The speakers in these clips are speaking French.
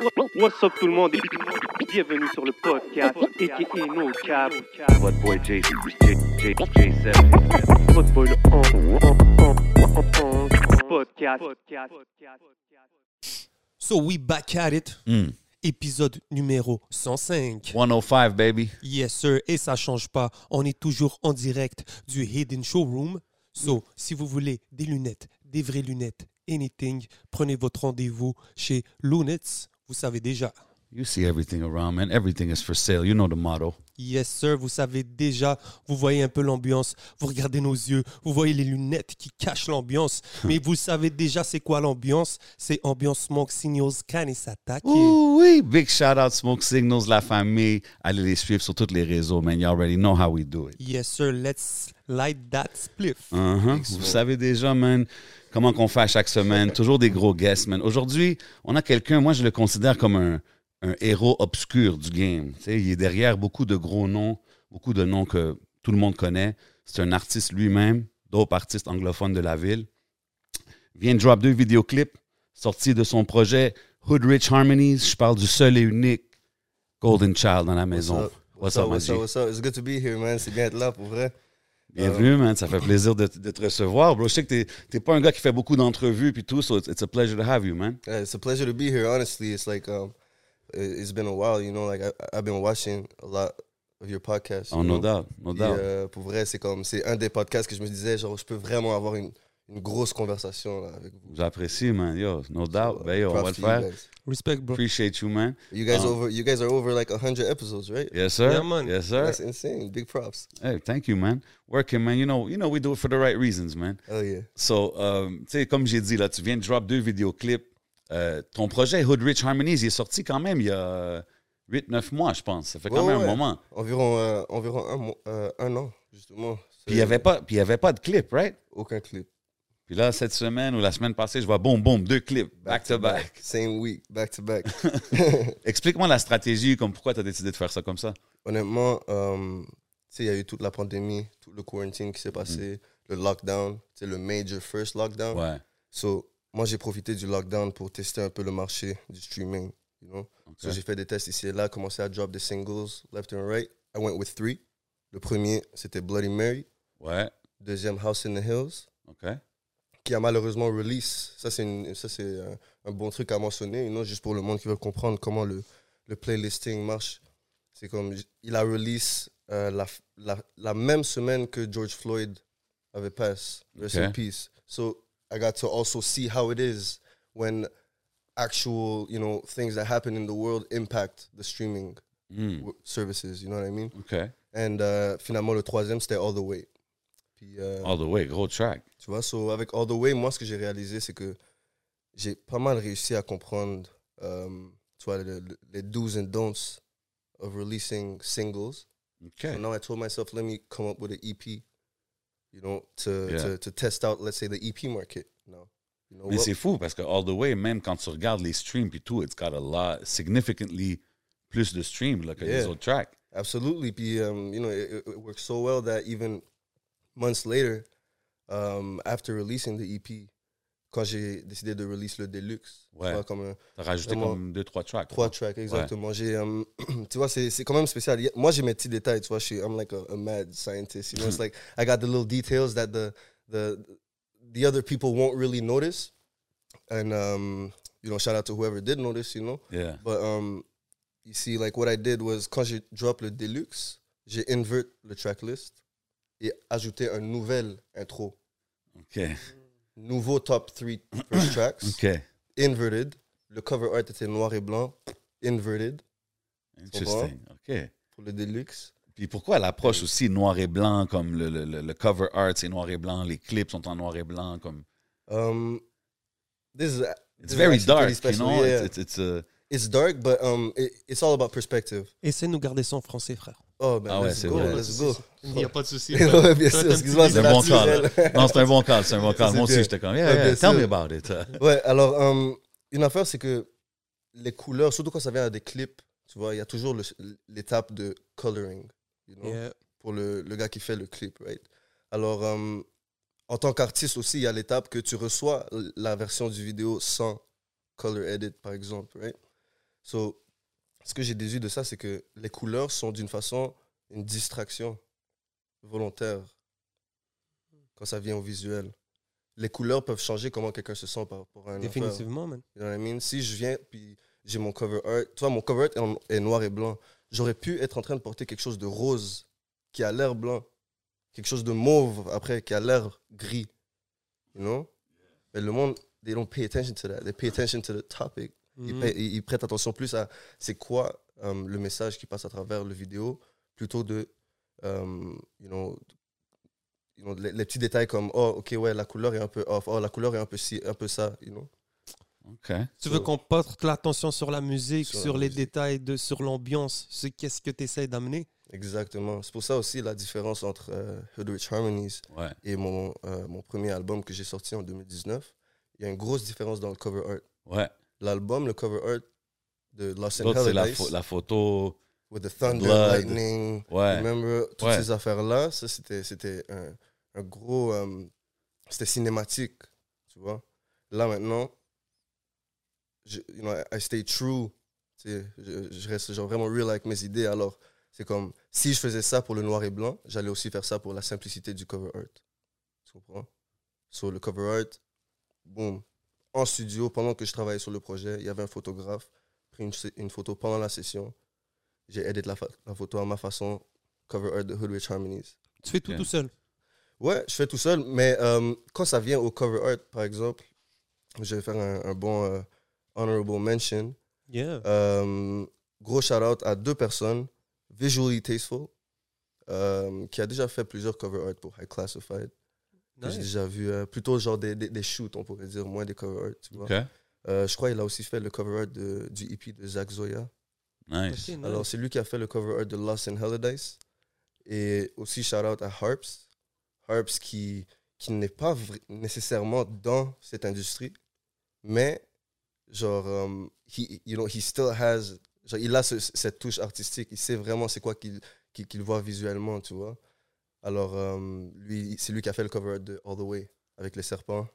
What's up tout le monde? Et bienvenue sur le podcast aka No Cap. What boy J, J, J, J7. Votre boy le on, podcast. So we back at it. Mm. Épisode numéro 105. 105, baby. Yes, sir. Et ça change pas. On est toujours en direct du Hidden Showroom. So, si vous voulez des lunettes, des vraies lunettes, anything, prenez votre rendez-vous chez Lunets. Vous savez déjà. You see everything around, man. Everything is for sale. You know the motto. Yes, sir. Vous savez déjà. Vous voyez un peu l'ambiance. Vous regardez nos yeux. Vous voyez les lunettes qui cachent l'ambiance. Mais vous savez déjà c'est quoi l'ambiance? C'est ambiance Smoke Signals qui est- Ooh, oui. Big shout out Smoke Signals, La Famille. Allez les suivre sur tous les réseaux, man. You already know how we do it. Yes, sir. Let's light that spliff. Uh-huh. Vous savez déjà, man, comment qu'on fait à chaque semaine? Toujours des gros guests, man. Aujourd'hui, on a quelqu'un, moi, je le considère comme un, un héros obscur du game. Il est derrière beaucoup de gros noms, beaucoup de noms que tout le monde connaît. C'est un artiste lui-même, dope artiste anglophone de la ville. Vient de drop deux vidéoclips sortis de son projet Hood Rich Harmonies. Je parle du seul et unique Golden Child dans la maison. What's up? What's up? What's up? It's good to be here, man. C'est bien être là pour vrai. Bienvenue, man. Ça fait plaisir de, de te recevoir, bro. Je sais que t'es, t'es pas un gars qui fait beaucoup d'entrevues puis tout, so it's, it's a pleasure to have you, man. Yeah, it's a pleasure to be here. Honestly, it's like um, it- it's been a while. You know, like I, I've been watching a lot of your podcasts. Oh, you no know? doubt, no doubt. euh, pour vrai, c'est comme c'est un des podcasts que je me disais genre je peux vraiment avoir une, une grosse conversation là, avec vous. J'apprécie, man. Yo, no doubt. So, ben, yo, on va le faire. Respect, bro. Appreciate you, man. You guys Um, over. You guys are over like hundred episodes, right? Yes, sir. Yeah, man. Yes, sir. That's insane. Big props. Hey, thank you, man. Working, man. You know, you know, we do it for the right reasons, man. Oh yeah. So, um, tu sais, comme j'ai dit, là, tu viens de drop deux vidéoclips. Euh, ton projet Hood Rich Harmonies, il est sorti quand même il y a 8-9 mois, je pense. Ça fait quand Ouais, même ouais. un moment. Environ euh, environ un mois, euh, un an justement. Puis il n'y avait, pas- puis il y avait pas de clip, right? aucun clip. Puis là, cette semaine ou la semaine passée, je vois boum, boum, deux clips, back, to back. Same week, back to back. Explique-moi la stratégie, comme pourquoi tu as décidé de faire ça comme ça. Honnêtement, euh, tu sais, il y a eu toute la pandémie, tout le quarantine qui s'est passé, le lockdown, c'est le major first lockdown. Ouais. So, moi, j'ai profité du lockdown pour tester un peu le marché du streaming, you know. So, Ok. j'ai fait des tests ici et là, commencé à drop des singles left and right. I went with three. Le premier, c'était Bloody Mary. Ouais. Deuxième, House in the Hills, OK. Qui a malheureusement release. Ça, c'est une- ça, c'est un, un bon truc à mentionner, know, juste pour le monde qui veut comprendre comment le, le playlisting marche. C'est comme, il a release euh, la, la, la même semaine que George Floyd avait passé. Rest in Ok. peace. So I got to also see how it is when actual, you know, things that happen in the world impact the streaming w- services. You know what I mean? OK. And euh, finalement, le troisième, c'était All the Way. Puis, euh, All the way, gros track. tu vois, so avec All the Way, moi, ce que j'ai réalisé, c'est que j'ai pas mal réussi à comprendre, euh, tu vois, le- le- les do's and don'ts of releasing singles. OK. So now I told myself, let me come up with an EP, you know, to, Yeah. to, to test out, let's say, the EP market. You know, Mais c'est fou parce que All the Way, même quand tu regardes les streams et tout, it's got a lot, significantly plus de streams là, que les Yeah. autres tracks. Absolutely. Puis, um, you know, it, it- worked so well that even months later, um, after releasing the EP, quand j'ai décidé de release le Deluxe, tu vois, comme T'as rajouté Vraiment. comme deux, trois tracks. Trois tracks, exactement. J'ai, um, tu vois, c'est, c'est quand même spécial. Moi, j'ai mes petits détails, tu vois. Je suis, I'm like a, a mad scientist. You know, it's like I got the little details that the the the other people won't really notice. And um, you know, shout out to whoever did notice. You know, Yeah. but um, you see, like what I did was quand j'ai drop le deluxe, j'ai invert le tracklist et ajouté un nouvel intro, OK. nouveau top three first tracks, OK. inverted. Le cover art était noir et blanc, inverted. Interesting. OK. pour le deluxe. Puis pourquoi l'approche aussi noir et blanc, comme le, le, le- cover art, c'est noir et blanc, les clips sont en noir et blanc, comme... Um, this is It's this very dark, you know? yeah. It's, it's, it's, uh, It's dark, but um, it, it's all about perspective. Essaie de nous garder ça en français, frère. Oh man, Ah ouais, let's c'est go, vrai. let's go. Il n'y a pas de souci. Ouais, bien sûr, excuse-moi, c'est un bon call. Non, c'est un bon call, c'est un bon call. Moi aussi, j'étais comme, yeah, yeah, bien tell me about it. Ouais, alors um, une affaire, c'est que les couleurs, surtout quand ça vient à des clips, tu vois, il y a toujours l'étape de coloring, you know, Yeah. pour le, le gars qui fait le clip, right? Alors, um, en tant qu'artiste aussi, il y a l'étape que tu reçois la version du vidéo sans color edit, par exemple, right? So, ce que j'ai déduit de ça, c'est que les couleurs sont d'une façon une distraction volontaire quand ça vient au visuel. Les couleurs peuvent changer comment quelqu'un se sent par rapport à un affaire. Définitivement, man. You know what I mean? Si je viens puis j'ai mon cover art, toi mon cover art est noir et blanc, j'aurais pu être en train de porter quelque chose de rose qui a l'air blanc, quelque chose de mauve après qui a l'air gris. You know? Mais le monde, they don't pay attention to that. They pay attention to the topic. Ils, Mhm. ils- ils prêtent attention plus à c'est quoi euh, le message qui passe à travers le vidéo plutôt de euh, you know, you know, les, les petits détails comme oh ok ouais la couleur est un peu off oh la couleur est un peu ci un peu ça you know. Tu veux qu'on porte l'attention sur la musique, Sur sur, la les musique. détails, de, sur l'ambiance, ce qu'est-ce que tu essaies d'amener? Exactement. C'est pour ça aussi la différence entre euh, Hood Rich Harmonies Ouais. et mon, euh, mon premier album que j'ai sorti en 2019. Il y a une grosse différence dans le cover art. Ouais. L'album, le cover art de Lost in c'est la, photo. with the thunder, Blood. lightning, Ouais. remember, toutes Ouais. ces affaires-là, ça c'était, c'était un, un gros... euh, c'était cinématique, tu vois? Là maintenant, je, you know, I, stay true. tu sais, Je, je reste genre vraiment real avec mes idées. Alors, c'est comme, si je faisais ça pour le noir et blanc, j'allais aussi faire ça pour la simplicité du cover art. Tu comprends? Sur le cover art, boum. En studio, pendant que je travaillais sur le projet, il y avait un photographe, pris une, une photo pendant la session. J'ai édité la, la photo à ma façon, cover art de Hood Rich Harmonies. Tu fais tout tout seul? Ouais, je fais tout seul, mais euh, quand ça vient au cover art, par exemple, je vais faire un, un bon euh, honorable mention. Yeah. Euh, gros shout out à deux personnes, Visually Tasteful, euh, qui a déjà fait plusieurs cover art pour High Classified. Que J'ai déjà vu euh, plutôt genre des, des, des shoots, on pourrait dire, moins des cover art. Tu vois. Euh, je crois qu'il a aussi fait le cover art de, du EP de Zach Zoya. Nice. Alors, c'est lui qui a fait le cover art de Lost in Holidays. Et aussi, shout out à Harps. Harps qui, qui n'est pas nécessairement dans cette industrie, mais genre, um, he, you know, he still has, genre, il a ce- cette touche artistique. Il sait vraiment c'est quoi qu'il qu'il qu'il voit visuellement, tu vois. Alors, um, lui, c'est lui qui a fait le cover de All the Way avec les serpents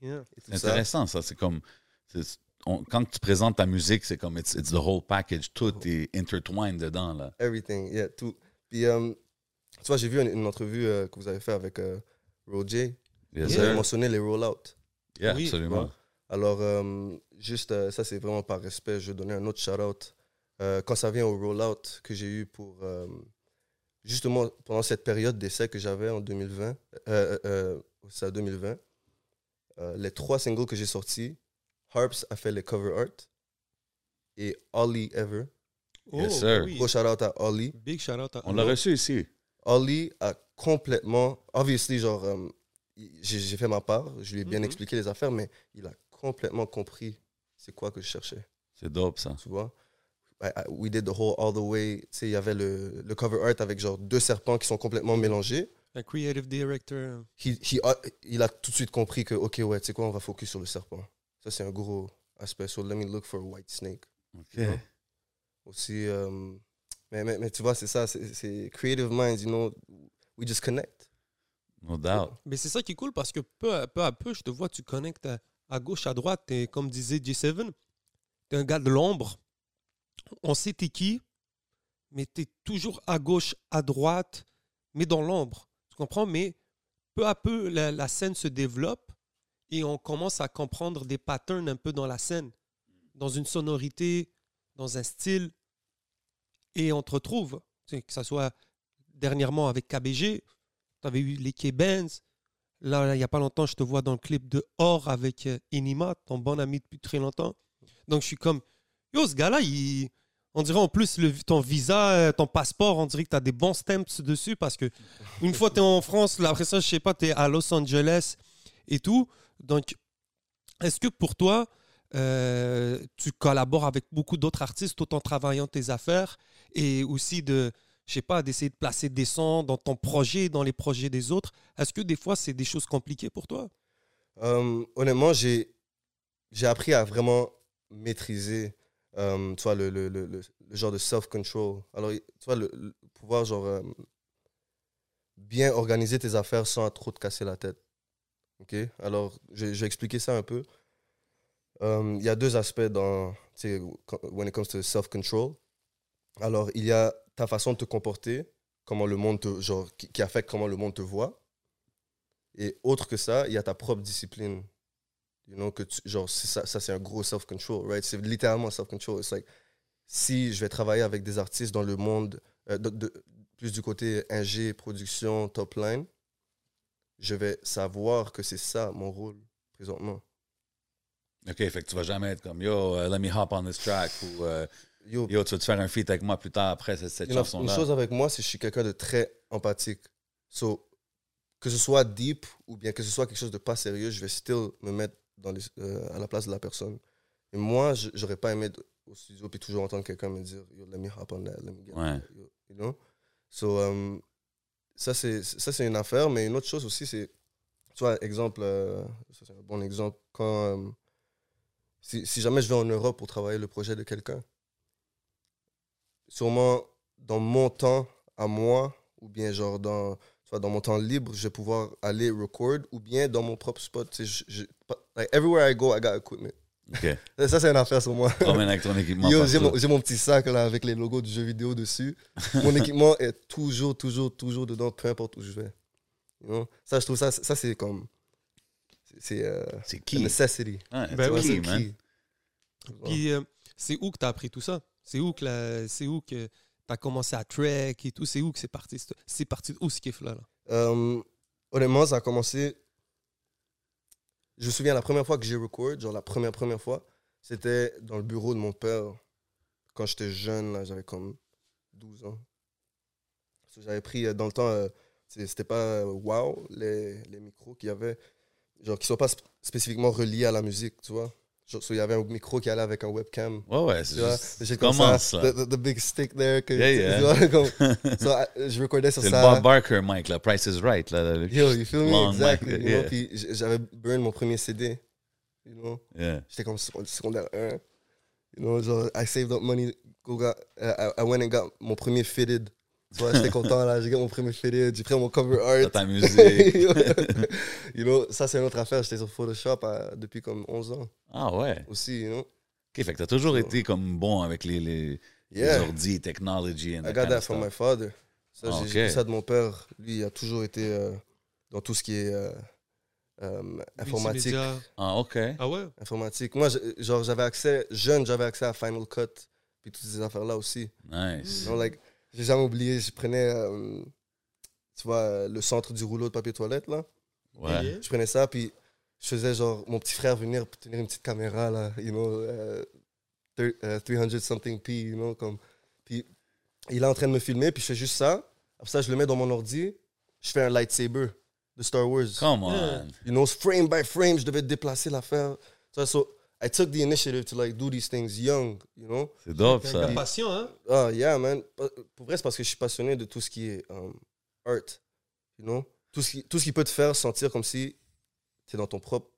Yeah. C'est intéressant, ça. C'est comme. on- quand tu présentes ta musique, c'est comme it's, it's the whole package. Tout est intertwined dedans, là. Everything, yeah, tout. Puis, um, tu vois, j'ai vu une, une entrevue euh, que vous avez fait avec euh, Roger. Yes, Vous avez mentionné les roll-out. Yeah, Oui. absolument. Ouais. Alors, euh, juste, euh, ça, c'est vraiment par respect. Je vais donner un autre shout-out. Euh, quand ça vient au roll-out que j'ai eu pour. Justement, pendant cette période d'essai que j'avais en 2020, euh, euh, euh, à 2020, euh, les trois singles que j'ai sortis, Harps a fait les cover art et Ollie Ever. Yes, Oh, sir. oui. Gros shout-out à Ollie. Big shout out à On l'a reçu ici. Ollie a complètement. Obviously, genre, euh, j'ai fait ma part, je lui ai bien Mhm. expliqué les affaires, mais il a complètement compris c'est quoi que je cherchais, C'est dope, ça. tu vois? I- I- we did the whole all the way. Tu sais, il y avait le, le cover art avec genre deux serpents qui sont complètement mélangés. Un creative director. He- he a- il a tout de suite compris que, ok, ouais, tu sais quoi, on va focus sur le serpent. Ça, c'est un gros aspect. So, let me look for a white snake. OK. Aussi, euh, mais, mais, mais tu vois, c'est ça, c'est- c'est creative minds, you know, we just connect. No doubt. Mais c'est ça qui est cool parce que peu à peu, à peu je te vois, tu connectes à, à gauche, à droite. Et comme disait J7, tu es un gars de l'ombre. On sait t'es qui, mais tu es toujours à gauche, à droite, mais dans l'ombre. Tu comprends? Mais peu à peu, la, scène se développe et on commence à comprendre des patterns un peu dans la scène, dans une sonorité, dans un style. Et on te retrouve, que ce soit dernièrement avec KBG, tu avais eu les K-Benz. Là, il n'y a pas longtemps, je te vois dans le clip de Or avec euh, Enima, ton bon ami depuis très longtemps. Donc, je suis comme, yo, ce gars-là, il... on dirait en plus ton visa, euh, ton passeport, on dirait que tu as des bons stamps dessus parce que une fois tu es en France, là, après ça, je sais pas, tu es à Los Angeles et tout. Donc, est-ce que pour toi, euh, tu collabores avec beaucoup d'autres artistes tout en travaillant tes affaires et aussi de, je sais pas, d'essayer de placer des sons dans ton projet, dans les projets des autres? Est-ce que des fois, c'est des choses compliquées pour toi? Euh, honnêtement, j'ai j'ai appris à vraiment maîtriser euh, tu vois, le, le, le, le- genre de self-control. Alors, tu vois, le, pouvoir genre, euh, bien organiser tes affaires sans trop te casser la tête. OK? Alors, je, je vais expliquer ça un peu. Euh, il y a deux aspects dans, tu sais, when it comes to self-control. Alors, il y a ta façon de te comporter, comment le monde genre, qui affecte comment le monde te voit. Et autre que ça, il y a ta propre discipline. You know, que tu- genre, ça, ça c'est un gros self-control, right? C'est littéralement self-control. It's like, si je vais travailler avec des artistes dans le monde, euh, de- de- plus du côté ingé, production, top line, je vais savoir que c'est ça mon rôle présentement. OK, fait que tu vas jamais être comme Yo, uh, let me hop on this track ou euh, Yo, Yo, tu vas te faire un feat avec moi plus tard après cette, cette know, une chanson-là. chose avec moi, c'est que je suis quelqu'un de très empathique. So, que ce soit deep ou bien que ce soit quelque chose de pas sérieux, je vais still me mettre dans les, euh, à la place de la personne. Et moi, j'aurais pas aimé au studio puis toujours entendre quelqu'un me dire Yo, let me hop on that, let me get Ouais. that, yo, you know? So, um, ça, c'est une affaire, mais une autre chose aussi, c'est, tu vois, exemple, euh, c'est un bon exemple, quand, euh, si, si jamais je vais en Europe pour travailler le projet de quelqu'un, sûrement dans mon temps à moi, ou bien genre dans, dans mon temps libre, je vais pouvoir aller record, ou bien dans mon propre spot. je- je- like, everywhere I go, I got equipment. OK. Ça, c'est une affaire sur moi. Promène avec ton équipement. Yo, j'ai mon, j'ai mon petit sac là avec les logos du jeu vidéo dessus. Mon équipement est toujours, toujours, toujours dedans, peu importe où je vais. You know? Ça, je trouve ça, ça c'est comme. c'est- C'est euh, C'est qui? necessity. Ouais, Ben c'est oui, qui, c'est man? key. Puis, euh, c'est où que tu as appris tout ça? C'est où que la- c'est où que tu as commencé à track et tout? C'est où que c'est parti? ce- C'est parti où ce kiff-là? Là? Euh, honnêtement, ça a commencé. Je me souviens la première fois que j'ai record, genre la première première fois, c'était dans le bureau de mon père. Quand j'étais jeune, là, j'avais comme 12 ans. J'avais pris euh, dans le temps, euh, c'était pas wow les, les micros qu'il y avait, genre qui sont pas sp- spécifiquement reliés à la musique, tu vois. Genre, so, il y avait un micro qui allait avec un webcam. Ouais, ouais, c'est juste... comme commence, ça. là. The, the- big stick there. Que, Yeah, yeah. comme- so, je recordais sur C'est ça. Bob Barker, Mike, là. Price is Right, là. le- Yo, you feel me? Mic, you yeah. know? Puis j- j'avais burn mon premier CD. You know? Yeah. J'étais comme second- secondaire 1. You know, genre, I saved up money. Go got, uh, I, I went and got mon premier fitted. Tu vois, j'étais content là. J'ai got mon premier fitted. J'ai pris mon cover T'as art. ta musique. you know, ça c'est une autre affaire. J'étais sur Photoshop euh, depuis comme 11 ans ah ouais. aussi, you know? OK, fait que t'as toujours So- été comme bon avec les, les, ordi, technology and I that got that from my father. Ça, Ah, j'ai- ça de mon père. Lui, il a toujours été euh, dans tout ce qui est euh, euh, informatique. Ah, OK. Ah ouais? informatique. Moi, genre, j'avais accès, jeune, j'avais accès à Final Cut, puis toutes ces affaires-là aussi. Nice. Like, j'ai jamais oublié, je prenais, euh, tu vois, le centre du rouleau de papier toilette, là. Ouais. Je prenais ça, puis je faisais, genre, mon petit frère venir pour tenir une petite caméra, là, you know, euh, thir- euh, 300 something p, you know, comme. Puis, il est en train de me filmer, puis je fais juste ça. Après ça, je le mets dans mon ordi, je fais un lightsaber de Star Wars. Come on. Yeah. You know, frame by frame, je devais déplacer l'affaire. So, so I took the initiative to like do these things young, you know? C'est dope, T'es ça. patient, hein? Ah, yeah, man. Pour vrai, c'est parce que je suis passionné de tout ce qui est um, art, you know? Tout ce, qui, tout ce qui peut te faire sentir comme si tu es dans ton propre,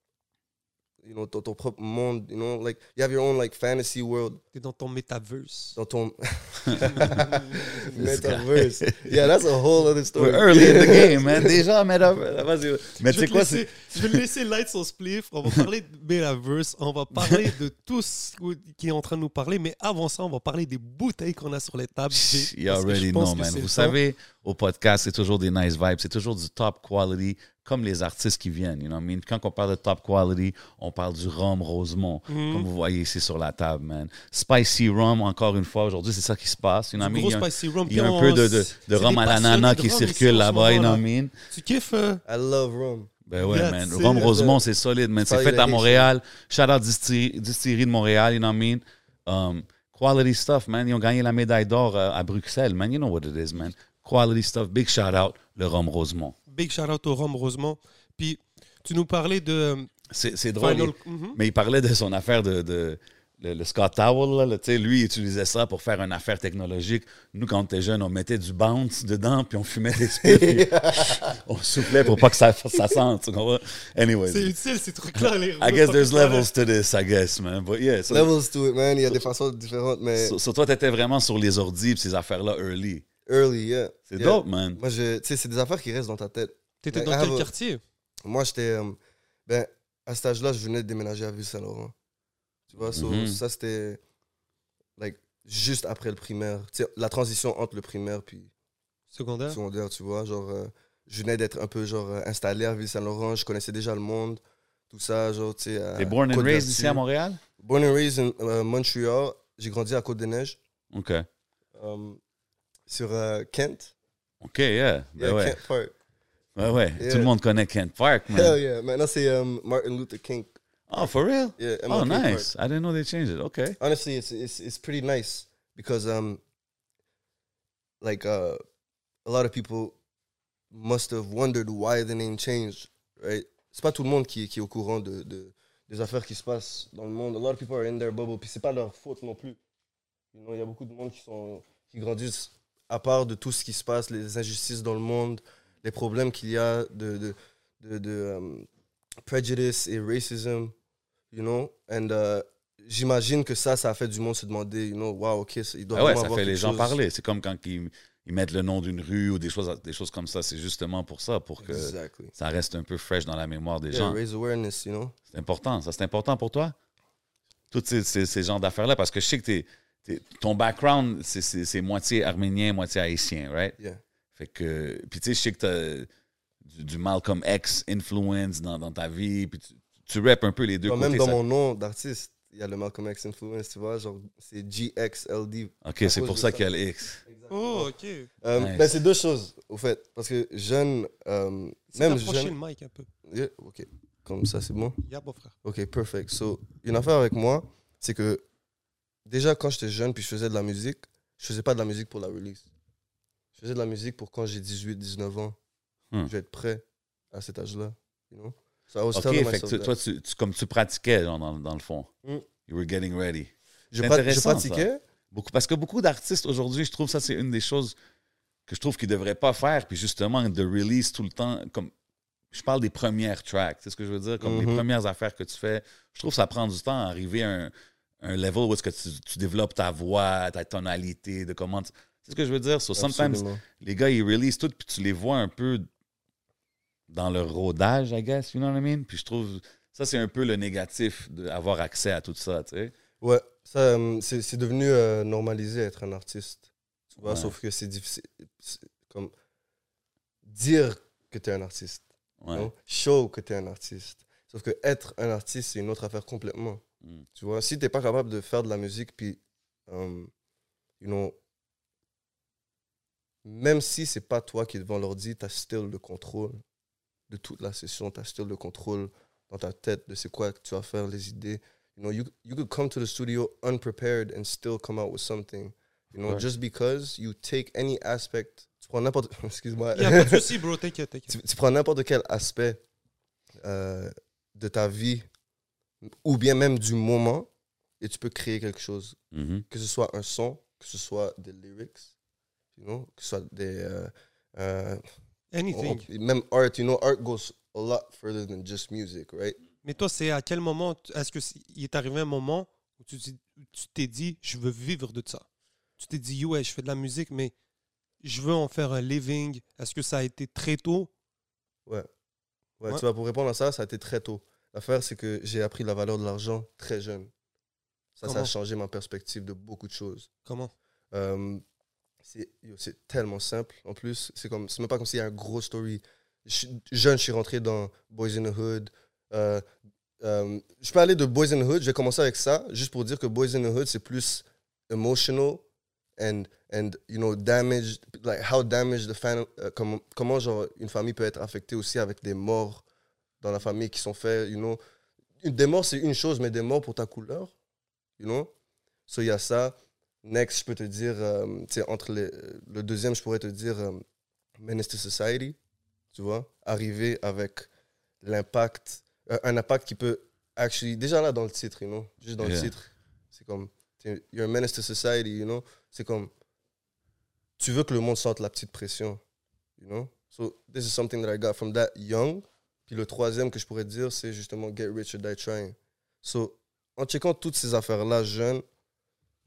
you know, dans ton propre monde, you know? Like, you have your own like fantasy world T'es dans ton metaverse. dans ton metaverse. Yeah, that's a whole other story. We're early in the game, man. Déjà, metaverse. Vas-y. Mais tu sais quoi, c'est... je vais laisser Light son spliff. On va parler de Metaverse. On va parler de tout ce qui est en train de nous parler. Mais avant ça, on va parler des bouteilles qu'on a sur les tables. You already know, man. Vous savez, au podcast, c'est toujours des nice vibes. C'est toujours du top quality, comme les artistes qui viennent. You know what I mean? Quand on parle de top quality, on parle du rhum Rosemont, Mhm. comme vous voyez ici sur la table, man. Spicy rum, encore une fois, aujourd'hui, c'est ça qui se passe. You know what I Du mean? gros Il y a un- spicy rum. il y a un peu de, de, rhum à l'ananas qui circule là-bas, you know. I mean? Tu kiffes euh, I love rum. Ben ouais, Yeah, man. euh, Rosemont, c'est solide, man. C'est fait à. Montréal. Shout out Distillerie, de Montréal, you know what I mean? Um, quality stuff, man. Ils ont gagné la médaille d'or euh, à Bruxelles, man. You know what it is, man. Quality stuff. Big shout out, le Rhum Rosemont. Big shout out au rhum, heureusement. Puis tu nous parlais de C'est c'est drôle. Final. il- Mhm. Mais il parlait de son affaire de. de le, le Scott Towel, là, sais, lui, il utilisait ça pour faire une affaire technologique. Nous, quand on était jeunes, on mettait du bounce dedans, puis on fumait des on soufflait pour pas que ça, ça sente. Anyways, C'est utile ces trucs-là. les I guess there's levels to this, I guess, man. But yeah, so, Levels to it, man. Il y a des façons différentes, mais so- so toi, t'étais vraiment sur les ordis et ces affaires-là early. Early, yeah. C'est Yeah. dope, man. Moi, je, tu sais, c'est des affaires qui restent dans ta tête. T'étais I dans quel a- quartier? Moi, j'étais. euh, ben, à cet âge-là, je venais de déménager à Ville-Saint-Laurent. Tu vois, so, Mhm. ça c'était like, juste après le primaire. Tu sais, la transition entre le primaire puis Secondaire? secondaire, tu vois. Genre, euh, je venais d'être un peu genre, euh, installé à Ville-Saint-Laurent, je connaissais déjà le monde, tout ça. Genre, tu sais, T'es born and raised ici à Montréal? Born and raised in euh, Montreal. J'ai grandi à Côte-des-Neiges, OK. euh, sur euh, Kent. OK, yeah. Ben Yeah, ouais. Kent Park. Ouais, ouais. Yeah. Tout le monde connaît Kent Park, man. Hell yeah. Maintenant, c'est euh, Martin Luther King. Oh, for real? Yeah, Oh, MLK Park. nice. I didn't know they changed it. Okay. honestly it's it's it's pretty nice because um like uh a lot of people must have wondered why the name changed right? C'est pas tout le monde qui, qui est au courant de, de des affaires qui se passent dans le monde a lot of people are in their bubble puis c'est pas leur faute non plus You know, il y a beaucoup de monde qui sont qui grandissent à part de tout ce qui se passe les injustices dans le monde les problèmes qu'il y a de de de, de, um, prejudice et racism you know? And uh, j'imagine que ça, ça a fait du monde se demander, you know, wow, ok, ça- il doit Ah ouais, ça avoir fait les gens chose. parler. C'est comme quand ils, ils mettent le nom d'une rue ou des choses, des choses comme ça. C'est justement pour ça, pour que Exactly. ça reste un peu fresh dans la mémoire des Yeah, gens. raise awareness, you know? C'est important. Ça, c'est important pour toi? Tous ces, ces, ces genres d'affaires-là, parce que je sais que t'es- t'es- ton background, c'est- moitié arménien, moitié haïtien, right? Yeah. Fait que, puis tu sais, je sais que t'as du, du Malcolm X influence dans, dans ta vie, puis tu, tu rappes un peu les deux Genre, côtés. même dans ça- mon nom d'artiste, il y a le Malcolm X influence, tu vois, genre, c'est GXLD. Ok, c'est pour ça ça. qu'il y a le X. Oh, ok. Euh, Nice. ben, c'est deux choses, au fait, parce que jeune, euh, même jeune... le mic un peu. Yeah, ok, comme ça, c'est bon? Yeah, mon frère. Ok, perfect. So, une affaire avec moi, c'est que déjà quand j'étais jeune puis je faisais de la musique, je faisais pas de la musique pour la release. Je faisais de la musique pour quand j'ai 18, 19 ans. Hmm. Je vais être prêt à cet âge-là. You know? So I was Ok, fait que toi, tu, tu- comme tu pratiquais genre, dans, dans le fond. Mm. You were getting ready. je, prat- pratiquais. Beaucoup, parce que beaucoup d'artistes aujourd'hui, je trouve ça, c'est une des choses que je trouve qu'ils ne devraient pas faire. Puis justement, de release tout le temps, comme je parle des premières tracks, c'est ce que je veux dire, comme les Mhm. premières affaires que tu fais. Je trouve que ça prend du temps à arriver à un, un level où est-ce que tu, tu développes ta voix, ta tonalité, de comment. tu- C'est ce que je veux dire. So sometimes, Absolument. les gars, ils release tout, puis tu les vois un peu dans leur rodage, I guess, you know what I mean? Puis je trouve, ça, c'est un peu le négatif d'avoir accès à tout ça, tu sais. Ouais, ça, euh, c'est devenu euh, normalisé être un artiste. Tu vois, Ouais. sauf que c'est difficile. Comme dire que tu es un artiste. Ouais. non? Show que tu es un artiste. Sauf que être un artiste, c'est une autre affaire complètement. Mm. Tu vois, si tu n'es pas capable de faire de la musique, puis, um, you know, même si c'est pas toi qui es devant l'ordi, tu as still le contrôle de toute la session, tu as still le contrôle dans ta tête de c'est quoi que tu vas faire, les idées. You know, you, you could come to the studio unprepared and still come out with something. You know, Ouais. just because you take any aspect, tu prends n'importe, excuse-moi, Il n'y a pas de souci, bro. T'inquiète, t'inquiète. tu, tu prends n'importe quel aspect euh, de ta vie ou bien même du moment et tu peux créer quelque chose. Mhm. Que ce soit un son, que ce soit des lyrics, you know, que ce soit des. euh, euh, Anything. on- même art, you know, art goes a lot further than just music, right? Mais toi, c'est à quel moment, est-ce qu'il est arrivé un moment où tu t'es dit, je veux vivre de ça? Tu t'es dit, ouais, je fais de la musique, mais je veux en faire un living. Est-ce que ça a été très tôt? Ouais. Ouais, Ouais. Tu vois, pour répondre à ça, ça a été très tôt. L'affaire, c'est que j'ai appris la valeur de l'argent très jeune. Ça, ça a changé ma perspective de beaucoup de choses. Comment? Euh, c'est tellement simple. En plus, c'est comme c'est même pas comme s'il y a un gros story. Je jeune, je suis rentré dans Boys in the Hood. Euh, euh, je peux aller de Boys in the Hood. Je vais commencer avec ça, juste pour dire que Boys in the Hood, c'est plus emotional and and you know damaged, like how damaged the euh, comment comment genre une famille peut être affectée aussi avec des morts dans la famille qui sont faits, you know. Une- Des morts, c'est une chose, mais des morts pour ta couleur, you know. So, il y a ça. Next, je peux te dire, euh, entre les, le deuxième, je pourrais te dire euh, Menace to Society, tu vois, arriver avec l'impact, euh, un impact qui peut, actually, déjà là dans le titre, you know, juste dans Yeah. le titre, c'est comme, you're a menace to society, you know, c'est comme, tu veux que le monde sente la petite pression, you know, so this is something that I got from that young, puis le troisième que je pourrais te dire, c'est justement Get Rich or Die Trying. So, en checkant toutes ces affaires-là jeune,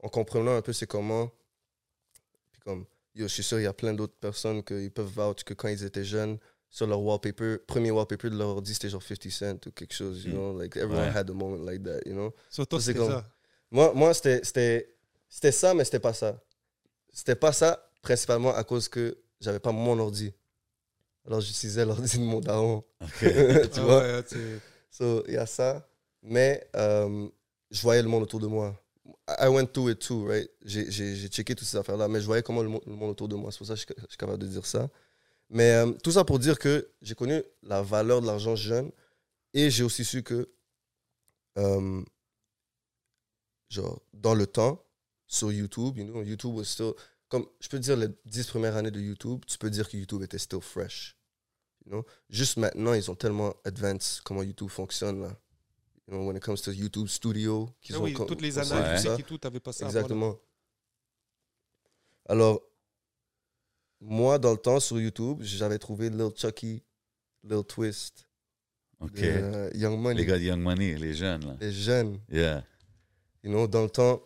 en comprenant un peu c'est comment, puis comme, yo, je suis sûr, il y a plein d'autres personnes qui peuvent vouch que quand ils étaient jeunes, sur leur wallpaper, premier wallpaper de leur ordi, c'était genre 50 Cent ou quelque chose, you Mm. know? Like, everyone Ouais. had a moment like that, you know? Sur toi, c'était comme- ça. Moi, moi c'était, c'était, c'était ça, mais c'était pas ça. C'était pas ça, principalement à cause que j'avais pas mon ordi. Alors, j'utilisais l'ordi de mon daron. Tu Ah vois? ouais, tu- So, il y a ça. Mais euh, je voyais le monde autour de moi. I went through it too, right? J'ai, checké toutes ces affaires-là, mais je voyais comment le, mo- le monde autour de moi. C'est pour ça que je, suis- je suis capable de dire ça. Mais euh, tout ça pour dire que j'ai connu la valeur de l'argent jeune et j'ai aussi su que, euh, genre, dans le temps, sur YouTube, you know, YouTube was still. Comme je peux dire, les dix premières années de YouTube, tu peux dire que YouTube était still fresh. You know? Juste maintenant, ils ont tellement advanced comment YouTube fonctionne là. You know, when it comes to YouTube Studio, qu'ils Ah ont oui, toutes les analyses tout ça. et tout, t'avais pas ça. Exactement. Alors, moi, dans le temps, sur YouTube, j'avais trouvé Lil Chucky, Lil Twist, OK. de, euh, Young Money, Les gars de Young Money, les jeunes, là. les jeunes. Yeah. You know, dans le temps,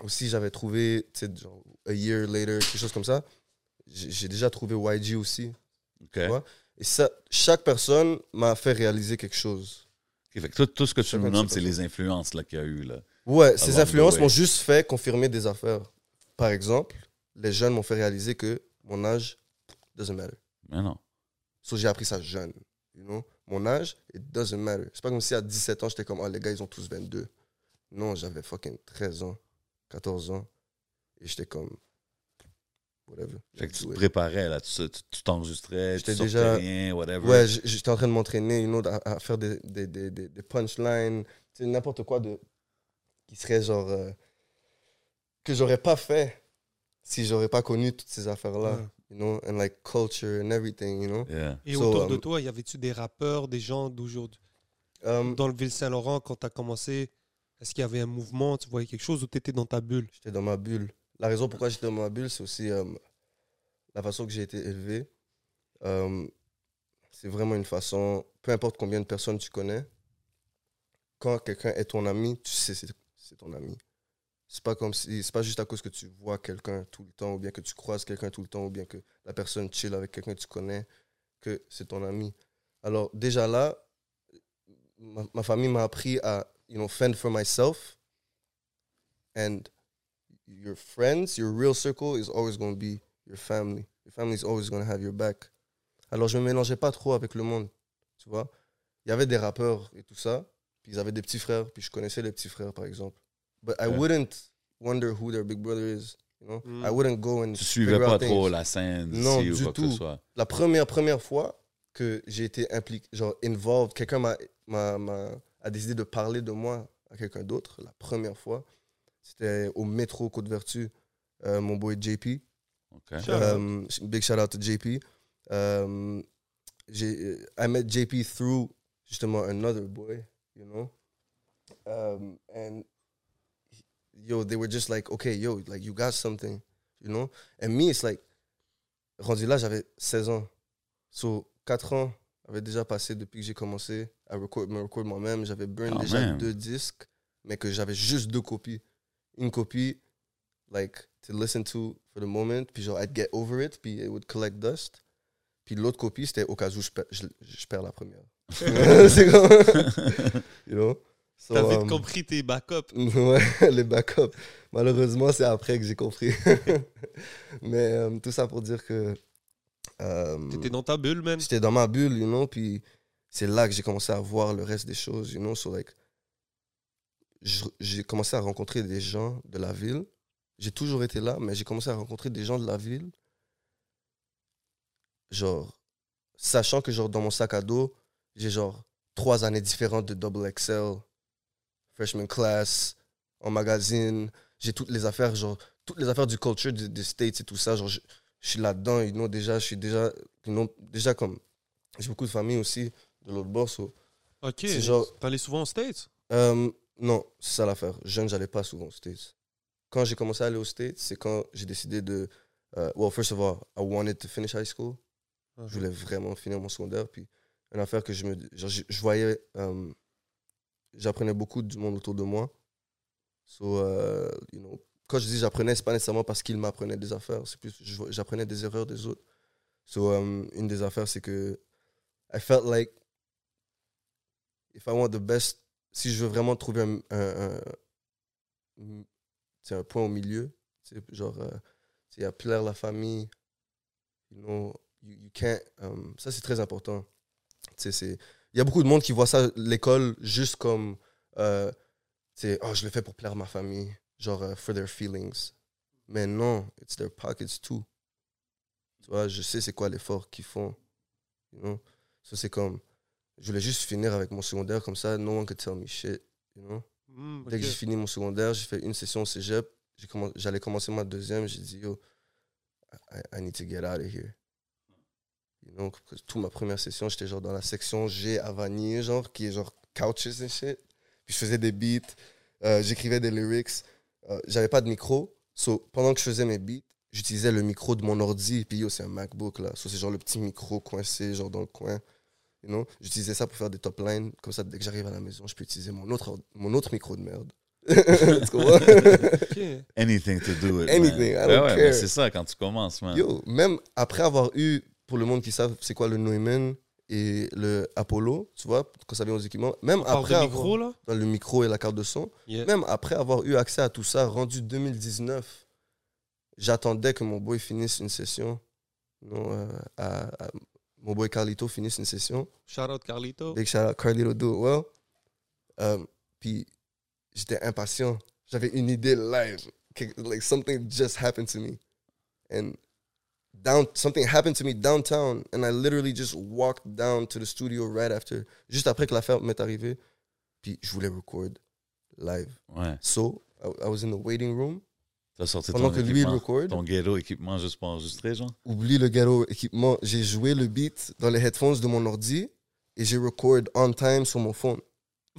aussi, j'avais trouvé, tu sais, genre, A Year Later, quelque chose comme ça. J'ai déjà trouvé YG aussi. OK. Ouais. Et ça, chaque personne m'a fait réaliser quelque chose. OK, fait que tout, tout ce que tu nous nommes, c'est les influences qu'il y a eu. Là. Ouais, ces influences m'ont juste fait confirmer des affaires. Par exemple, les jeunes m'ont fait réaliser que mon âge doesn't matter. Mais non. So, j'ai appris ça jeune. You know? Mon âge, it doesn't matter. C'est pas comme si à 17 ans, j'étais comme, ah, les gars, ils ont tous 22. Non, j'avais fucking 13 ans, 14 ans. Et j'étais comme, whatever. Fait que tu te préparais, là. Tu tu- tu t'enregistrais, tu sortais déjà- rien, whatever. Ouais, j'étais en train de m'entraîner, you know, à, à faire des, des, des, des, des punchlines, tu sais, n'importe quoi de, qui serait genre. euh, que j'aurais pas fait si j'aurais pas connu toutes ces affaires-là. Ouais. You know, and like culture and everything, you know. Yeah. Et So, autour de um, toi, y avait-tu des rappeurs, des gens d'aujourd'hui? Um, Dans le Ville-Saint-Laurent, quand tu as commencé, est-ce qu'il y avait un mouvement Tu voyais quelque chose ou tu étais dans ta bulle? J'étais dans ma bulle. La raison pourquoi j'étais dans ma bulle, c'est aussi euh, la façon que j'ai été élevé. Euh, c'est vraiment une façon, peu importe combien de personnes tu connais, quand quelqu'un est ton ami, tu sais c'est ton ami. C'est pas comme c'est pas juste à cause que tu vois quelqu'un tout le temps ou bien que tu croises quelqu'un tout le temps ou bien que la personne chill avec quelqu'un que tu connais que c'est ton ami. Alors déjà là ma, ma famille m'a appris à you know fend for myself and your friends, your real circle is always going to be your family. Your family is always going to have your back. Alors, je me mélangeais pas trop avec le monde, tu vois. Il y avait des rappeurs et tout ça, puis ils avaient des petits frères, puis je connaissais les petits frères, par exemple. But I wouldn't wonder who their big brother is, you know. Mm. I wouldn't go and Tu suivais pas trop la scène Non, ici ou du quoi que ce tout. soit. La première, première fois que j'ai été impliqué, genre involved, quelqu'un m'a, m'a, m'a- a décidé de parler de moi à quelqu'un d'autre, la première fois, c'était au métro Côte-Vertu, euh, mon boy JP. OK. Shout out. Um, big shout out to JP. Um, j'ai, I met JP through justement another boy, you know? Um, and yo, they were just like, okay, yo, like you got something, you know? And me, it's like, rendu là, j'avais 16 ans. So, 4 ans avaient déjà passé depuis que j'ai commencé à record, me record moi-même. J'avais burn déjà même. deux disques, mais que j'avais juste deux copies. Une copie, like, to listen to for the moment, puis genre, I'd get over it, puis it would collect dust. Puis l'autre copie, c'était au cas où je perds, je, je perds la première. C'est comme, you know? So, T'avais um, compris tes backups. Ouais, les backups. Malheureusement, c'est après que j'ai compris. Mais euh, tout ça pour dire que euh, T'étais dans ta bulle, man. j'étais dans ma bulle, you know, puis c'est là que j'ai commencé à voir le reste des choses, you know. So, like, j'ai commencé à rencontrer des gens de la ville. J'ai toujours été là, mais j'ai commencé à rencontrer des gens de la ville. Genre, sachant que genre dans mon sac à dos, j'ai genre trois années différentes de Double XL, freshman class, en magazine. J'ai toutes les affaires, genre, toutes les affaires du culture des, des States et tout ça. Genre, je, je suis là-dedans, you know, déjà, je suis déjà, you know, déjà comme, j'ai beaucoup de famille aussi de l'autre bord. so, Ok. genre- T'allais souvent aux States? Euh, non, c'est ça l'affaire. Jeune, j'allais pas souvent aux States. Quand j'ai commencé à aller aux States, c'est quand j'ai décidé de. euh, well, first of all, I wanted to finish high school. Uh-huh. Je voulais vraiment finir mon secondaire. Puis, une affaire que je me. genre, je, je voyais. euh, j'apprenais beaucoup du monde autour de moi. So, euh, you know, quand je dis j'apprenais, c'est pas nécessairement parce qu'ils m'apprenaient des affaires. C'est plus. J'apprenais des erreurs des autres. So, une des affaires, c'est que I felt like if I want the best, si je veux vraiment trouver un, un, un, un point au milieu, genre, euh, c'est à plaire la famille, you know, you, you um, ça c'est très important. Il y a beaucoup de monde qui voit ça, l'école, juste comme, euh, oh, je le fais pour plaire ma famille, genre, euh, for their feelings. Mais non, it's their pockets too. Tu vois, je sais c'est quoi l'effort qu'ils font. You know? C'est comme, je voulais juste finir avec mon secondaire comme ça, no one could tell me shit. You know? Hmm, Dès que j'ai fini mon secondaire, j'ai fait une session au cégep. J'allais commencer ma deuxième. J'ai dit, yo, I, I need to get out of here. You know, toute ma première session, j'étais genre dans la section G à Vanier, genre, qui est genre couches and shit. Puis je faisais des beats, euh, j'écrivais des lyrics. Euh, J'avais pas de micro. So, pendant que je faisais mes beats, j'utilisais le micro de mon ordi. Puis yo, c'est un MacBook là. So, c'est genre le petit micro coincé, genre dans le coin. You know? J'utilisais ça pour faire des top lines. Comme ça, dès que j'arrive à la maison, je peux utiliser mon autre, mon autre micro de merde. Tu comprends? Ok. Anything to do it. Anything, man. I don't Ouais, care. c'est ça quand tu commences, man. Yo, même après avoir eu, pour le monde qui savent c'est quoi le Neumann et le Apollo, tu vois, quand ça vient aux équipements, même On après avoir, micro, là? Le micro et la carte de son, Yeah. même après avoir eu accès à tout ça, rendu 2019, j'attendais que mon boy finisse une session. Non, euh, à- à- mon boy Carlito finisse une session. Shout out Carlito. Big shout out Carlito Do It Well. Um, puis j'étais impatient. J'avais une idée live. Que- Like something just happened to me. And down something happened to me downtown. And I literally just walked down to the studio right after. Juste après que l'affaire m'est arrivée. Puis je voulais record live. Ouais. So I, I was in the waiting room. T'as sorti Pendant ton que lui équipement, record. ton ghetto équipement juste pour enregistrer, genre? Oublie le ghetto équipement. J'ai joué le beat dans les headphones de mon ordi. Et j'ai record on time sur mon phone.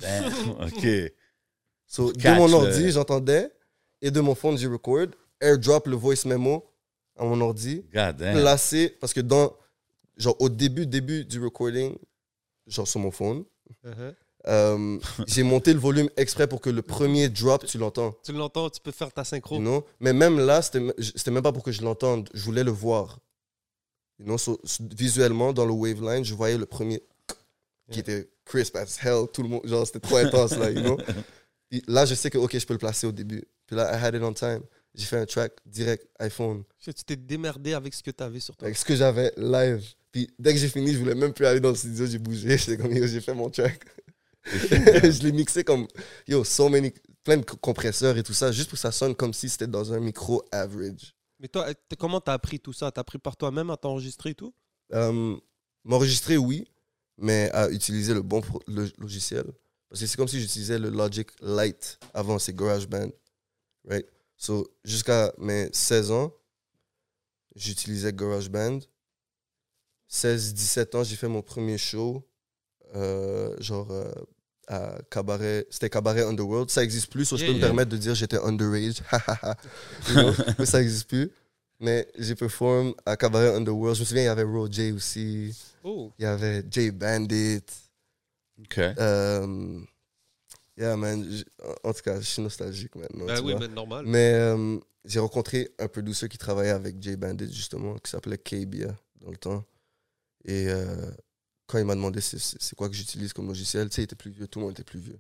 Damn, OK. So, de mon le- ordi, j'entendais, et de mon phone, j'ai record, airdrop le voice memo à mon ordi, God damn. placé, parce que dans, genre, au début, début du recording, genre sur mon phone, Uh-huh. Euh, j'ai monté le volume exprès pour que le premier drop, tu l'entends. Tu l'entends, tu peux faire ta synchro. You know? Mais même là, c'était même pas pour que je l'entende, je voulais le voir. You know? So, s- visuellement, dans le waveline, je voyais le premier qui Yeah. était crisp as hell, tout le monde, genre, c'était trop intense, là, you know? Là, je sais que, ok, je peux le placer au début. Puis là, I had it on time. J'ai fait un track direct, iPhone, Tu t'es démerdé avec ce que tu avais sur toi. avec ce que j'avais live. Puis dès que j'ai fini, je voulais même plus aller dans le studio, j'ai bougé. J'ai fait mon track. je l'ai mixé comme, yo, so many, plein de co- compresseurs et tout ça, juste pour que ça sonne comme si c'était dans un micro average. Mais toi, t- comment t'as appris tout ça? T'as appris par toi-même à t'enregistrer et tout? Euh, M'enregistrer, oui, mais à utiliser le bon le logiciel. Parce que c'est comme si j'utilisais le Logic Lite avant, c'est GarageBand. Right? So, jusqu'à mes 16 ans, j'utilisais GarageBand. 16-17 ans, j'ai fait mon premier show, euh, genre euh, à Cabaret. C'était Cabaret Underworld. Ça existe plus, so je Yeah, peux me permettre de dire j'étais underage. Mais ça existe plus. Mais j'ai performé à Cabaret Underworld. Je me souviens, il y avait Roger aussi. Oh. Il y avait Jay Bandit. OK. Euh, yeah, man. J- En tout cas, je suis nostalgique maintenant. Ben oui, vois. mais normal. Mais euh, j'ai rencontré un producer qui travaillait avec Jay Bandit, justement, qui s'appelait K-Bia dans le temps. Et euh, quand il m'a demandé c'est- quoi que j'utilise comme logiciel, tu sais, il était plus vieux, tout le monde était plus vieux.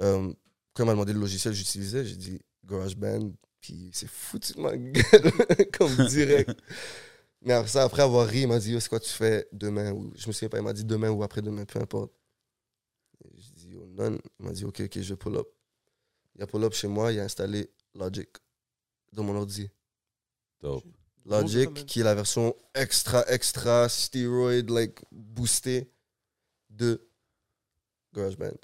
Euh, quand il m'a demandé le logiciel que j'utilisais, j'ai dit GarageBand, puis c'est foutu de ma gueule, comme direct. Mais après ça, après avoir ri, il m'a dit Yo, c'est quoi tu fais demain ou Je me souviens pas, il m'a dit demain ou après-demain, peu importe. J'ai dit Yo, none. Il m'a dit Ok, ok, je pull up. Il a pull up chez moi, il a installé Logic dans mon ordi. Dope. Logic, Bon, qui est la version extra, extra, steroid, like, boostée de GarageBand.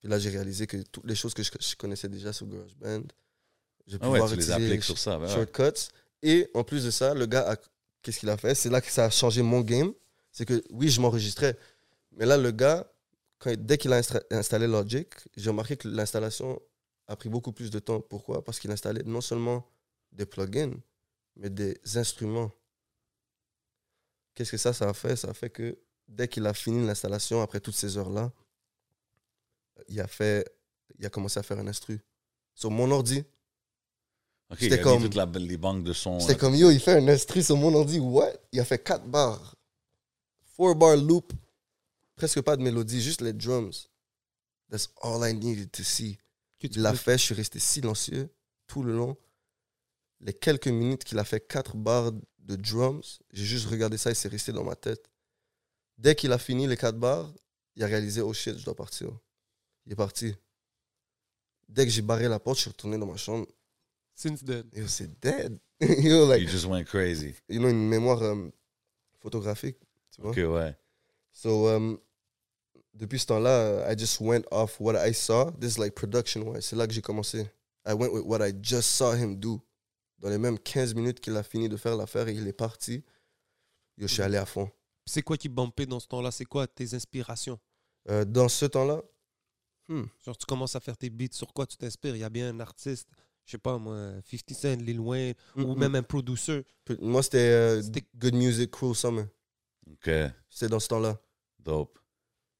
Puis là, j'ai réalisé que toutes les choses que je, je connaissais déjà sur GarageBand, je vais Ah ouais, pouvoir tu les utiliser sur ça. ben ouais. shortcuts. Et en plus de ça, le gars, a- qu'est-ce qu'il a fait? C'est là que ça a changé mon game. C'est que oui, je m'enregistrais. Mais là, le gars, quand, dès qu'il a installé Logic, j'ai remarqué que l'installation a pris beaucoup plus de temps. Pourquoi? Parce qu'il installait non seulement des plugins, mais des instruments. Qu'est-ce que ça, ça a fait? Ça a fait que dès qu'il a fini l'installation, après toutes ces heures-là, il a fait, il a commencé à faire un instru. Sur mon ordi, OK, C'était il a comme- mis toutes la- les banques de son. C'était là. comme yo, il fait un instru sur mon ordi. What? Il a fait 4 barres. four bar loop, presque pas de mélodie, juste les drums. That's all I needed to see. Il l'a fait, je suis resté silencieux tout le long. Les quelques minutes qu'il a fait quatre barres de drums, j'ai juste regardé ça et c'est resté dans ma tête. Dès qu'il a fini les quatre barres, il a réalisé, oh shit, je dois partir. Il est parti. Dès que j'ai barré la porte, je suis retourné dans ma chambre. Since then. Yo, c'est dead. Yo, like, You just went crazy. you know, une mémoire euh, photographique, tu vois? OK, ouais. So, um, depuis ce temps-là, I just went off what I saw. This is like production-wise. C'est là que j'ai commencé. I went with what I just saw him do. Dans les mêmes 15 minutes qu'il a fini de faire l'affaire et il est parti, je suis allé à fond. C'est quoi qui bumpait dans ce temps-là? C'est quoi tes inspirations? Euh, dans ce temps-là, hmm, Genre, tu commences à faire tes beats, sur quoi tu t'inspires? Il y a bien un artiste, je sais pas moi, 50 Cent, Lil Wayne, ou même un producer. moi c'était euh, C'était- Good Music, Cruel Summer. OK, C'était dans ce temps-là. dope.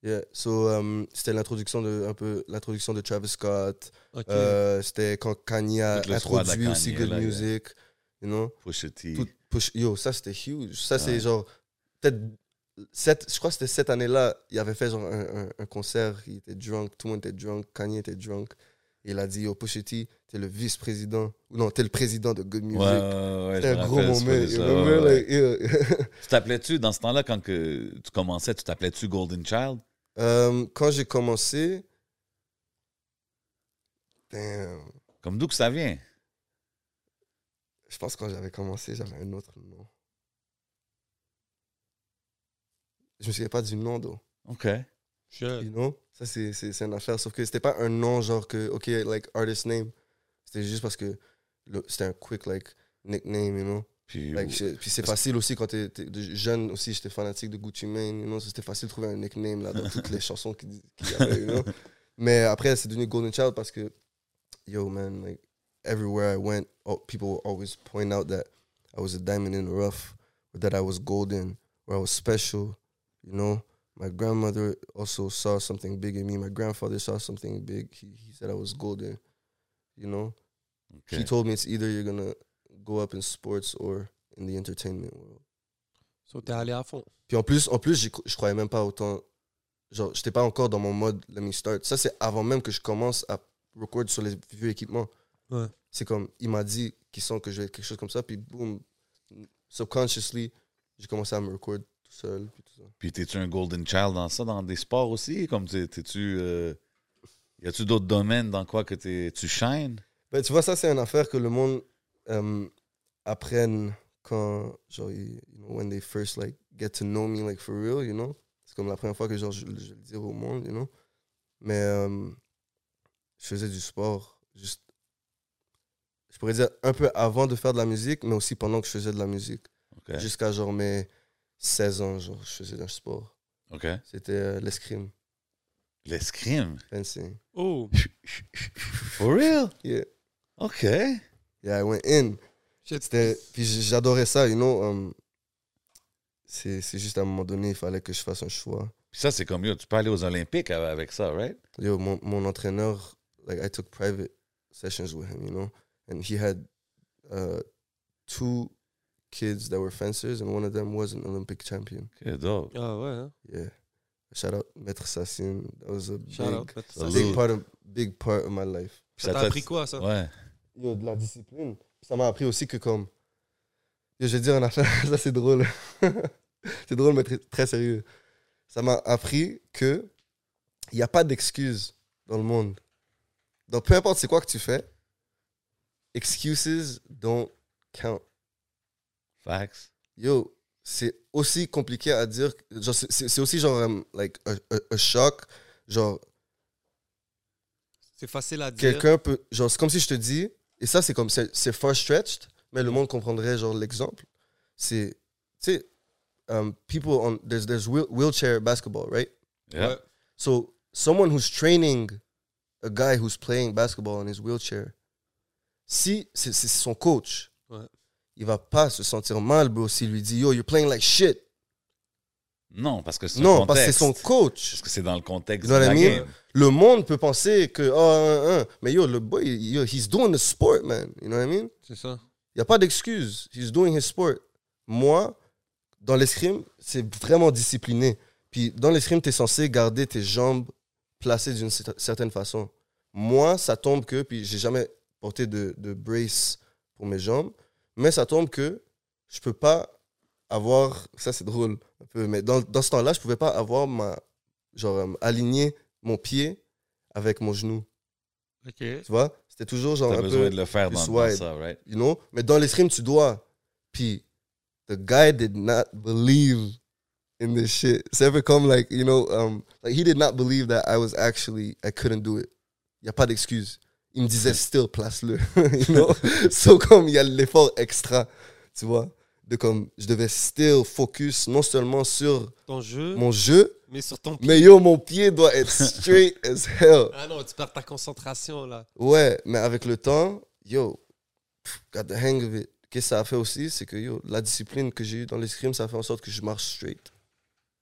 Yeah. So, um, c'était l'introduction de un peu l'introduction de Travis Scott. Euh, c'était quand Kanye a introduit aussi Good là, Music. You know? Pusha T. Tout- push- yo, ça c'était huge. Ça c'est genre. Peut-être. cette- Je crois que c'était cette année-là, il avait fait genre un, un- un concert, il était drunk, tout le monde était drunk, Kanye était drunk. Et il a dit Yo, Pusha T, t'es le vice-président. Ou non, t'es le président de Good Music. ouais, ouais, C'était un gros moment. c'est you ça, remember, ouais, ouais. like, yeah. Tu t'appelais-tu, dans ce temps-là, quand que tu commençais, tu t'appelais-tu Golden Child? Euh, quand j'ai commencé. Damn. Comme d'où que ça vient? Je pense que quand j'avais commencé, j'avais un autre nom. Je me souviens pas du nom, though. OK. Jeune. You know? Ça, c'est, c'est, c'est une affaire. Sauf que c'était pas un nom genre que, OK, like, artist name. C'était juste parce que le- c'était un quick, like, nickname, you know? Puis, c'est facile aussi quand t'es, jeune aussi, j'étais fanatique de Gucci Mane, you know? C'était facile de trouver un nickname là, dans toutes les chansons qu'il, y avait, you know? Mais après, c'est devenu Golden Child parce que, yo, man, like, everywhere I went, oh, people always point out that I was a diamond in the rough, or that I was golden, or I was special, you know? My grandmother also saw something big in me. My grandfather saw something big. He, he said I was golden, you know? OK. He told me it's either you're gonna go up in sports or in the entertainment world. So, t'es allé à fond. Puis en plus, en plus, je croyais même pas autant. Genre, j'étais pas encore dans mon mode let me start. Ça, c'est avant même que je commence à record sur les vieux équipements. Ouais. C'est comme, il m'a dit qu'il sent que je vais être quelque chose comme ça, puis boum, subconsciously, j'ai commencé à me record tout seul, puis tout ça. Puis t'es-tu un Golden Child dans ça, dans des sports aussi? Comme t'es- t'es-tu... euh, Y a-tu d'autres domaines dans quoi que t'es- tu shines? Ben, tu vois, ça, c'est une affaire que le monde euh, apprenne quand, genre, you you know, when they first, like, get to know me, like, for real, you know? C'est comme la première fois que, genre, je, le dire au monde, you know? Mais euh, je faisais du sport, juste, je pourrais dire un peu avant de faire de la musique, mais aussi pendant que je faisais de la musique. Jusqu'à, genre, mes 16 ans, genre, je faisais un sport. OK. C'était euh, l'escrime, L'escrime? fencing. Oh, For real? Yeah. OK. Yeah, I went in. Puis j'adorais ça, you know. um, c'est, c'est juste à un moment donné, il fallait que je fasse un choix. Puis ça, c'est comme, yo, tu peux aller aux Olympiques avec ça, right? Yo, mon, mon entraîneur, like, I took private sessions with him, you know. And he had uh, two kids that were fencers, and one of them was an Olympic champion. OK, dope. Ah ouais, hein? Yeah. Shout out Maître Sassine. That was a Shout big, out. Big part of big part of my life. Ça t'a t'a- appris quoi, ça? Ouais. Yo, de la discipline. Ça m'a appris aussi que comme... Je vais dire une affaire, ça c'est drôle. c'est drôle, mais très, très sérieux. Ça m'a appris que il n'y a pas d'excuses dans le monde. Donc, peu importe c'est quoi que tu fais, excuses don't count. Facts. Yo, c'est aussi compliqué à dire. genre, C'est aussi genre, um, like, a, a- a shock. Genre, C'est facile à dire. quelqu'un peut. Genre, c'est comme si je te dis, et ça, c'est comme. C'est c'est far-stretched, mais le monde comprendrait, genre, l'exemple. C'est. Tu sais, um, people on. There's, there's wheel- wheelchair basketball, right? Yeah. So, someone who's training a guy who's playing basketball in his wheelchair, si c'est c'est son coach, Ouais. il va pas se sentir mal, bro, s'il lui dit, yo, you're playing like shit. Non, parce que c'est Non, un parce que c'est son coach. Parce que c'est dans le contexte You know de what la I mean? game. Le monde peut penser que, oh, mais yo, le boy, yo, he's doing the sport, man. You know what I mean? C'est ça. Il n'y a pas d'excuse. He's doing his sport. Moi, dans l'escrime, c'est vraiment discipliné. Puis dans l'escrime, tu es censé garder tes jambes placées d'une cer- certaine façon. Moi, ça tombe que, puis j'ai jamais porté de, de brace pour mes jambes, mais ça tombe que je peux pas avoir, ça c'est drôle un peu, mais dans, dans ce temps-là, je pouvais pas avoir ma, genre, euh, aligner mon pied avec mon genou. Ok. Tu vois? C'était toujours genre T'as besoin peu, de le faire dans, dans ça, right? you know? Mais dans l'escrime, tu dois. Puis, the guy did not believe in this shit. C'est un peu comme, like, you know, um, like, he did not believe that I was actually, I couldn't do it. Il n'y a pas d'excuse. Il me disait, still, place-le. you know? so, comme, il y a l'effort extra, tu vois? De comme, je devais still focus non seulement sur Ton jeu, mon jeu, mais sur ton pied. mais yo, mon pied doit être straight as hell. Ah non, tu perds ta concentration là. Ouais, mais avec le temps, yo, got the hang of it. Qu'est-ce que ça a fait aussi, c'est que yo, la discipline que j'ai eue dans l'escrime, ça a fait en sorte que je marche straight.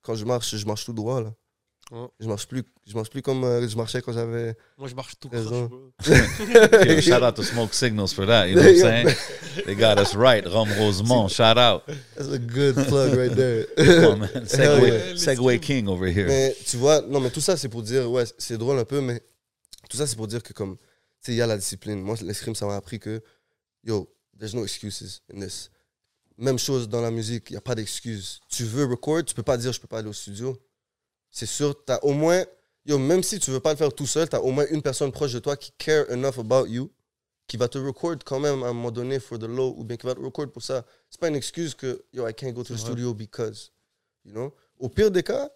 Quand je marche, je marche tout droit là. Ouais. Je marche plus, je marche plus comme euh, je marchais quand j'avais. Moi, je marche tout Raison. Yo, shout out to Smoke Signals for that. You know what I'm saying? They got us right. Rome Rosemont, shout out. That's a good plug right there. Come on, man. Hell Segway, yeah. Segway King over here. mais tu vois, non, mais tout ça c'est pour dire, ouais, c'est drôle un peu, mais tout ça c'est pour dire que comme, tu sais, il y a la discipline. Moi, l'escrime, ça m'a appris que, yo, there's no excuses in this. Même chose dans la musique, il n'y a pas d'excuses. Tu veux record, tu peux pas dire je peux pas aller au studio. C'est sûr, tu as au moins, yo, même si tu veux pas le faire tout seul, tu as au moins une personne proche de toi qui care enough about you, qui va te record quand même à un moment donné for the low, ou bien qui va te record pour ça. C'est pas une excuse que, yo, I can't go to the studio because, you know? Au pire des cas,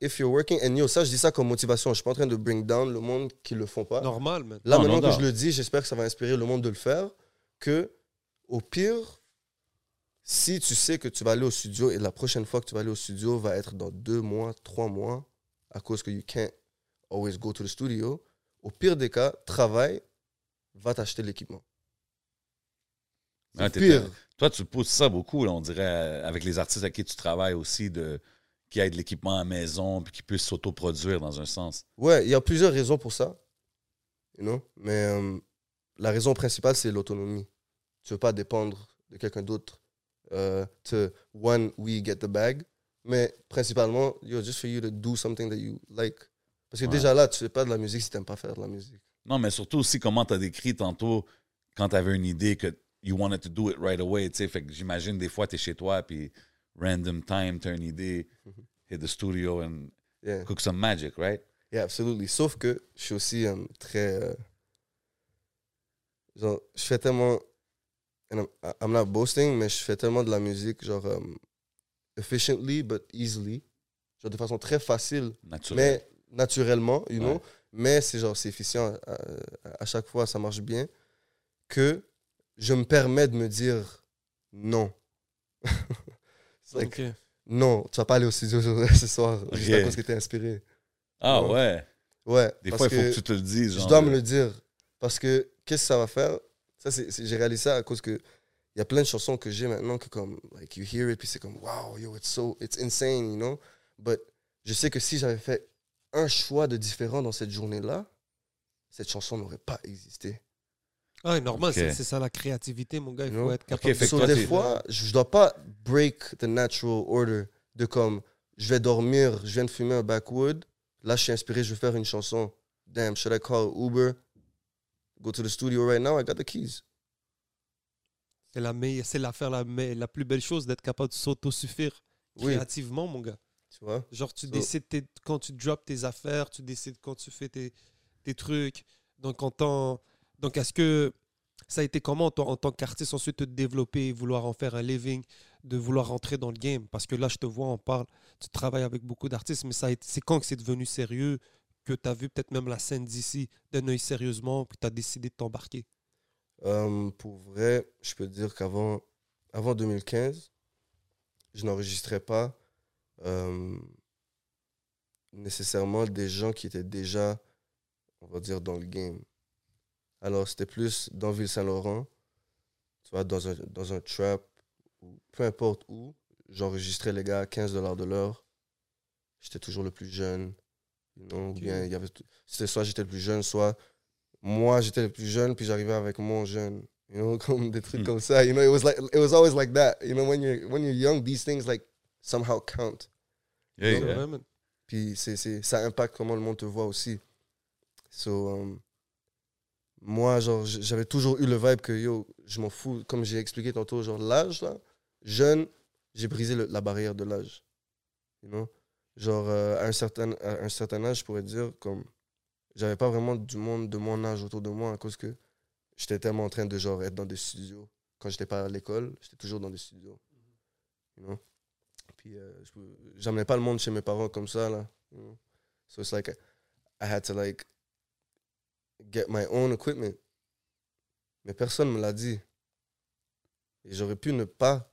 if you're working, and yo, ça, je dis ça comme motivation. Je suis pas en train de bring down le monde qui le font pas. Normal, man. Là, Non, maintenant non, que non. je le dis, j'espère que ça va inspirer le monde de le faire. Que, au pire, si tu sais que tu vas aller au studio et la prochaine fois que tu vas aller au studio va être dans deux mois, trois mois, à cause que you can't always go to the studio, au pire des cas, travaille, va t'acheter l'équipement. Ah, pire. Toi, tu pousses ça beaucoup, là, on dirait, euh, avec les artistes avec qui tu travailles aussi, de, qui aient de l'équipement à la maison, puis qui puissent s'autoproduire dans un sens. Ouais, il y a plusieurs raisons pour ça. You know? Mais euh, la raison principale, c'est l'autonomie. Tu veux pas dépendre de quelqu'un d'autre. Euh, to one, we get the bag. Mais principalement, yo, just for you to do something that you like. Parce que Ouais. déjà là, tu fais pas de la musique si t'aimes pas faire de la musique. Non, mais surtout aussi comment tu as décrit tantôt quand tu avais une idée que you wanted to do it right away. tu sais. Fait que j'imagine des fois, tu es chez toi, puis random time, tu as une idée, Mhm. hit the studio and Yeah. cook some magic, right? Yeah, absolutely. Sauf que je suis aussi très. euh, genre, je fais tellement. And I'm, I'm not boasting, mais je fais tellement de la musique, genre, euh, efficiently, but easily. Genre, de façon très facile, Naturel. mais naturellement, you know. Ouais. Mais c'est genre, c'est efficient. À, chaque fois, ça marche bien. Que je me permets de me dire non. It's like, Ok. non, tu vas pas aller au studio ce soir, juste à cause que t'es inspiré. ah Ouais. ouais. Ouais. Des fois, il faut que tu te le dises. Je dois de- me le dire. Parce que qu'est-ce que ça va faire? Ça, J'ai réalisé ça à cause que il y a plein de chansons que j'ai maintenant que comme, like, you hear it, puis c'est comme, wow, yo, it's so, it's insane, you know? But je sais que si j'avais fait un choix de différent dans cette journée-là, cette chanson n'aurait pas existé. Ah, normal, c'est ça la créativité, mon gars. Il faut être capable que So, toi, des fois, je je dois pas break the natural order de comme, je vais dormir, je viens de fumer un backwood, là, je suis inspiré, je vais faire une chanson. Damn, should I call Uber? Go to the studio right now, I got the keys. C'est la meilleure, c'est l'affaire la, la plus belle chose d'être capable de s'autosuffire Oui, créativement, mon gars. tu vois? Genre, tu So- décides tes- quand tu drops tes affaires, tu décides quand tu fais tes, tes trucs. Donc, en tant- donc est-ce que ça a été comment, toi, en tant qu'artiste, ensuite te développer, vouloir en faire un living, de vouloir rentrer dans le game? Parce que là, je te vois, on parle, tu travailles avec beaucoup d'artistes, mais ça c'est quand que c'est devenu sérieux? Que tu as vu peut-être même la scène d'ici d'un œil sérieusement, puis tu as décidé de t'embarquer? Euh, pour vrai, je peux te dire qu'avant avant 2015, je n'enregistrais pas euh, nécessairement des gens qui étaient déjà, on va dire, dans le game. Alors, c'était plus dans Ville-Saint-Laurent, tu vois, dans un, trap, ou peu importe où, j'enregistrais les gars à 15 dollars de l'heure. J'étais toujours le plus jeune. You know, ou Ok. bien, il y avait, c'était soit j'étais le plus jeune, soit moi, j'étais le plus jeune, puis j'arrivais avec mon jeune. You know, comme des trucs Hmm. comme ça. You know, it was like it was always like that. You know, when you're when you're young, these things like somehow count. Yeah. Puis c'est, c'est, ça impacte comment le monde te voit aussi. So, um, moi, genre, j'avais toujours eu le vibe que, yo, je m'en fous. Comme j'ai expliqué tantôt, genre, l'âge, là, jeune, j'ai brisé le- la barrière de l'âge. You know? Genre, euh, à, un certain, un certain âge, je pourrais dire, comme, j'avais pas vraiment du monde de mon âge autour de moi à cause que j'étais tellement en train de, genre, être dans des studios. Quand j'étais pas à l'école, j'étais toujours dans des studios. You know? Puis, euh, j'amenais pas le monde chez mes parents comme ça, là. You know? So it's like, I had to, like, get my own equipment. Mais personne me l'a dit. Et j'aurais pu ne pas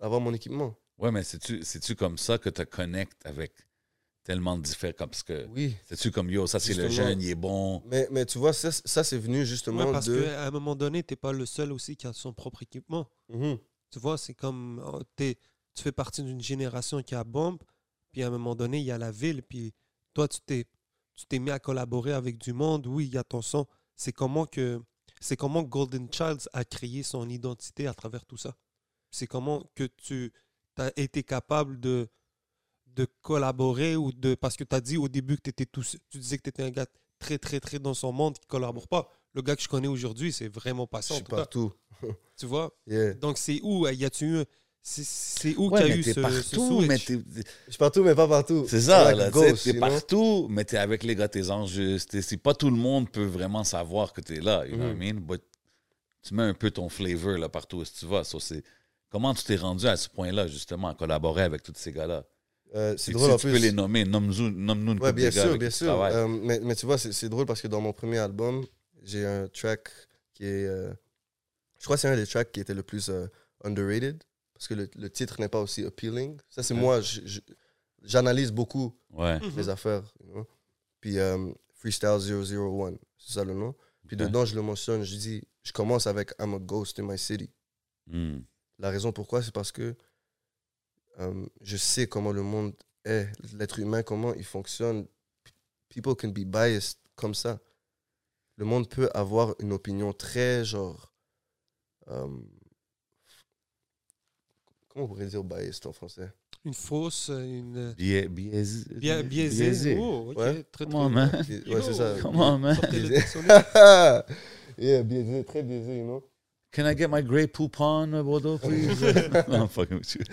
avoir mon équipement. Ouais, mais c'est-tu comme ça que tu connectes avec tellement de différents. comme- Parce que Oui. c'est-tu comme yo, ça c'est le jeune, il est bon? Mais, mais tu vois, ça, ça c'est venu justement Ouais, parce de... qu'à un moment donné, tu n'es pas le seul aussi qui a son propre équipement. Mhm. Tu vois, c'est comme oh, t'es- tu fais partie d'une génération qui a bombe, puis à un moment donné, il y a la ville, puis toi, tu t'es tu t'es mis à collaborer avec du monde. Oui, il y a ton son. C'est comment que c'est comment Golden Childs a créé son identité à travers tout ça? C'est comment que tu as été capable de de collaborer ou de parce que tu as dit au début que étais tout seul- tu disais que tu étais un gars très très très dans son monde qui collabore pas. Le gars que je connais aujourd'hui, c'est vraiment pas Je suis partout. Tu vois? Yeah. donc, c'est où Y a-tu eu. C'est où Ouais, qu'il y a eu ce, ce partout, mais t'es- Je suis partout, mais pas partout. C'est ça, là. tu you know? partout, mais t'es avec les gars, tes. T'es- C'est pas tout le monde peut vraiment savoir que t'es là. You know what I mean? But tu mets un peu ton flavor là, partout où tu vas. So, c'est- comment tu t'es rendu à ce point-là, justement, à collaborer avec tous ces gars-là? Euh, Si c'est tu- drôle en tu plus. peux les nommer. Nomme-nous nomme une Ouais, bien de gars sûr, avec bien sûr. Euh, mais, mais tu vois, c'est c'est drôle parce que dans mon premier album, j'ai un track qui est. euh, je crois que c'est un des tracks qui était le plus euh, underrated parce que le, le titre n'est pas aussi appealing. Ça, c'est Ouais. moi. J'analyse beaucoup Ouais. Mhm. les affaires. you know. Puis euh, Freestyle 001, c'est ça le nom. Puis dedans, je le mentionne. Je dis, je commence avec I'm a ghost in my city. Hmm. La raison pourquoi, c'est parce que euh, je sais comment le monde est, l'être humain, comment il fonctionne. People can be biased comme ça. Le monde peut avoir une opinion très genre. euh, comment on pourrait dire biased en français? Une fausse, une. Biais- biaisé. Bien, biaisé. Oh, ok. Ouais. Très, très- man. Ouais, c'est ça. Come on, man. Yeah, biaisé, très biaisé, you know. Can I get my grey poop on, uh, Bordeaux, please? non, I'm fucking with you.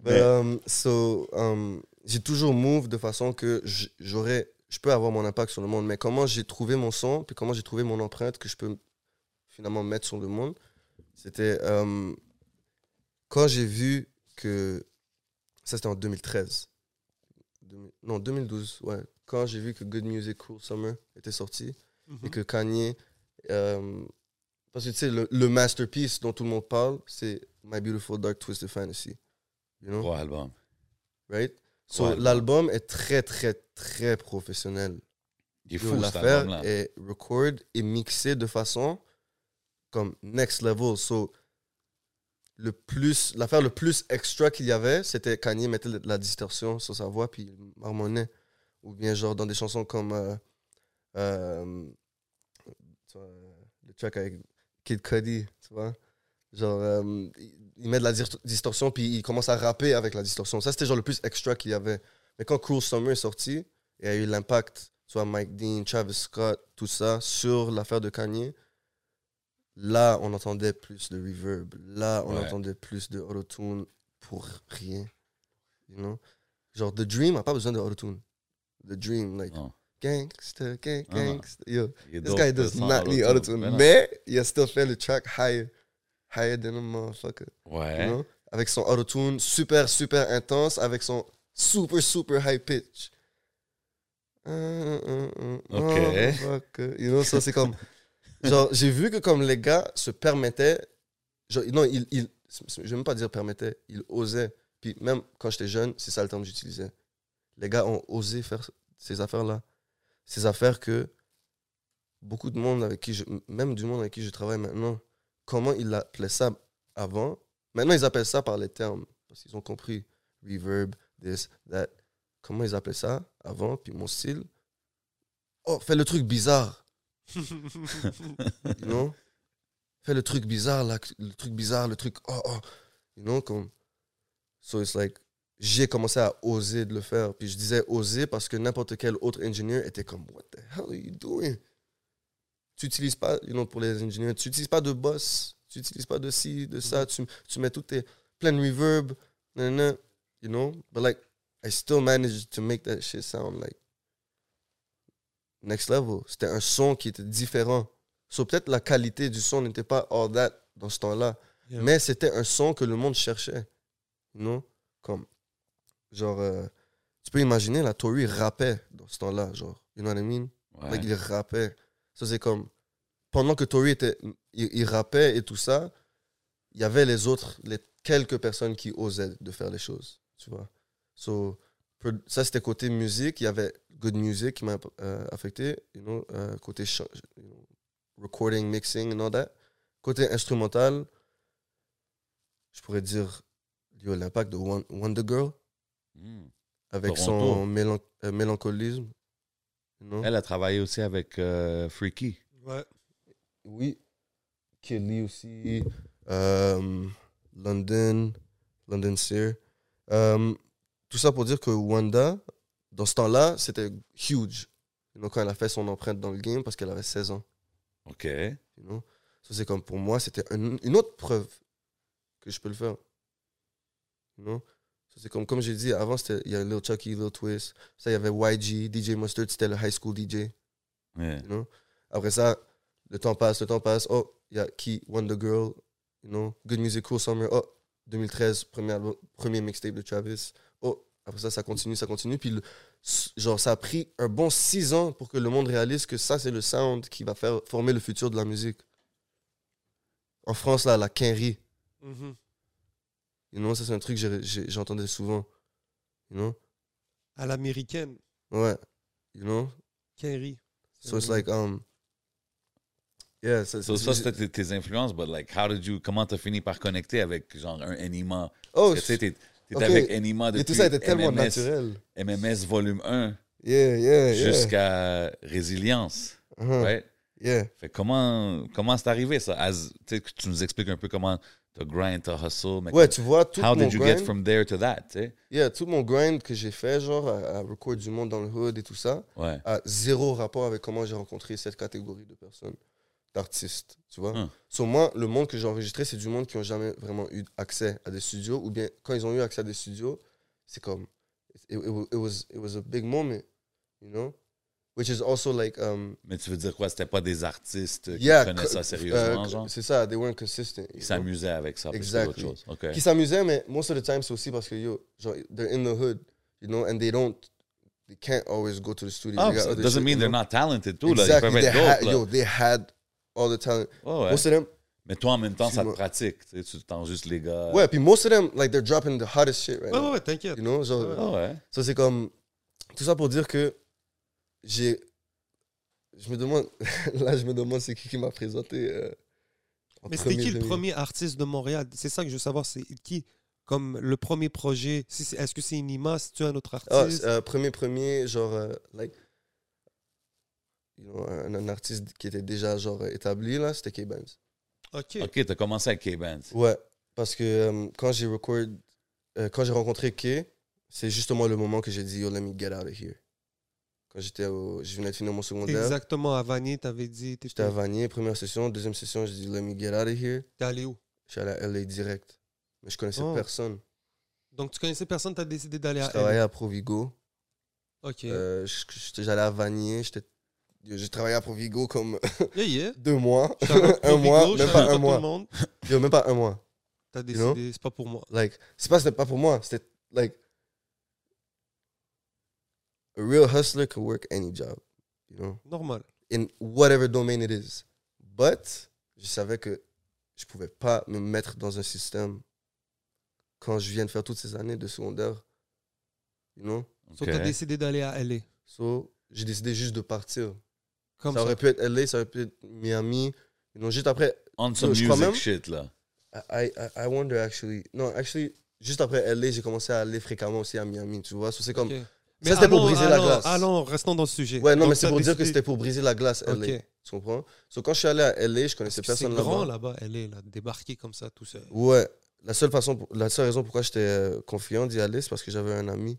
But, Mais- um, so, um, j'ai toujours move de façon que j'aurais, je peux avoir mon impact sur le monde. Mais comment j'ai trouvé mon son, puis comment j'ai trouvé mon empreinte que je peux finalement mettre sur le monde, c'était um, quand j'ai vu que ça c'était en 2013, 2000 non 2012, ouais. Quand j'ai vu que Good Music Cool Summer était sorti et Mhm. que Kanye, euh, parce que tu sais le, le masterpiece dont tout le monde parle, c'est My Beautiful Dark Twisted Fantasy. You know? Gros album. right? So, l'album est très, très, très professionnel. Il est fou, L'affaire est record et mixé de façon comme next level. So, le plus, l'affaire le plus extra qu'il y avait, c'était Kanye mettait de la distorsion sur sa voix puis il marmonnait. Ou bien genre dans des chansons comme euh, euh, le track avec Kid Cudi, tu vois. Genre, euh, il- met de la dis- distorsion puis il commence à rapper avec la distorsion. Ça, c'était genre le plus extra qu'il y avait. Mais quand Cruel Summer est sorti, il y a eu l'impact, soit Mike Dean, Travis Scott, tout ça, sur l'affaire de Kanye. Là, on entendait plus de reverb. Là, on Ouais. entendait plus de autotune pour rien. You know? Genre, The Dream n'a pas besoin de autotune. The Dream, like. Gangsta, gang, Ah. gangsta. Yo, Il est this guy does not need auto-tune. autotune. Mais il a still fait le track higher. Higher than a motherfucker. Ouais. You know? Avec son autotune super, super intense, avec son super, super high pitch. Uh, uh, uh, Ok. motherfucker. You know, ça c'est comme. Genre, j'ai vu que comme les gars se permettaient. Genre, non, ils, ils, je vais même pas dire permettaient, ils osaient. Puis même quand j'étais jeune, c'est ça le terme que j'utilisais. Les gars ont osé faire ces affaires-là. Ces affaires que beaucoup de monde avec qui je. Même du monde avec qui je travaille maintenant, comment ils appelaient ça avant? Maintenant, ils appellent ça par les termes. Parce qu'ils ont compris. Reverb, this, that. Comment ils appelaient ça avant, puis mon style. Oh, fais le truc bizarre. You know? fais le truc bizarre, là, le truc bizarre, le truc, oh, oh. You know, comme. So it's like, j'ai commencé à oser de le faire. Puis je disais oser parce que n'importe quel autre ingénieur était comme, what the hell are you doing? Tu n'utilises pas, you know, pour les ingénieurs, tu n'utilises pas de boss, tu n'utilises pas de ci, de ça, tu, tu mets tout tes plein de reverb, nanana, you know? But like, I still managed to make that shit sound like next level. C'était un son qui était différent. So peut-être la qualité du son n'était pas all that dans ce temps-là. Yeah. Mais c'était un son que le monde cherchait. You know? Comme, genre, euh, tu peux imaginer, la Tory rappait dans ce temps-là, genre, you know what I mean? Ouais. Like, il rappait. Ça, c'est comme, pendant que Tory était, il, il rappait et tout ça, il y avait les autres, les quelques personnes qui osaient de faire les choses, tu vois? So, ça, c'était côté musique. Il y avait Good Music qui m'a euh, affecté, you know, euh, côté you know, recording, mixing and all that. Côté instrumental, je pourrais dire l'impact de Won- Wonder Girl Hmm. avec Toronto. son mélan- euh, mélancolisme. Elle a travaillé aussi avec euh, Freaky. Ouais. Oui. Kelly aussi. euh, London. London Sear. Euh, tout ça pour dire que Wanda, dans ce temps-là, c'était huge. You know, quand elle a fait son empreinte dans le game parce qu'elle avait 16 ans. OK. You know? Ça, c'est comme pour moi, c'était un- une autre preuve que je peux le faire. You know? C'est comme, comme j'ai dit, avant, c'était- il y a Lil Chucky, Lil Twist. Ça, il y avait YG, DJ Mustard, c'était le high school DJ. Yeah. you know? Après ça, le temps passe, le temps passe. Oh, il y a qui Wonder Girl, you know? Good Music Cool Summer. Oh, 2013, premier, album- premier mixtape de Travis. Oh, après ça, ça continue, ça continue. Puis, le- genre, ça a pris un bon six ans pour que le monde réalise que ça, c'est le sound qui va faire former le futur de la musique. En France, là, la quinri. Mhm. You know, ça, c'est un truc que j'ai- j'ai- j'entendais souvent. You know? À l'américaine, Ouais. You know? Kenry. So it's like, um. Yeah, ça, So, ça, c'était tes, tes influences, but like, how did you, comment t'as fini par connecter avec genre un Enima? Oh, tu sais, t'es- t'étais ok. avec Enima et depuis tout ça était tellement MMS, naturel. MMS volume 1 Yeah, yeah, yeah. jusqu'à Résilience, Uh-huh. right? Yeah. Fait comment comment c'est arrivé ça? As, tu nous expliques un peu comment t'as grind, t'as hustle, mais Ouais, tu vois, tout how mon did you grind, get from there to that, tu sais? yeah, tout mon grind que j'ai fait, genre, à, à record du monde dans le hood et tout ça, Ouais. a zéro rapport avec comment j'ai rencontré cette catégorie de personnes, d'artistes, tu vois? Hum. Sur moi, le monde que j'ai enregistré, c'est du monde qui n'ont jamais vraiment eu accès à des studios, ou bien quand ils ont eu accès à des studios, c'est comme, it, it, it was, it was a big moment, you know? Which is also like, um, Mais tu veux dire quoi? C'était pas des artistes qui yeah, prenaient ça sérieusement, euh, genre? c'est ça, they weren't consistent. you Ils know? s'amusaient avec ça, Exactly. d'autres choses. OK. qui s'amusaient, mais most of the time, c'est aussi parce que, yo, genre, they're in the hood, you know, and they don't, they can't always go to the studio. Ça other doesn't shit, mean they're know? not talented, tout, là. Ils Exactly. peuvent They être had, dope, là. yo, they had all the talent. Ouais, ouais. Most of them, Mais toi, en même temps, ça te pratique. Tu sais, tu juste les gars. ouais, puis most of them, like, they're dropping the hottest shit right Ouais, now. ouais, ouais, t'inquiète. You know, genre, Ah ouais. ça c'est comme, tout ça pour dire que j'ai, je me demande, là, je me demande c'est qui qui m'a présenté. euh, Mais c'était qui le premier. artiste de Montréal? C'est ça que je veux savoir. C'est qui Comme le premier projet? si c'est- Est-ce que c'est Inima Si tu es un autre Ah, artiste? euh, premier, premier, genre, euh, like, you know, un, un artiste qui était déjà, genre, établi, là, c'était K-Benz. Ok. OK, t'as commencé avec K-Benz. Ouais, parce que euh, quand j'ai record, euh, quand j'ai rencontré K, c'est justement le moment que j'ai dit, yo, let me get out of here. Quand j'étais au, je venais de finir mon secondaire, Exactement. À Vanier, t'avais dit. j'étais à Vanier, première session, deuxième session, j'ai dit, let me get out of here. t'es allé où? Je suis allé à LA direct. Mais je connaissais Oh. personne. Donc, tu connaissais personne, t'as décidé d'aller Je à travaillais LA. à Provigo. Ok. Euh, je- J'allais à Vanier. j'étais- J'ai travaillé à Provigo comme Yeah, yeah. deux mois. Un mois, même pas un mois. Yo, même pas un mois. T'as know? décidé, c'est pas pour moi. Like, c'est pas, c'était pas pour moi. C'était, like, a real hustler can work any job, you know, Normal. in whatever domain it is. But, je savais que je pouvais pas me mettre dans un système quand je viens de faire toutes ces années de secondaire, you know? So, OK. t'as décidé d'aller à LA. So, j'ai décidé juste de partir. Comme ça ça. aurait pu être LA, ça aurait pu être Miami. You know, juste après, On some music même- shit, là. I, I, I wonder actually. Non, actually, juste après LA, j'ai commencé à aller fréquemment aussi à Miami, tu vois? So, c'est comme, Ça, c'était pour allons- briser la glace. Allons, restons dans ce sujet. Ouais, non, Donc, mais c'est pour dire que c'était pour briser la glace, LA. Ok. Tu comprends? So, quand je suis allé à LA, je connaissais C'est personne grand là-bas. là-bas, elle est là, débarquer comme ça tout seul. Ouais. La seule, façon, la seule raison pourquoi j'étais euh, confiant d'y aller, c'est parce que j'avais un ami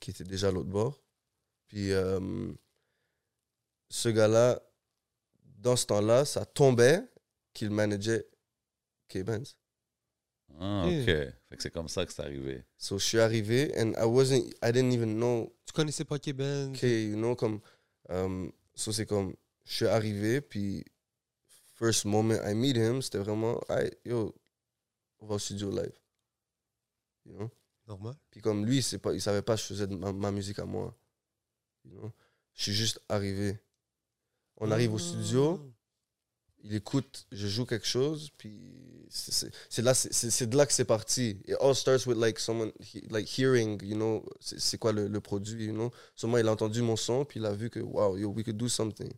qui était déjà à l'autre bord. Puis euh, ce gars-là, dans ce temps-là, ça tombait qu'il manageait K-Benz. Ah, Ok. OK. Fait que c'est comme ça que c'est arrivé. So, je suis arrivé and I wasn't, I didn't even know Tu connaissais pas Keben OK, you know, comme. euh, so, c'est comme. Je suis arrivé, puis. First moment I meet him, c'était vraiment. Hey, yo, on va au studio live. You know? Normal. Puis comme lui, c'est pas, il savait pas que je faisais ma, ma musique à moi. You know? Je suis juste arrivé. On arrive au studio, il écoute, je joue quelque chose, puis c'est- là, de là que c'est parti. It all starts with like someone, he- like hearing, you know, c'est quoi le, le produit, you know. Seulement, il a entendu mon son, puis il a vu que, wow, yo, we could do something,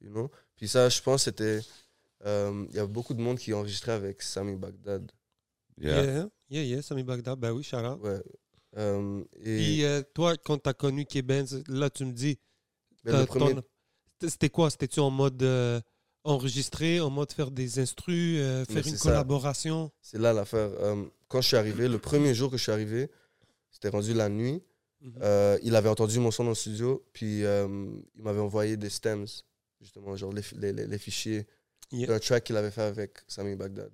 you know. Puis ça, je pense, c'était, euh, il y a beaucoup de monde qui enregistrait avec Sami Baghdad. Yeah. Yeah, yeah, yeah, Sami Bagdad, ben oui, out. Ouais. Euh, et Puis euh, toi, quand t'as connu Keben, là, tu me dis, ben, premier, c'était quoi? C'était-tu en mode enregistré, en mode faire des instrus, euh, faire une ça. collaboration C'est là l'affaire. Euh, quand je suis arrivé, le premier jour que je suis arrivé, c'était rendu la nuit. Mhm. Euh, il avait entendu mon son dans le studio, puis euh, il m'avait envoyé des stems, justement, genre les, les, les- les fichiers Yeah. d'un track qu'il avait fait avec Sami Baghdad.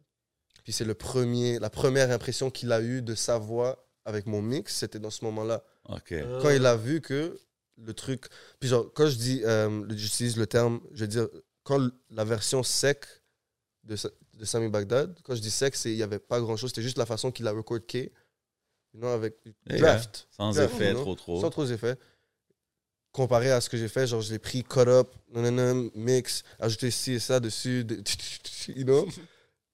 Puis c'est le premier, la première impression qu'il a eue de sa voix avec mon mix, c'était dans ce moment-là. Quand il a vu que le truc. Puis genre, quand je dis, euh, j'utilise le terme, je veux dire, quand la version sec de, de Sami Baghdad, quand je dis sec, c'est il n'y avait pas grand chose, c'était juste la façon qu'il a record K, you know, avec Yeah. draft, Sans Draft, effet, trop, trop. sans trop d'effets. Comparé à ce que j'ai fait, genre je l'ai pris, cut up, nanana, mix, ajouté ci et ça dessus, de- you know.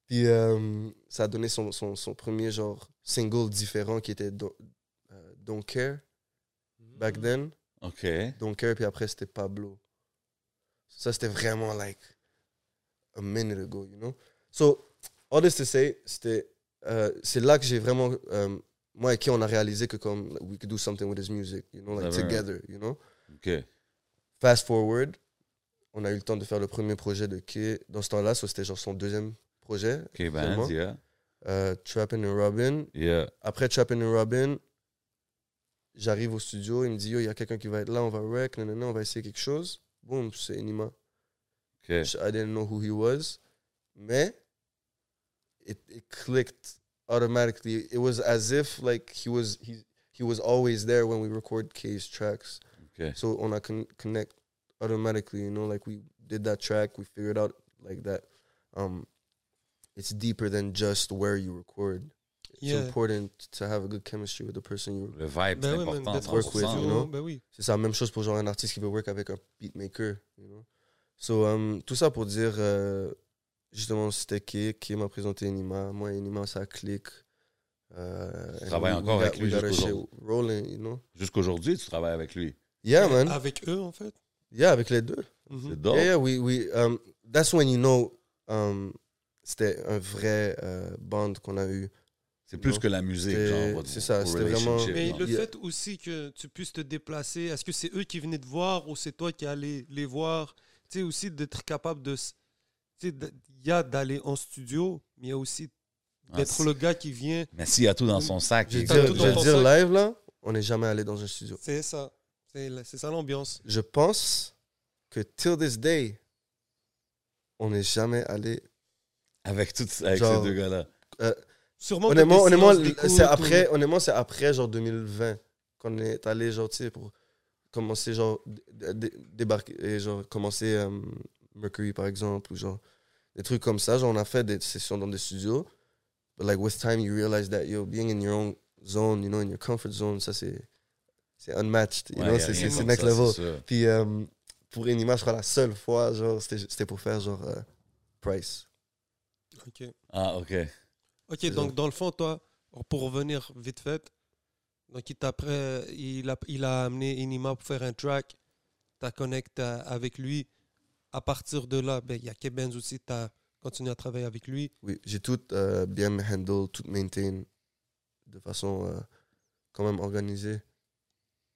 Puis euh, ça a donné son, son, son premier genre single différent qui était Don't, euh, Don't Care back then. OK. Don't Care, puis après c'était Pablo. Ça c'était vraiment like a minute ago, you know? So, all this to say, c'était, euh, c'est là que j'ai vraiment, euh, moi et qui on a réalisé que comme we could do something with his music, you know, like Never. together, you know? OK. Fast forward, on a eu le temps de faire le premier projet de Kay dans ce temps-là, so c'était genre son deuxième projet, Vraiment? Bands, yeah. euh, Trappin' and Robin. Yeah. Après Trappin' and Robin, j'arrive au studio, il me dit, yo, il y a quelqu'un qui va être là, on va rec, nanana, on va essayer quelque chose. Boom, c'est Enima. OK. I didn't know who he was, mais it, it clicked automatically. It was as if like he was he he was always there when we record K's tracks. OK. So on a con- connect automatically, you know, like we did that track, we figured out like that. Um, it's deeper than just where you record. It's Yeah. important to have a good chemistry with the person you. Le vibe, c'est Ben oui, man, important. d'être en work with, 100%. you studio, know? Ben oui. C'est ça, même chose pour genre un artiste qui veut work avec un beatmaker, you know? So, um, tout ça pour dire, euh, justement, c'était qui qui m'a présenté Enima. Moi, Enima, ça clique. Euh, travailles we- encore avec lui we got our jusqu'au shit jour. rolling, you know? Jusqu'aujourd'hui, tu travailles avec lui? Yeah, man. Avec eux, en fait? Yeah, avec les deux. Mhm. C'est dope. Yeah, yeah, we, we, um, that's when you know, um, c'était un vrai euh, band qu'on a eu. C'est plus Non. que la musique, C'est- genre. votre- c'est ça, c'était vraiment- Mais le Yeah. fait aussi que tu puisses te déplacer, est-ce que c'est eux qui venaient te voir ou c'est toi qui allais les voir? Tu sais, aussi d'être capable de. Tu sais, il y a d'aller en studio, mais il y a aussi Ah, d'être le gars qui vient. Mais s'il y a tout dans son sac, Je T'as dire, je dire live, là, on n'est jamais allé dans un studio. C'est ça. C'est ça l'ambiance. Je pense que till this day, on n'est jamais allé. avec, tout, avec Genre, ces deux gars-là. Sûrement. Honnêtement, honnêtement, c'est ou- après, honnêtement, c'est après genre 2020 qu'on est allé genre tu sais pour commencer genre dé- dé- débarquer et genre commencer euh, Mercury par exemple ou genre des trucs comme ça. Genre on a fait des sessions dans des studios, but like with time you realize that yo being in your own zone, you know, in your comfort zone, ça c'est c'est unmatched, you Ouais, know, c'est c'est- next ça, level. Puis euh, pour Enima, je crois la seule fois genre c'était c'était pour faire genre euh, Price. Ok. Ah, OK. Ok, donc dans le fond, toi, pour revenir vite fait, donc il, après, il, a, il a amené Inima pour faire un track, tu as connecté avec lui. À partir de là, ben, il y a Kebenz aussi, tu as continué à travailler avec lui. Oui, j'ai tout euh, bien handle, tout maintain de façon euh, quand même organisée.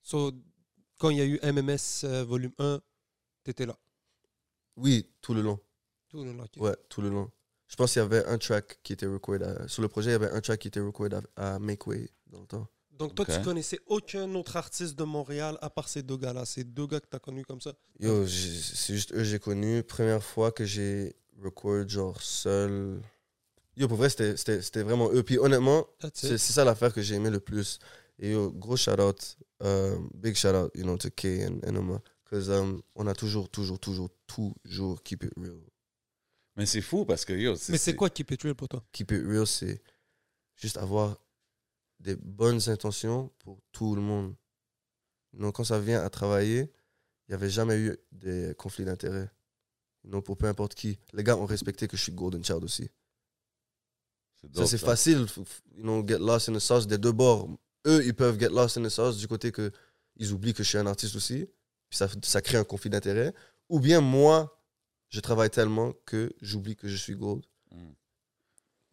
So, quand il y a eu MMS euh, volume 1, tu étais là? Oui, tout le long. Tout le long, ok. Ouais, tout le long. Je pense qu'il y avait un track qui était recordé. à- Sur le projet, il y avait un track qui était recordé à, à Make Way dans le temps. Donc toi, tu connaissais aucun autre artiste de Montréal à part ces deux gars-là. Ces deux gars que tu as connus comme ça? Yo, c'est juste eux que j'ai connus. Première fois que j'ai record genre seul. Yo, pour vrai, c'était- c'était c'était vraiment eux. Puis honnêtement, c'est ça l'affaire que j'ai aimé le plus. Et yo, gros shout out, euh, big shout out, you know, to Kay and Enoma. Parce on a toujours, toujours, toujours, toujours keep it real. Mais c'est fou parce que, yo, Mais c'est quoi Keep It Real pour toi? Keep it real, c'est juste avoir des bonnes intentions pour tout le monde. Donc, quand ça vient à travailler, il n'y avait jamais eu des conflits d'intérêts. Non, pour peu importe qui. Les gars ont respecté que je suis Golden Child aussi. C'est Ça, c'est facile, you know, get lost in the sauce des deux bords. Eux, ils peuvent get lost in the sauce du côté que ils oublient que je suis un artiste aussi. Puis ça, ça crée un conflit d'intérêt. Ou bien moi, je travaille tellement que j'oublie que je suis Gold. Mm.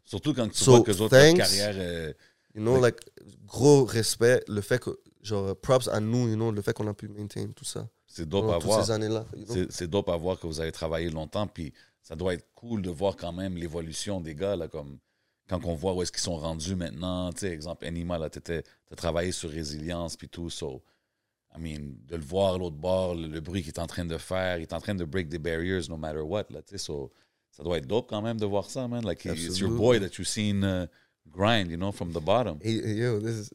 Surtout quand tu So, vois que les autres thanks. carrière. euh, You know, like, gros respect, le fait que, genre, props à nous, you know, le fait qu'on a pu maintain tout ça. c'est dope à voir. ces années-là. you know. C'est c'est dope à voir que vous avez travaillé longtemps, puis ça doit être cool de voir quand même l'évolution des gars, là, comme quand on voit où est-ce qu'ils sont rendus maintenant. Tu sais, exemple, Anima, là, tu as travaillé sur résilience, puis tout, so, I mean, de le voir à l'autre bord, le, le bruit qu'il est en train de faire, il est en train de break the barriers no matter what, là, so, ça doit être dope quand même de voir ça, man. Like, it's your boy that you've seen uh, grind, you know, from the bottom. Et, et yo, this is-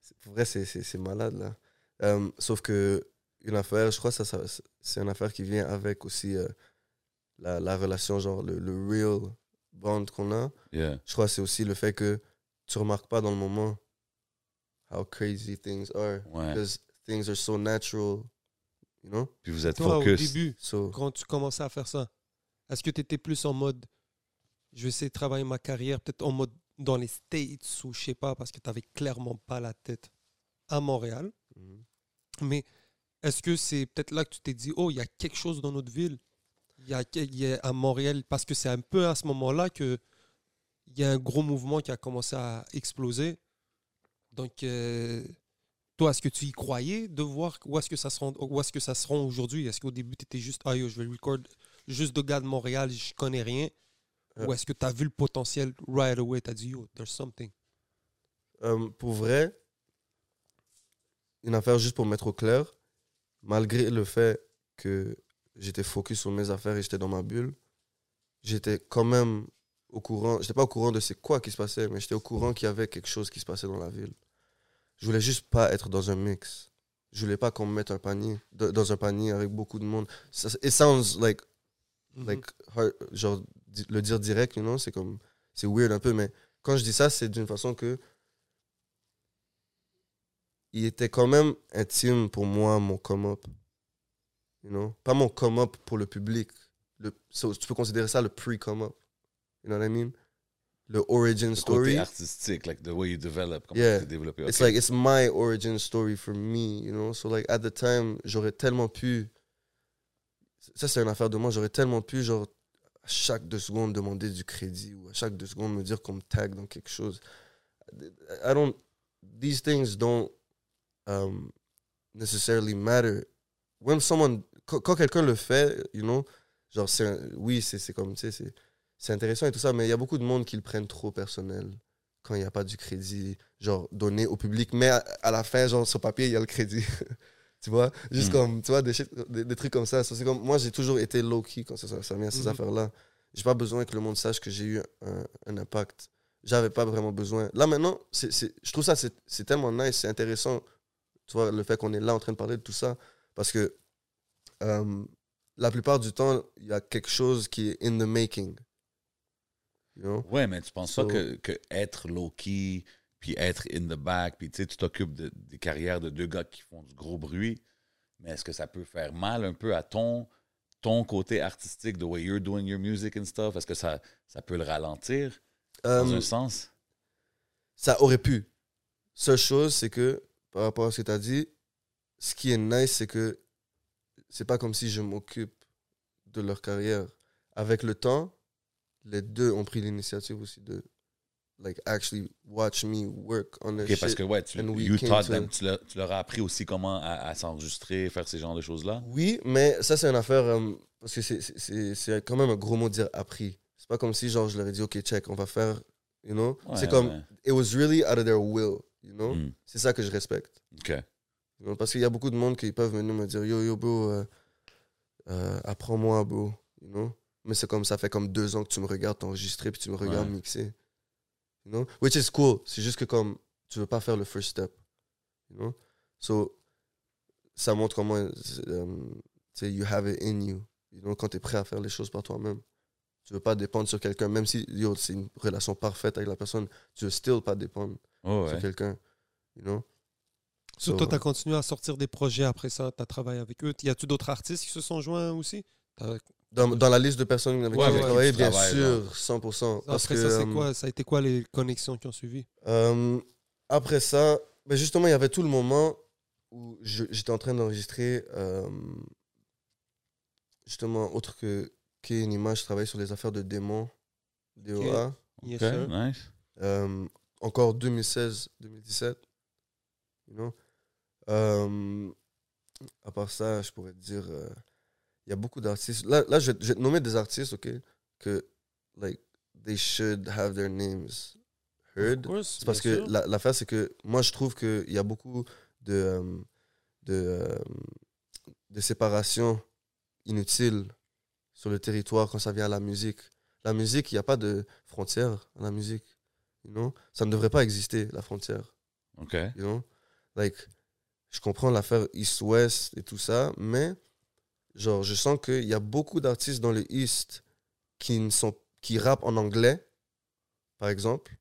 c'est- pour vrai, c'est- malade, là. Euh, sauf que, une affaire, je crois que ça, ça- c'est une affaire qui vient avec aussi euh, la, la relation, genre, le, le real bond qu'on a. Yeah. Je crois que c'est aussi le fait que tu remarques pas dans le moment how crazy things are. Ouais. Because things are so natural, you know? Puis vous êtes Toi, au focus. début, So, quand tu commençais à faire ça, est-ce que tu étais plus en mode je vais essayer de travailler ma carrière, peut-être en mode dans les States ou je sais pas, parce que tu n'avais clairement pas la tête à Montréal. mhm. Mais est-ce que c'est peut-être là que tu t'es dit, oh, il y a quelque chose dans notre ville? Il y a, il y a à Montréal, parce que c'est un peu à ce moment-là que il y a un gros mouvement qui a commencé à exploser. Donc, euh, toi, est-ce que tu y croyais de voir où est-ce que ça se rend, où est-ce que ça se rend aujourd'hui? Est-ce qu'au début, tu étais juste, ah yo, je vais record juste de gars de Montréal, je connais rien? Euh. Ou est-ce que tu as vu le potentiel right away Tu as dit, yo, there's something? Euh, pour vrai, une affaire juste pour mettre au clair, malgré le fait que j'étais focus sur mes affaires et j'étais dans ma bulle, j'étais quand même au courant, j'étais pas au courant de c'est quoi qui se passait, mais j'étais au courant qu'il y avait quelque chose qui se passait dans la ville. Je voulais juste pas être dans un mix. Je voulais pas qu'on me mette un panier, de- dans un panier avec beaucoup de monde. Ça, it sounds like Mhm. like hard- genre le dire direct you know c'est comme c'est weird un peu mais quand je dis ça c'est d'une façon que il était quand même intime pour moi mon come up you know? Pas mon come up pour le public le so, tu peux considérer ça le pre come up you know what I mean? Le origin Le côté story artistique, like the way you develop, comment Yeah. tu développé. It's like it's my origin story for me, you know? So like at the time, j'aurais tellement pu. Ça c'est une affaire de moi. J'aurais tellement pu genre à chaque deux secondes demander du crédit ou à chaque deux secondes me dire qu'on me tag dans quelque chose. I don't. These things don't um, necessarily matter. When someone quand, quand quelqu'un le fait, you know, genre c'est oui c'est c'est comme tu sais c'est c'est intéressant et tout ça, mais il y a beaucoup de monde qui le prennent trop personnel quand il n'y a pas du crédit, genre, donné au public. Mais à, à la fin, genre, sur papier, il y a le crédit. tu vois? Juste Mm. comme, tu vois, des, des, des trucs comme ça. Ça, c'est comme, moi, j'ai toujours été low-key quand ça, ça, ça vient à ces Mhm. affaires-là. J'ai pas besoin que le monde sache que j'ai eu un, un impact. J'avais pas vraiment besoin. Là, maintenant, c'est, je trouve ça, c'est, c'est tellement nice, c'est intéressant, tu vois, le fait qu'on est là en train de parler de tout ça. Parce que euh, la plupart du temps, il y a quelque chose qui est in the making. You know? Ouais, mais tu penses So- pas que, que être low-key, puis être in the back, puis tu sais, tu t'occupes de- des carrières de deux gars qui font du gros bruit, mais est-ce que ça peut faire mal un peu à ton, ton côté artistique, the way you're doing your music and stuff? Est-ce que ça, ça peut le ralentir dans Euh, un sens? Ça aurait pu. Seule chose, c'est que, par rapport à ce que tu as dit, ce qui est nice, c'est que c'est pas comme si je m'occupe de leur carrière. Avec le temps, les deux ont pris l'initiative aussi de like actually watch me work on the Ok, shit. parce que ouais, tu, you taught to- them, tu, leur, tu leur as appris aussi comment à, à s'enregistrer, faire ces genres de choses-là? Oui, mais ça, c'est une affaire. euh, parce que c'est- quand même un gros mot de dire appris. C'est pas comme si, genre, je leur ai dit, OK, check, on va faire. You know? Ouais, c'est comme. It was really out of their will. You know? Mm. C'est ça que je respecte. Ok. Parce qu'il y a beaucoup de monde qui peuvent venir me dire, yo, yo, bro, euh, euh, apprends-moi, bro. You know? Mais c'est comme ça fait comme deux ans que tu me regardes t'enregistrer puis tu me regardes Ouais. mixer. You know? Which is cool. C'est juste que comme tu veux pas faire le first step. You know? So, ça montre comment tu sais, you have it in you. You know? Quand tu es prêt à faire les choses par toi-même. Tu veux pas dépendre sur quelqu'un, même si c'est une relation parfaite avec la personne, tu veux still pas dépendre Oh, sur quelqu'un. You know? So, So, toi, tu as continué à sortir des projets après ça, tu as travaillé avec eux. Y a-tu d'autres artistes qui se sont joints aussi? Dans, dans la liste de personnes avec Ouais, qui avec j'ai travaillé, bien sûr, 100%. Parce Après que, ça, c'est euh, quoi Ça a été quoi les connexions qui ont suivi? Euh, après ça, ben justement, il y avait tout le moment où je- j'étais en train d'enregistrer, euh, justement, autre que une image, je travaillais sur les affaires de démons, DOA. Yes, Ok, sir. nice. Euh, encore 2016-2017. You know? Euh, à part ça, je pourrais te dire, euh, il y a beaucoup d'artistes. Là, là je, vais, je vais te nommer des artistes, ok, que, like, they should have their names heard. Of course, C'est parce que sûr. la- l'affaire, c'est que moi, je trouve qu'il y a beaucoup de, euh, de, euh, de séparation inutile sur le territoire quand ça vient à la musique. La musique, il n'y a pas de frontière à la musique. You know? Ça ne devrait pas exister, la frontière. Ok. You know? Like, je comprends l'affaire East-West et tout ça, mais genre, je sens qu'il y a beaucoup d'artistes dans le East qui, ne sont, qui rappent en anglais, par exemple,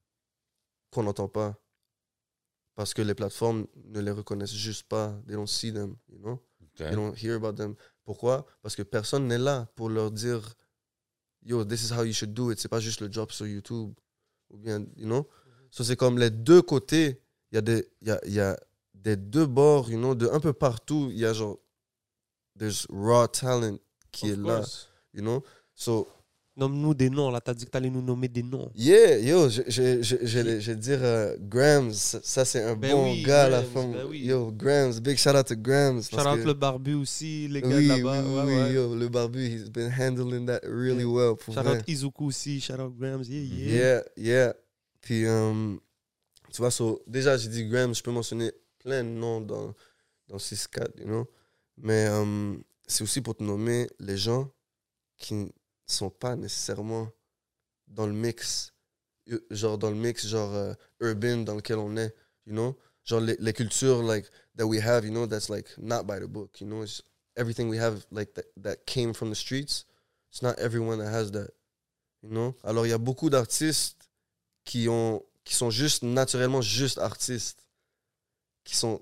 qu'on n'entend pas. Parce que les plateformes ne les reconnaissent juste pas. They don't see them, you know? ok. They don't hear about them. Pourquoi? Parce que personne n'est là pour leur dire Yo, this is how you should do it. C'est pas juste le job sur YouTube. Ou bien, you know? So, c'est comme les deux côtés. Il y, a des- y, a, y a des deux bords, you know, de un peu partout. Il y a genre. There's raw talent qui Of est là, course. you know? So, Nomme-nous des noms, là. Tu as dit que tu allais nous nommer des noms. yeah, yo, je, je, je, je, vais- je dire euh, Grams. Ça, c'est un Ben bon oui, gars, la Grams, femme. ben oui. Yo, Grams. Big shout out to Grams. Shout out que- le barbu aussi, les gars Oui, là-bas. oui, Ouais, ouais. yo, le barbu, he's been handling that really well. Pour Shout vrai. out Izuku aussi, shout out Grams. Yeah, yeah. Yeah, yeah. Puis, euh, tu vois, so, déjà, j'ai dit Graham, je peux mentionner plein de noms dans, dans 6-4, you know? Mais euh, c'est aussi pour te nommer les gens qui ne sont pas nécessairement dans le mix, euh, genre dans le mix, genre euh, urbain dans lequel on est, you know? Genre les, les cultures, like, that we have, you know, that's like not by the book, you know? It's everything we have, like, that, that came from the streets. It's not everyone that has that, you know? Alors, il y a beaucoup d'artistes qui qui sont juste naturellement juste artistes qui sont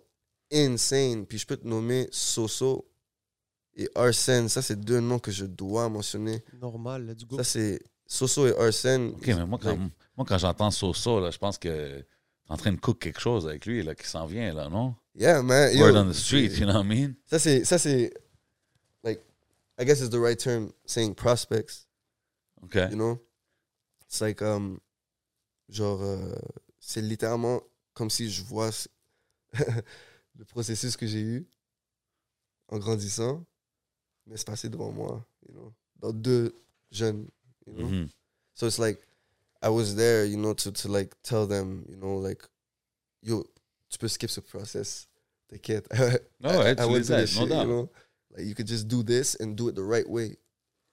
insane puis je peux te nommer Soso et Arsène ça c'est deux noms que je dois mentionner Normal, let's go. ça c'est Soso et Arsène Ok, mais moi, quand, moi, quand j'entends Soso, là, je pense que t'es en train de cook quelque chose avec lui, là, qui s'en vient, là, non? yeah man yo, Word on the street, you know what I mean? ça c'est ça c'est like I guess it's the right term saying prospects Ok. you know? It's like um genre euh, c'est littéralement comme si je vois le processus que j'ai eu en grandissant mais c'est passé devant moi you know dans deux jeunes you know Mhm. so it's like I was there you know to to like tell them you know like yo tu peux skip ce process t'inquiète Ah ouais, I- I went through aides, this no shit, you know? Like you could just do this and do it the right way,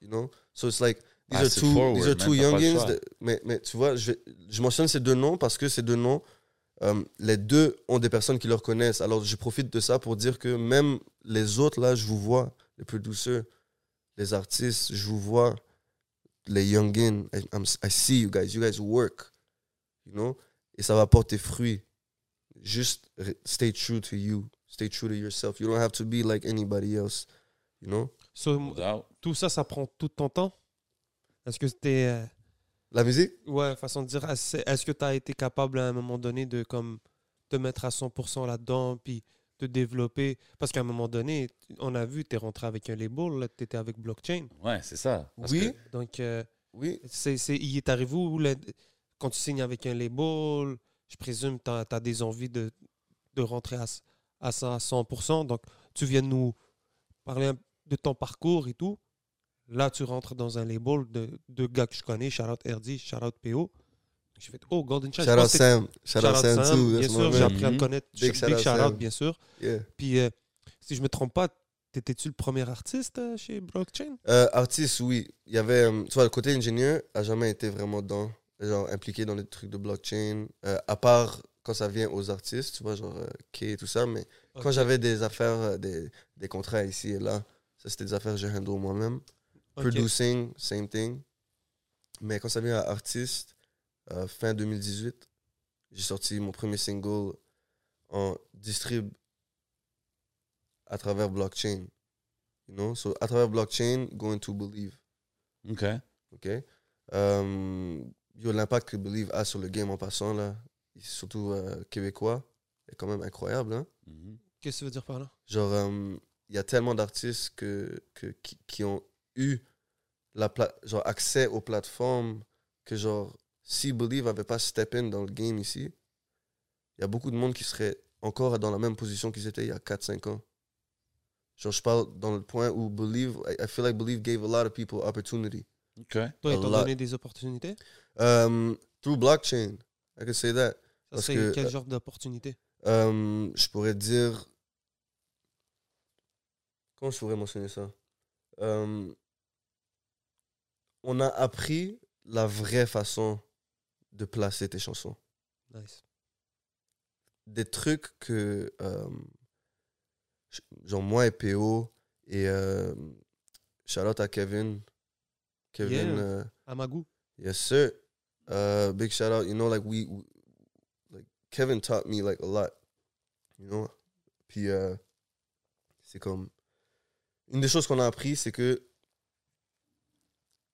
you know. So it's like these Pass are two forward, these are man, two youngins. mais mais tu vois, je, je mentionne ces deux noms parce que ces deux noms, euh, les deux ont des personnes qui leur connaissent. Alors je profite de ça pour dire que même les autres là, je vous vois, les plus douceurs, les artistes, je vous vois, les youngins. I, I'm- I see you guys. You guys work, you know? Et ça va porter fruit. Juste re- stay true to you. Stay true to yourself. You don't have to be like anybody else, you know? So, tout ça, ça prend tout ton temps? Est-ce que c'était. La musique? Ouais, façon de dire, est-ce que tu as été capable à un moment donné de comme te mettre à 100% là-dedans, puis te développer? Parce qu'à un moment donné, on a vu, tu es rentré avec un label, tu étais avec Blockchain. Ouais, c'est ça. Parce Oui. Donc, euh, Oui. c'est, c'est- il est arrivé où quand tu signes avec un label, je présume que tu as, des envies de, de rentrer à, à ça à 100%. Donc, tu viens de nous parler de ton parcours et tout. Là, tu rentres dans un label de, de gars que je connais, shout out RD, shout out PO. J'ai fait, oh, Golden Child. Shout je Sam. Shout Shout out out Sam, Sam, too. bien sûr, j'ai appris à le Mhm. connaître. Big Big, shout out shout out, Sam. bien sûr. Yeah. Puis, euh, si je me trompe pas, t'étais-tu le premier artiste euh, chez Blockchain? Euh, artiste, oui. Il y avait, euh, tu vois, le côté ingénieur a jamais été vraiment dans, genre, impliqué dans les trucs de blockchain, euh, à part quand ça vient aux artistes, tu vois, genre euh, K et tout ça. Mais quand j'avais des affaires, euh, des, des contrats ici et là, ça c'était des affaires que je handle moi-même. Ok. Producing, same thing. Mais quand ça vient à artiste, euh, fin 2018, j'ai sorti mon premier single en distrib à travers blockchain. You know? So, à travers blockchain, going to believe. OK. OK? Yo, l'impact que Believe a sur le game en passant, là, surtout euh, québécois, est quand même incroyable. Hein? Mhm. Qu'est-ce que tu veux dire par là? Genre, euh, il y a tellement d'artistes que, que, qui, qui ont eu la pla- genre, accès aux plateformes que, genre, si Believe n'avait pas step in dans le game ici, il y a beaucoup de monde qui serait encore dans la même position qu'ils étaient il y a 4-5 ans. Genre, je parle dans le point où Believe, I, I feel like Believe gave a lot of people opportunity. OK. Toi, ils t'ont donné des opportunités? Um, through blockchain, I could say that. Ça Parce serait que, quel euh, genre d'opportunité? Um, je pourrais dire. Comment je pourrais mentionner ça? Um, On a appris la vraie façon de placer tes chansons. Nice. Des trucs que. j- genre, moi et PO, et euh, out à Kevin. Kevin. Yeah. euh, À Magou? Yes, sir. Uh, big shout out. You know, like we, we- like Kevin taught me like a lot. You know, puis euh, c'est comme une des choses qu'on a appris, c'est que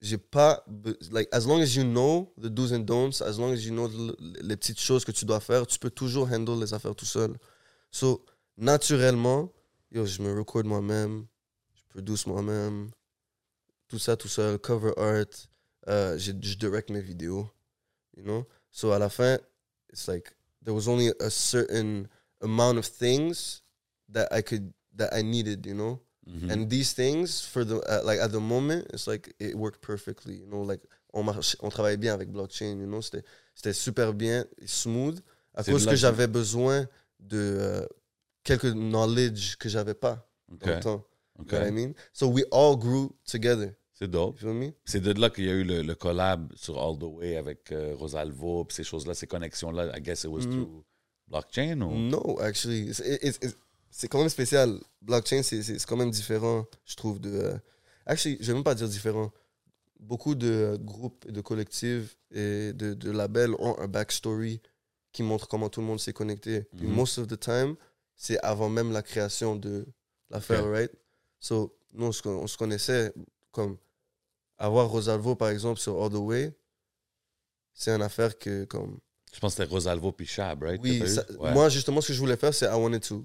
j'ai pas like as long as you know the do's and don'ts, as long as you know the- les petites choses que tu dois faire, tu peux toujours handle les affaires tout seul. So naturellement, yo, je me record moi-même, je produce moi-même, tout ça tout seul, cover art, euh, j'ai- je direct mes vidéos, you know? So à la fin, it's like there was only a certain amount of things that I could that I needed, you know? Mhm. And these things for the uh, like at the moment, it's like it worked perfectly, you know. Like on marche, on travaillait bien avec blockchain, you know. C'était c'était super bien, smooth, à cause que j'avais besoin de euh, quelques knowledge que j'avais pas OK. dans le temps. OK. You know what I mean? So we all grew together. C'est dope. C'est de là qu'il y a eu le, le collab sur All the Way avec euh, Rosalvo, puis ces choses-là, ces connexions-là. I guess it was Mhm. through blockchain ou? No, actually. It's- it- it's- it's- C'est quand même spécial. Blockchain, c'est- quand même différent, je trouve. De, euh, actually, je vais même pas dire différent. Beaucoup de euh, groupes, et de collectifs et de, de labels ont un backstory qui montre comment tout le monde s'est connecté. Puis Mhm. most of the time, c'est avant même la création de l'affaire, Ok. right? So, nous, on se, con- on se connaissait comme avoir Rosalvo, par exemple, sur All the Way. C'est une affaire que, comme, Je pense que c'était Rosalvo puis Chab, right? oui, ça- Ouais. moi justement ce que je voulais faire c'est I wanted to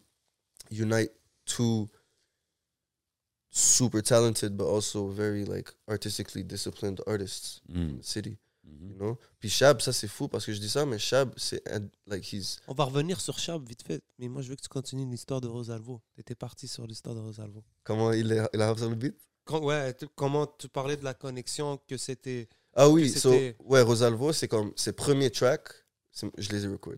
unite two super talented but also very like artistically disciplined artists in Mm. the city, Mhm. you know? Puis Shab ça c'est fou parce que je dis ça mais Shab c'est like he's On va revenir sur Chab vite fait, mais moi je veux que tu continues l'histoire de Rosalvo. Tu étais parti sur l'histoire de Rosalvo. comment il est il a sur le beat? Quand- ouais, comment tu parlais de la connexion, que c'était. Ah oui, so, ouais Rosalvo c'est comme ses premiers tracks, je les ai record.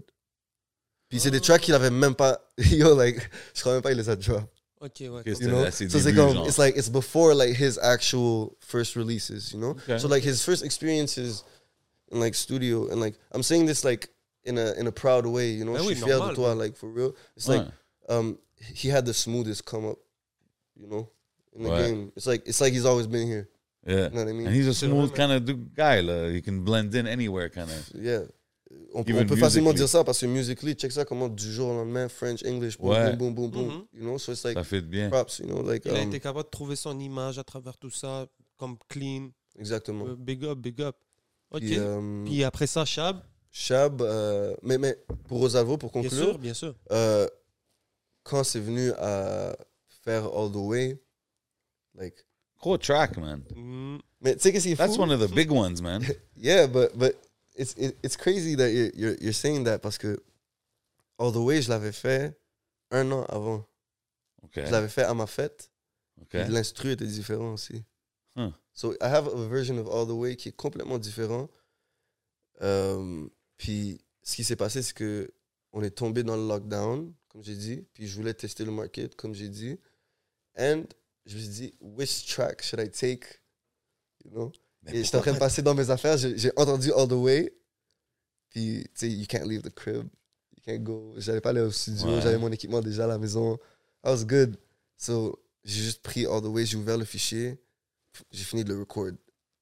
Puis c'est des tracks qu'il avait même pas yo like je crois même pas il les a drop. Ok, ouais. Ok, you know à ses so c'est débuts, comme genre. it's like it's before like his actual first releases you know Ok. so like his first experiences in like studio and like i'm saying this like in a in a proud way you know Ben je oui, suis fier de toi bro. like for real it's Ouais. like um he had the smoothest come up you know in the Ouais. game it's like it's like he's always been here Yeah. you know what i mean And he's a smooth kind of guy, là. You can blend in anywhere, kind of. yeah on, peut facilement dire ça parce que musically check ça comment du jour au lendemain French English boom Ouais. boom boom boom boom Mhm. you know so it's like Ça fit bien. props you know like Il a um, été capable de trouver son image à travers tout ça, comme clean. exactement Euh, big up, big up. Ok. Puis, um, Puis après ça, Chab, Chab, euh, mais, mais pour Rosalvo, pour bien conclure, sûr, bien sûr. euh, quand c'est venu à faire All the Way, like, Gros track, man. Mm, mais tu sais qu'est-ce qui est That's fou? one of the big ones, man. Yeah, but, but it's, it- it's crazy that you're, you're, you're saying that parce que All the Way, je l'avais fait un an avant. Je l'avais fait à ma fête. OK. Puis L'instru était différent aussi. Huh. So I have a version of All the Way qui est complètement différent. Euh, puis ce qui s'est passé, c'est que on est tombé dans le lockdown, comme j'ai dit. Puis je voulais tester le market, comme j'ai dit. And je me suis dit, which track should I take? You know? Mais Et j'étais en train de passer dans mes affaires, j'ai entendu All the Way. Puis, tu sais, you can't leave the crib. You can't go. J'allais pas aller au studio, Ouais. j'avais mon équipement déjà à la maison. I was good. So, j'ai juste pris All the Way, j'ai ouvert le fichier. J'ai fini de le record.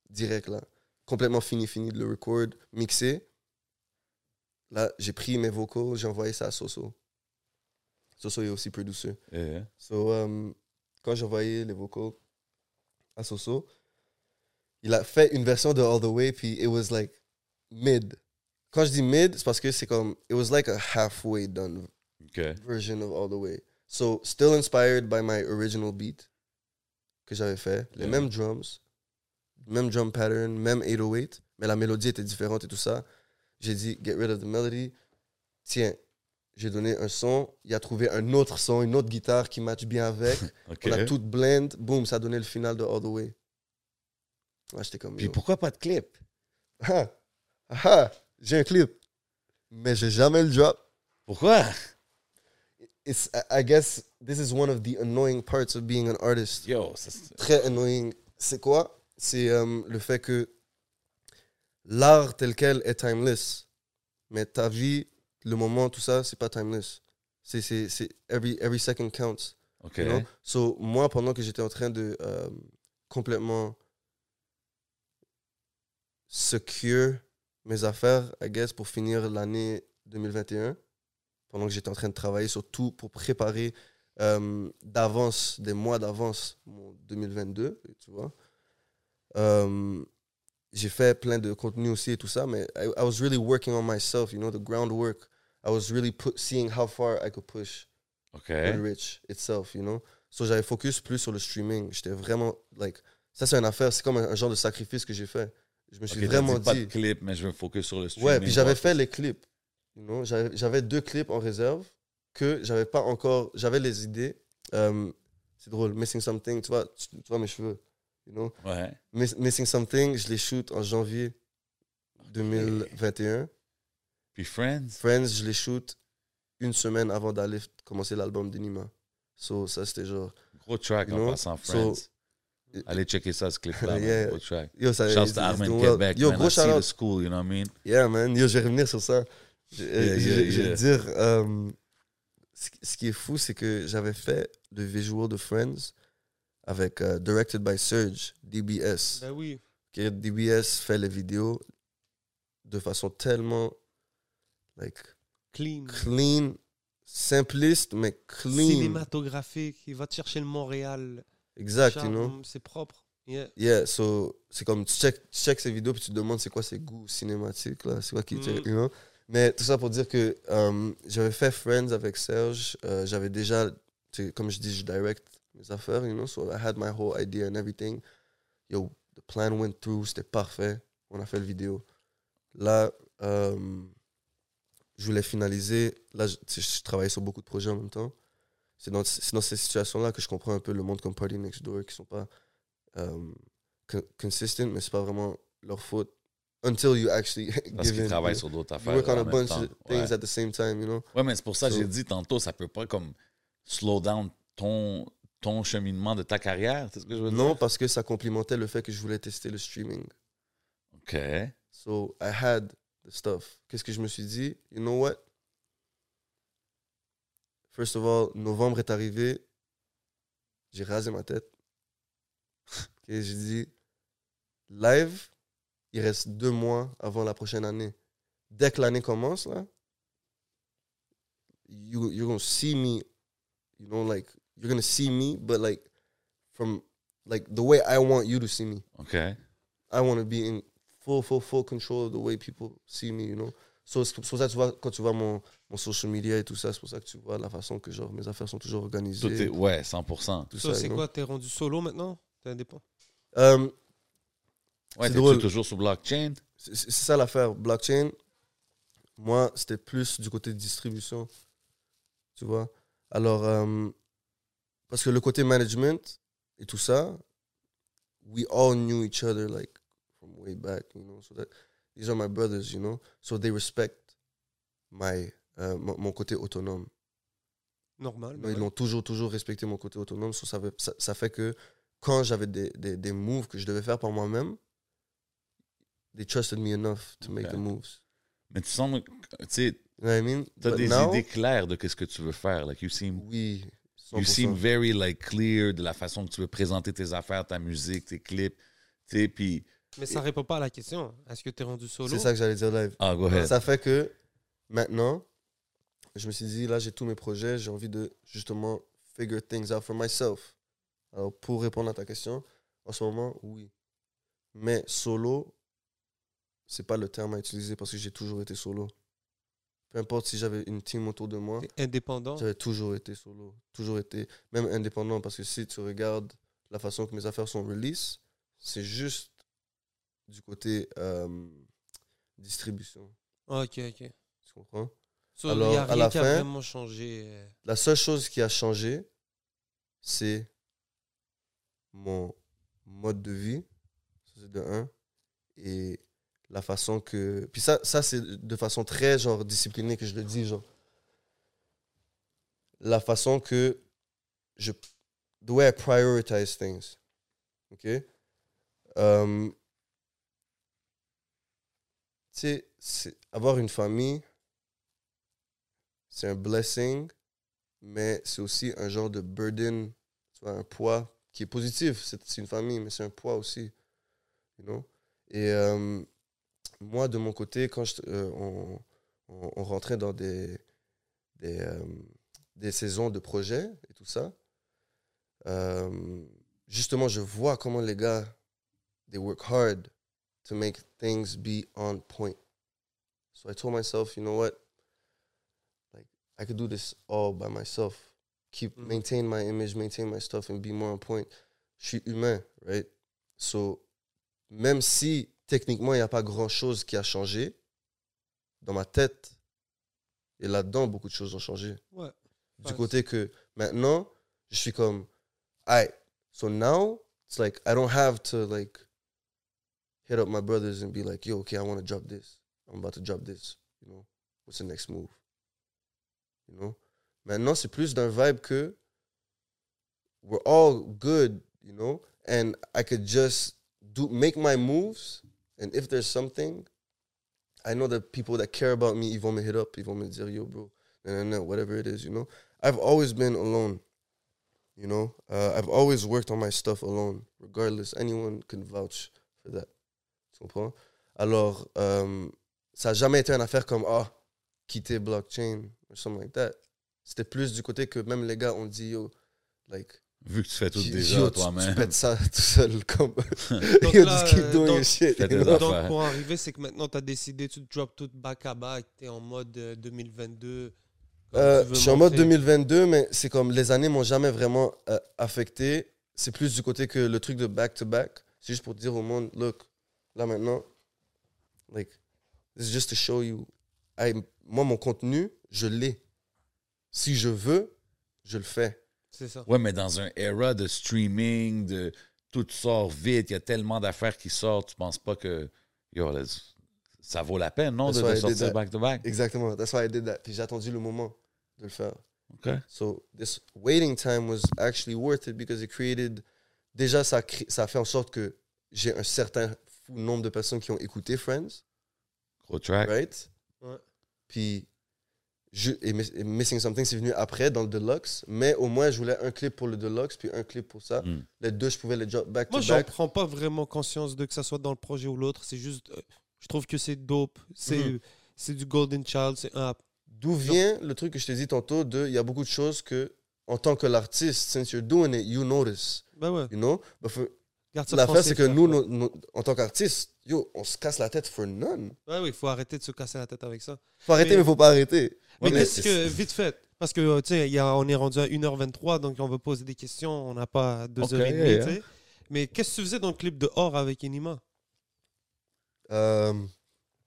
Direct, là. Complètement fini, fini de le record, mixé. Là, j'ai pris mes vocaux, j'ai envoyé ça à Soso. Soso est aussi producer. pas- Yeah. So, um, quand j'ai envoyé les vocaux à Soso, il a fait une version de All the Way, puis it was like mid. Quand je dis mid, c'est parce que c'est comme, it was like a halfway done version of All the Way. So, still inspired by my original beat que j'avais fait, les mêmes drums, même drum pattern, même 808, mais la mélodie était différente et tout ça. J'ai dit, get rid of the melody. Tiens, j'ai donné un son, il a trouvé un autre son, une autre guitare qui match bien avec. OK. On a tout blend, boom, ça a donné le final de All the Way. Ouais, j'étais comme. Puis yo. pourquoi pas de clip? Ah, ah, j'ai un clip, mais j'ai jamais le drop. Pourquoi? It's, I- guess this is one of the annoying parts of being an artist. Yo, c'est- Très annoying. C'est quoi? C'est euh, le fait que l'art tel quel est timeless, mais ta vie, le moment, tout ça, c'est pas timeless. C'est, c'est, c'est every, every second counts. OK. you know? So, moi, pendant que j'étais en train de euh, complètement secure mes affaires, I guess, pour finir l'année 2021, pendant que j'étais en train de travailler sur tout pour préparer euh, d'avance, des mois d'avance, mon 2022, tu vois. Euh, j'ai fait plein de contenu aussi et tout ça, mais I, I was really working on myself, you know, the groundwork. I was really put, seeing how far I could push. OK. Hood Rich itself, you know. So j'avais focus plus sur le streaming. J'étais vraiment, like, ça c'est une affaire, c'est comme un, un genre de sacrifice que j'ai fait. Je me suis vraiment dit pas de clip, mais je veux me focus sur le streaming. Ouais, puis j'avais fait les clips. You know? J'avais deux clips en réserve que j'avais pas encore. J'avais les idées. Euh, c'est drôle, Missing Something, tu vois, tu, tu vois mes cheveux. You know? Ouais. Miss- Missing Something, je les shoot en janvier 2021. Puis Friends? Friends, je les shoot une semaine avant d'aller commencer l'album d'Inima. So, ça c'était genre. Gros track en passant So- Friends. Allez checker ça, ce clip-là. Yeah. Track. Yo, ça, Shout it's- to Armin. Québec. Yo, man. gros I see the school, you know what I mean? Yeah, man. Yo, je vais revenir sur ça. Je, Yeah, je- yeah, je vais yeah. dire, euh, ce, qui est fou, c'est que j'avais fait le visual de Friends avec euh, Directed by Surge, DBS. Ben oui. Ok, DBS fait les vidéos de façon tellement like, Clean. clean, simpliste, mais clean. Cinématographique. Il va te chercher le Montréal. Exact, you know? C'est propre. Yeah. Yeah, so c'est comme tu check, tu check ces vidéos puis tu te demandes c'est quoi ses goûts cinématiques là, c'est quoi qui Mm. check, you know? Mais tout ça pour dire que euh, j'avais fait Friends avec Serge, euh, j'avais déjà, comme je dis, je direct mes affaires, you know, so I had my whole idea and everything. Yo, the plan went through, c'était parfait, on a fait le vidéo. Là, euh, je voulais finaliser, là, je travaillais sur beaucoup de projets en même temps. C'est dans, ces situations-là que je comprends un peu le monde comme Party Next Door qui sont pas euh, co- consistent, mais c'est pas vraiment leur faute. Until you actually Parce qu'ils travaillent you sur d'autres you affaires. work on a en même bunch temps. of things Ouais. at the same time, you know? Ouais, mais c'est pour ça que j'ai dit tantôt, ça peut pas comme slow down ton, ton cheminement de ta carrière, c'est ce que je veux dire? Non, parce que ça complimentait le fait que je voulais tester le streaming. OK. So I had the stuff. Qu'est-ce que je me suis dit? You know what? First of all, novembre est arrivé. J'ai rasé ma tête. Ok, j'ai dit, live, il reste deux mois avant la prochaine année. Dès que l'année commence, là, you, you're gonna see me, you know, like, you're gonna see me, but like, from, like, the way I want you to see me. OK. I want to be in full, full, full control of the way people see me, you know? So, c'est pour ça que tu vois, quand tu vois mon, mon social media et tout ça, c'est pour ça que tu vois la façon que genre, mes affaires sont toujours Tout organisées. est, ouais, 100%. tout Ça, ça, c'est you know. quoi T'es rendu solo maintenant? T'es indépendant? Euh, Ouais, C'est t'es drôle. toujours sur blockchain? C'est c'est ça l'affaire. Blockchain, moi, c'était plus du côté de distribution. Tu vois? Alors, euh, parce que le côté management et tout ça, we all knew each other like from way back, you know. So that these are my brothers, you know? So they respect my, euh, mon, côté autonome. Normal. Ils ouais. l'ont toujours, toujours respecté mon côté autonome. So, ça, fait, ça, ça fait que quand j'avais des, des, des moves que je devais faire par moi-même, they trusted me enough to make the moves. Mais tu sembles, tu sais, You know what I mean? t'as But des now, idées claires de qu'est-ce que tu veux faire. Like, you seem, Oui, you 100%. seem very, like, clear de la façon que tu veux présenter tes affaires, ta musique, tes clips. Tu sais, puis... Mais ça répond pas à la question. Est-ce que tu es rendu solo? C'est ça que j'allais dire live. Ah, go ahead. Ça fait que maintenant, je me suis dit, là, j'ai tous mes projets, j'ai envie de justement figure things out for myself. Alors, pour répondre à ta question, en ce moment, oui. Mais solo, c'est pas le terme à utiliser parce que j'ai toujours été solo. Peu importe si j'avais une team autour de moi, indépendant j'avais toujours été solo. Toujours été, même indépendant, parce que si tu regardes la façon que mes affaires sont release, c'est juste du côté euh, distribution. Ok, ok. Tu comprends? So, Alors, il y a à rien la qui a fin- vraiment changé. euh. La seule chose qui a changé, c'est mon mode de vie. Ça, c'est de un. Et la façon que. Puis ça, ça c'est de façon très genre disciplinée que je le dis, genre. La façon que je. The way I prioritize things. OK? Euh, sais, avoir une famille, c'est un blessing, mais c'est aussi un genre de burden, tu un poids qui est positif. C'est une famille, mais c'est un poids aussi. You know? Et euh, moi, de mon côté, quand je- euh, on, on- rentrait dans des, des, euh, des saisons de projets et tout ça, justement, je vois comment les gars, they work hard to make things be on point. So I told myself, you know what? Like, I could do this all by myself. Keep, Mhm. maintain my image, maintain my stuff, and be more on point. Je suis humain, right? So, même si techniquement, il n'y a pas grand-chose qui a changé, dans ma tête et là-dedans, beaucoup de choses ont changé. Ouais. Du Ouais, côté que maintenant, je suis comme, I. So now, it's like, I don't have to like hit up my brothers and be like, yo, okay, I want to drop this. I'm about to drop this. You know, what's the next move? You know? Maintenant, c'est plus d'un vibe que we're all good, you know, and I could just do make my moves, and if there's something, I know that people that care about me, ils vont me hit up, ils vont me dire, yo, bro, no, no, no, whatever it is, you know. I've always been alone, you know. Uh, I've always worked on my stuff alone, regardless. Anyone can vouch for that. Tu comprends? Alors, euh, ça n'a jamais été une affaire comme, ah, quitter blockchain, or something like that. C'était plus du côté que même les gars ont dit, yo, like, Vu que tu fais tout déjà tu- tu, toi-même. pètes ça tout seul, comme, Donc yo, là, just keep euh, doing donc- your shit. You know? Donc, pour arriver, c'est que maintenant, tu as décidé, tu drop tout back à back, tu es en mode euh, 2022. comme Euh, veux je suis en mode montrer. 2022, mais c'est comme les années m'ont jamais vraiment euh, affecté. C'est plus du côté que le truc de back-to-back. C'est juste pour dire au monde, look, là maintenant, like, this is just to show you. I- moi, mon contenu, je l'ai. Si je veux, je le fais. C'est ça. Ouais, mais dans un era de streaming, de tout sort vite, il y a tellement d'affaires qui sortent, tu penses pas que yo, là, ça vaut la peine, non, de, That's why de I did sortir that. back-to-back? Exactement. That's why I did that. Puis j'ai attendu le moment de le faire. OK. So this waiting time was actually worth it because it created. Déjà, ça, crée- ça a fait en sorte que j'ai un certain fou nombre de personnes qui ont écouté Friends, Gros track. right? Ouais. Puis, je, et, Miss- et Missing Something, c'est venu après dans le Deluxe, mais au moins, je voulais un clip pour le Deluxe, puis un clip pour ça. Mm. Les deux, je pouvais les drop back Moi, to j'en back. prends pas vraiment conscience de que ça soit dans le projet ou l'autre. C'est juste, euh, je trouve que c'est dope. C'est c'est du Golden Child. C'est un. D'où vient le truc que je t'ai dit tantôt de, il y a beaucoup de choses que, en tant que l'artiste, since you're doing it, you notice, Ben ouais. you know? But for- L'affaire, français, c'est que nous, en tant qu'artistes, yo, on se casse la tête for none. Ouais, oui, il faut arrêter de se casser la tête avec ça. Faut arrêter, Mais- mais faut pas arrêter. Mais mais qu'est-ce que, vite fait, parce que, tu sais, il y a- on est rendu à 1h23, donc on va poser des questions, on n'a pas 2h30, Ok, yeah, tu sais. Mais qu'est-ce que tu faisais dans le clip de Or avec Enima? Euh,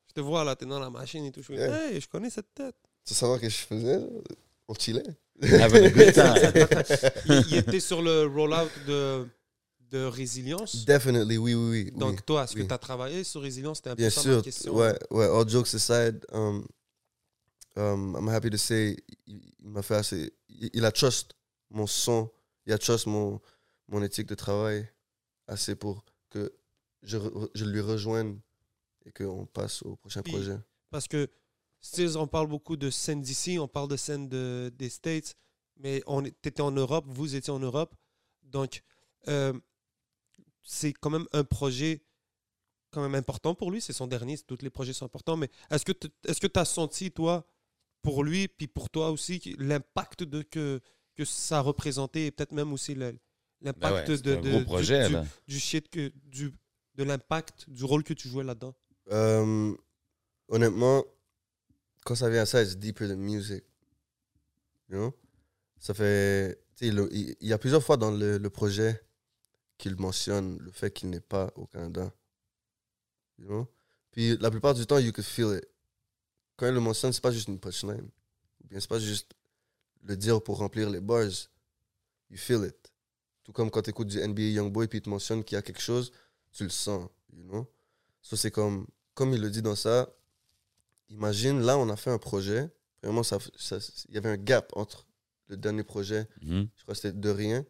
Je te vois là, t'es dans la machine et tout. Je Yeah. hey, je connais cette tête. tu veux savoir ce que je faisais? là? On chillait. Il, il était sur le rollout de, de Résilience? Definitely, oui, oui, oui. Donc, oui. toi, est-ce que tu as travaillé sur Résilience? C'était un peu Bien ça sûr. ma question. Ouais, ouais. All jokes aside, um, um, I'm happy to say, il, il m'a fait assez. Il, il a trust mon son, il a trust mon, mon éthique de travail assez pour que je, je lui rejoigne et qu'on passe au prochain Puis- projet. Parce que, Stills, on parle beaucoup de scène d'ici, on parle de scène de, des States, mais on étais en Europe, vous étiez en Europe. Donc, euh, c'est quand même un projet quand même important pour lui. C'est son dernier, tous les projets sont importants. Mais est-ce que tu est-ce que as senti, toi, pour lui, puis pour toi aussi, l'impact de que, que ça a représenté et peut-être même aussi Ben l'impact ouais, c'est de, un de- gros du- du, du shit que du de l'impact du rôle que tu jouais là-dedans? Euh, honnêtement, quand ça vient à ça, it's deeper than music. You know? Ça fait. Il il y a plusieurs fois dans le, le projet qu'il mentionne le fait qu'il n'est pas au Canada. You know? Puis la plupart du temps, you could feel it. Quand il le mentionne, c'est pas juste une punchline. Ou bien c'est pas juste le dire pour remplir les bars. You feel it. Tout comme quand tu écoutes du NBA Youngboy puis il te mentionne qu'il y a quelque chose, tu le sens. You know? So, c'est comme, comme il le dit dans ça, imagine, là, on a fait un projet. Vraiment, ça, ça- il y avait un gap entre le dernier projet, Mhm. je crois que c'était De Rien.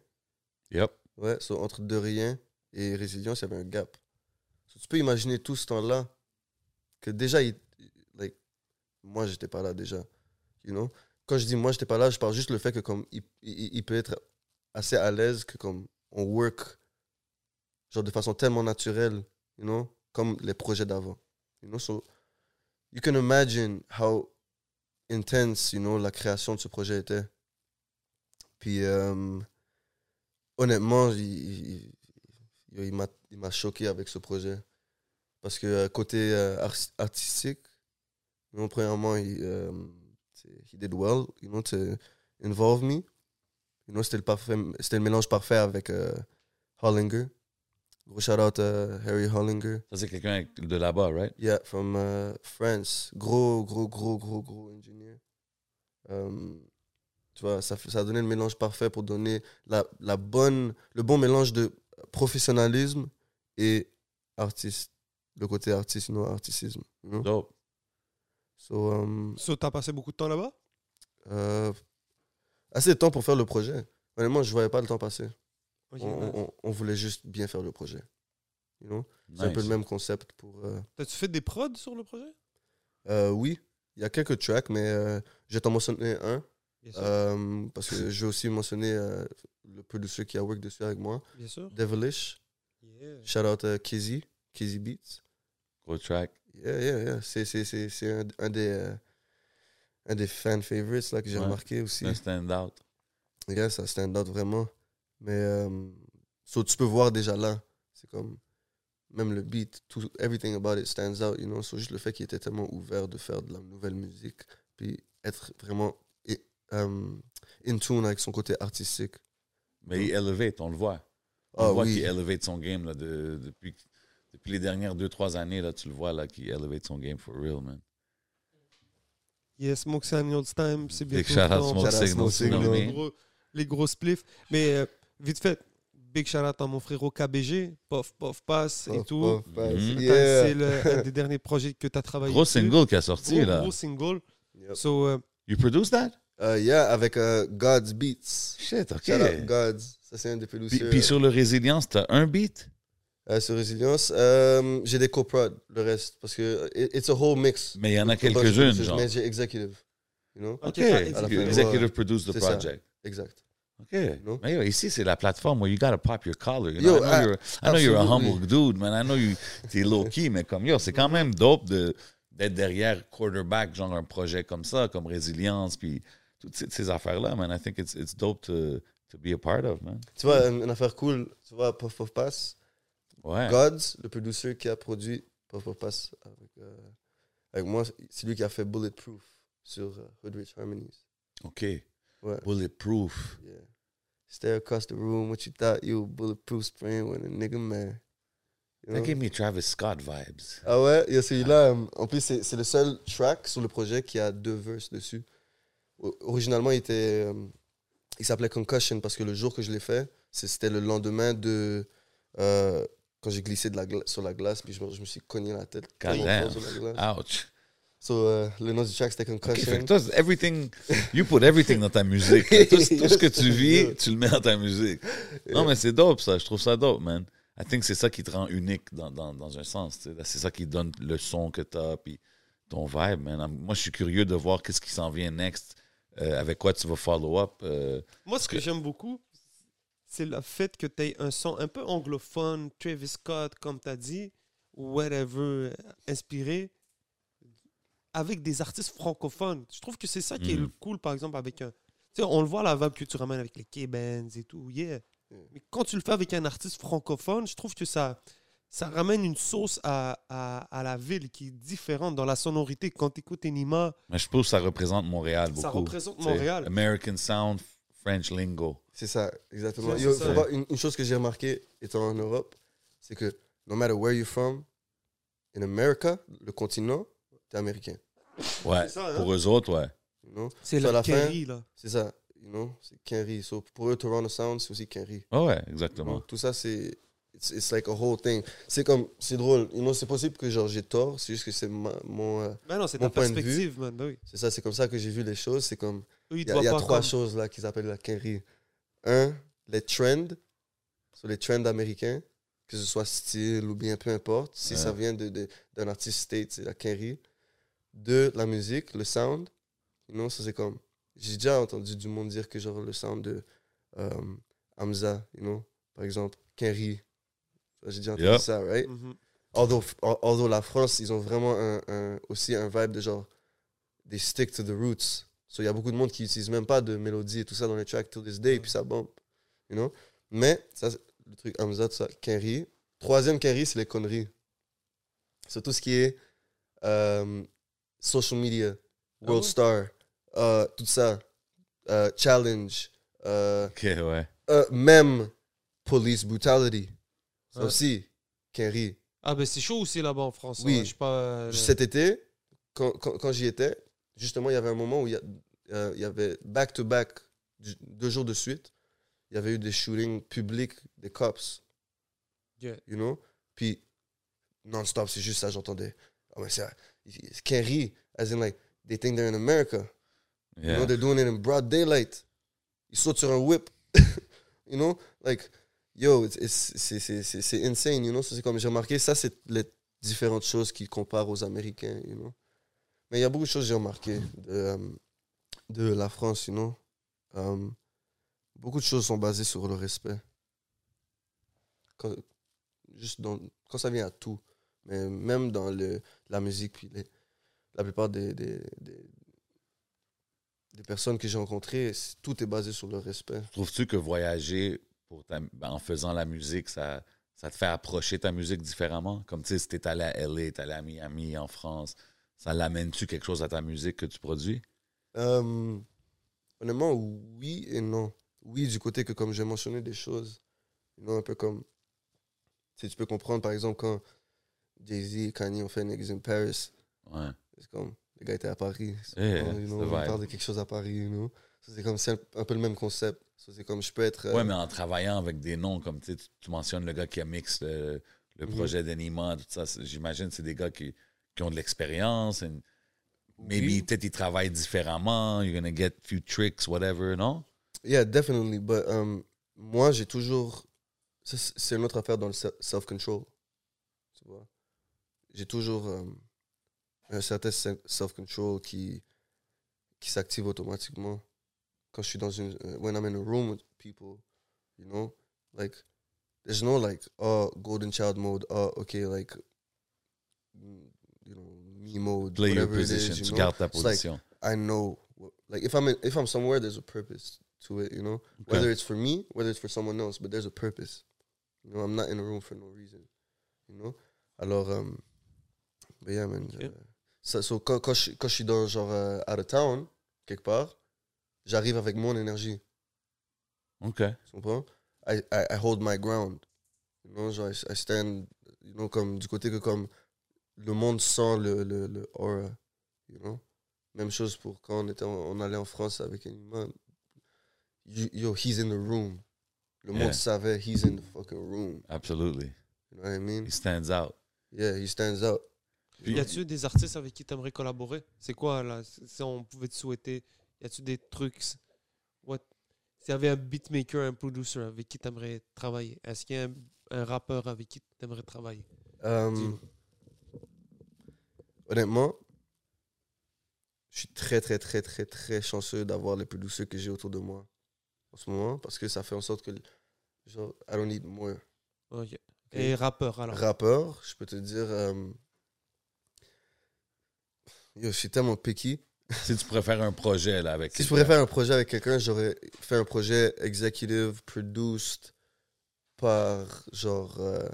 Yep. Ouais, so, entre De Rien et Résilience, il y avait un gap. Tu peux imaginer tout ce temps-là, que déjà, il, like, moi, j'étais pas là déjà. You know? Quand je dis moi, j'étais pas là, je parle juste le fait que comme il- il peut être assez à l'aise que comme on work genre de façon tellement naturelle, you know, comme les projets d'avant. You know, so you can imagine how intense, you know, la création de ce projet était. Puis euh, honnêtement, il, il- il- il m'a choqué avec ce projet. Parce que euh, côté euh, art- artistique, know, premièrement, il, euh, he did well, you know, to involve me. You know, c'était le, parfait, c'était le mélange parfait avec euh, Hollinger. Gros shout out à Harry Hollinger. Ça, c'est quelqu'un de là-bas, right? Yeah, from uh, France. Gros, gros, gros, gros, gros ingénieur. Um, tu vois, ça, ça a donné le mélange parfait pour donner la, la bonne, le bon mélange de professionnalisme et artiste. Le côté artiste, non articisme. you know? Dope. So, um, So, t'as passé beaucoup de temps là-bas? Euh, assez de temps pour faire le projet. Honnêtement, je voyais pas le temps passer. On, nice. on- on voulait juste bien faire le projet. You know? C'est un peu le même concept pour. euh, T'as-tu fait des prods sur le projet? euh, oui, il y a quelques tracks, mais euh, je vais t'en mentionner un. Euh, parce que je vais aussi mentionner euh, le producer qui a work dessus avec moi, Bien sûr. Devilish. Yeah. Shout out à Kizzy, Kizzy Beats. Gros track. Yeah, yeah, yeah. C'est, c'est, c'est, c'est un, un des, euh, un des fan favorites là, que j'ai Ouais. remarqué aussi. C'est un stand-out. Yeah, ça stand out vraiment. Mais euh, so, tu peux voir déjà là, c'est comme même le beat, tout, everything about it stands out, you know. So, juste le fait qu'il était tellement ouvert de faire de la nouvelle musique, puis être vraiment um, in tune avec son côté artistique. Mais il elevate, on le voit. On Ah voit oui. qu'il elevate son game là, de- depuis, depuis les dernières deux, trois années. Là, tu le vois là, qu'il elevate son game for real, man. Yes, Smoke Signals Time, c'est bien Big shout out Smoke Shout out Signal. Signal. les gros, les gros spliffs. Mais euh, vite fait, big shout out à mon frérot KBG, Pof Pof Pass et tout. T'as- Yeah. C'est le- un des derniers projets que tu as travaillé. Gros dessus. single qui a sorti Gros, là. gros single. Yep. So, euh, You produce that? Uh, yeah, avec uh, God's Beats. Shit, ok. Shout out God's. Ça, c'est un des Puis, producers. puis sur le Résilience, t'as un beat? euh, sur Résilience, euh, j'ai des co-prod, le reste. Parce que it- it's a whole mix. Mais il y en a quelques-unes, genre. Mais j'ai executive. You know? Ok, Ok. t'as You exécuté. Executive produce the ça. project. Exact. OK. Non? Mais yo, ici, c'est la plateforme où you gotta pop your collar. You Yo, know? I know, a- you're, I know you're a humble dude, man. I know you, t'es low-key, mais comme yo, c'est quand même dope de, d'être derrière quarterback, genre un projet comme ça, comme Résilience, puis toutes ces, ces affaires-là, man. I think it's, it's dope to, to be a part of, man. Tu vois, une, une affaire cool, tu vois, Puff Puff Pass. Ouais. Gods, le producer qui a produit Puff Puff Pass avec, euh, avec moi, c'est lui qui a fait Bulletproof sur uh, Hoodrich Harmonies. OK. Ouais. Bulletproof. Yeah. Stare across the room, what you thought you were bulletproof spraying with a nigga man. you That know? gave me Travis Scott vibes. Ah ouais, il y a celui-là. euh, En plus, c'est c'est le seul track sur le projet qui a deux verses dessus. Originalement, il était, euh, il s'appelait Concussion parce que le jour que je l'ai fait, c'était le lendemain de euh, quand j'ai glissé de la sur la glace puis je, me- je me suis cogné la tête. Fort sur la glace. Ouch. So, euh, le nom du track c'était Concussion. que toi, everything, you put everything dans ta musique. Tout, tout ce que tu vis, tu le mets dans ta musique. Non, mais c'est dope, ça. Je trouve ça dope, man. I think c'est ça qui te rend unique dans, dans, dans un sens. tu. C'est ça qui donne le son que t'as, puis ton vibe, man. I'm- Moi, je suis curieux de voir qu'est-ce qui s'en vient next, euh, avec quoi tu vas follow up. euh. Moi, ce que j'aime beaucoup, c'est le fait que tu aies un son un peu anglophone, Travis Scott, comme tu as dit, ou whatever, inspiré, avec des artistes francophones. Je trouve que c'est ça qui est le cool, par exemple, avec un. Tu sais, on le voit la vibe que tu ramènes avec les K-Bands et tout, yeah. Mais quand tu le fais avec un artiste francophone, je trouve que ça, ça ramène une sauce à, à, à la ville qui est différente dans la sonorité. Quand tu écoutes Enima, Mais je trouve que ça représente Montréal beaucoup. ça représente. Montréal. American Sound, French Lingo. C'est ça, exactement. Yo, ça. une, une chose que j'ai remarqué étant en Europe, c'est que no matter where you're from, in America, le continent, t'es américain. Ouais, ça, hein? pour eux autres, ouais. You know? c'est la Kerry, là. C'est ça, you know? C'est Kenry. So, pour eux, Toronto Sound, c'est aussi Kenry. Ah ouais, You exactement. know? Tout ça, c'est. It's, it's like a whole thing. C'est comme. C'est drôle. You know, c'est possible que genre j'ai tort, c'est juste que c'est ma- mon. euh, Ben non, c'est Mon ta point de vue. perspective, man. Oui. c'est ça, c'est comme ça que j'ai vu les choses. C'est comme. Il y a, y trois comme- choses là qu'ils appellent la Kenry. Un, les trends. Sur les trends américains, que ce soit style ou bien peu importe. Si Ouais. ça vient de- de- d'un artiste state, c'est la Kenry. Deux, la musique, le sound. You know, ça c'est comme. J'ai déjà entendu du monde dire que genre le sound de euh, Hamza, you know, par exemple, Kenry. J'ai déjà entendu Yep. ça, right? Mhm. although, al- although la France, ils ont vraiment un, un- aussi un vibe de genre, they stick to the roots. So, il y a beaucoup de monde qui utilisent même pas de mélodie et tout ça dans les tracks till this day, et puis ça bombe. You know? Mais, ça, c'est le truc Hamza, tout ça, Kenry. Troisième Kenry, c'est les conneries. C'est tout ce qui est euh, social media, World ouais? Star, euh, tout ça, euh, challenge, euh, Ok, ouais. euh, même police brutality. Ça Ouais. aussi, Kenry. Ah, ben c'est chaud aussi là-bas en France. Oui. hein. Je sais pas. euh, Cet été, quand, quand, quand j'y étais, justement, il y avait un moment où il y, euh, y avait back-to-back, deux jours de suite, il y avait eu des shootings publics des cops, Yeah. you know? Puis, non-stop, c'est juste ça, j'entendais. Oh, mais c'est Kenry, as in, like, they think they're in America. You Yeah. know, they're doing it in broad daylight. Ils sautent sur un whip. you know? Like, yo, c'est insane, you know? C'est comme j'ai remarqué, ça, c'est les différentes choses qui comparent aux Américains, you know? Mais il y a beaucoup de choses que j'ai remarqué de, euh, de la France, you know? Um, beaucoup de choses sont basées sur le respect. Quand, juste quand ça vient à tout. Mais même dans le, la musique, puis les- la plupart des, des, des, des personnes que j'ai rencontrées, tout est basé sur le respect. Trouves-tu que voyager pour ta- ben, en faisant la musique, ça, ça te fait approcher ta musique différemment? Comme tu sais, si t'es allé à LA, t'es allé à Miami, en France, ça l'amène-tu quelque chose à ta musique que tu produis? Euh, honnêtement, oui et non. Oui, du côté que, comme j'ai mentionné des choses, you know, un peu comme. Tu tu peux comprendre, par exemple, quand Jay-Z et Kanye ont fait Niggas in Paris, Ouais. c'est comme. Les gars étaient à Paris. Yeah, You know, c'est on parle de quelque chose à Paris, you know. C'est comme, un, peu le même concept. C'est comme, je peux être. euh, Ouais, mais en travaillant avec des noms, comme tu, tu- mentionnes le gars qui a mix le, le Mhm. projet d'Anima, tout ça, j'imagine que c'est des gars qui, qui ont de l'expérience. and Maybe Oui. peut-être ils travaillent différemment, you're gonna get few tricks, whatever, non? Yeah, definitely. But um, moi, j'ai toujours. C'est une autre affaire dans le se- self-control. Tu vois. J'ai toujours um, un certain se- self-control qui, qui s'active automatiquement suis dans une. uh, when I'm in a room with people, you know? Like, there's no like, oh, golden child mode, oh, okay, like, mm, you know, me mode, Play your position, is, you know? ta It's like. I know, like if I'm in, if I'm somewhere, there's a purpose to it, you know. Okay. Whether it's for me, whether it's for someone else, but there's a purpose. You know, I'm not in a room for no reason. You know. Alors, um, but yeah, man. Euh, ça, so, quand, quand, je, quand je suis dans genre euh, out of town quelque part, j'arrive avec mon énergie. OK. Tu comprends? I, I, I hold my ground. You know, genre, I, I stand, you know, comme du côté que comme le monde sent le, le, le aura, you know? Même chose pour quand on était on allait en France avec Enima. You- Yo, he's in the room. Le Yeah. monde savait he's in the fucking room. Absolutely. You know what I mean? He stands out. Yeah, he stands out. Y a-tu des artistes avec qui t'aimerais collaborer? C'est quoi là? Si on pouvait te souhaiter, y a-tu des trucs What S'il y avait un beatmaker, un producer avec qui t'aimerais travailler, est-ce qu'il y a un, un rappeur avec qui t'aimerais travailler? Euh, honnêtement, je suis très, très, très, très, très chanceux d'avoir les producers que j'ai autour de moi en ce moment parce que ça fait en sorte que, genre, I don't need more. Ok. Et rappeur alors? Rappeur, je peux te dire, euh, yo, je suis tellement picky. Si tu préfères un projet là avec. Si je pourrais faire un projet avec quelqu'un, j'aurais fait un projet executive, produced par genre. euh,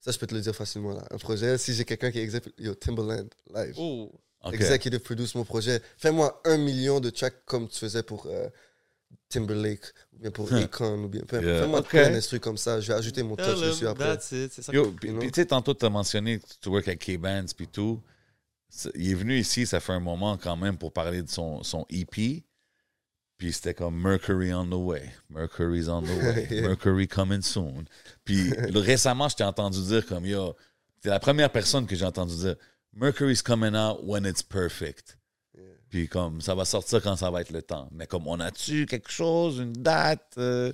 ça, je peux te le dire facilement là. Un projet, si j'ai quelqu'un qui est executive. Yo, Timberland, live. Oh, Ok. Executive produce mon projet. Fais-moi un million de tracks comme tu faisais pour euh, Timberlake, ou bien pour. Akon, ou bien. Yeah. Fais-moi plein d'instruments comme ça. Je vais ajouter mon touch dessus après. tu sais, tantôt, tu as mentionné que tu work avec K-Bands puis tout. Il est venu ici, ça fait un moment quand même, pour parler de son, son EP. Puis c'était comme Mercury on the way. Mercury's on the way. Mercury coming soon. Puis récemment, je t'ai entendu dire comme, yo, t'es la première personne que j'ai entendu dire Mercury's coming out when it's perfect. Yeah. Puis comme, ça va sortir quand ça va être le temps. Mais comme, on a-tu quelque chose, une date? euh?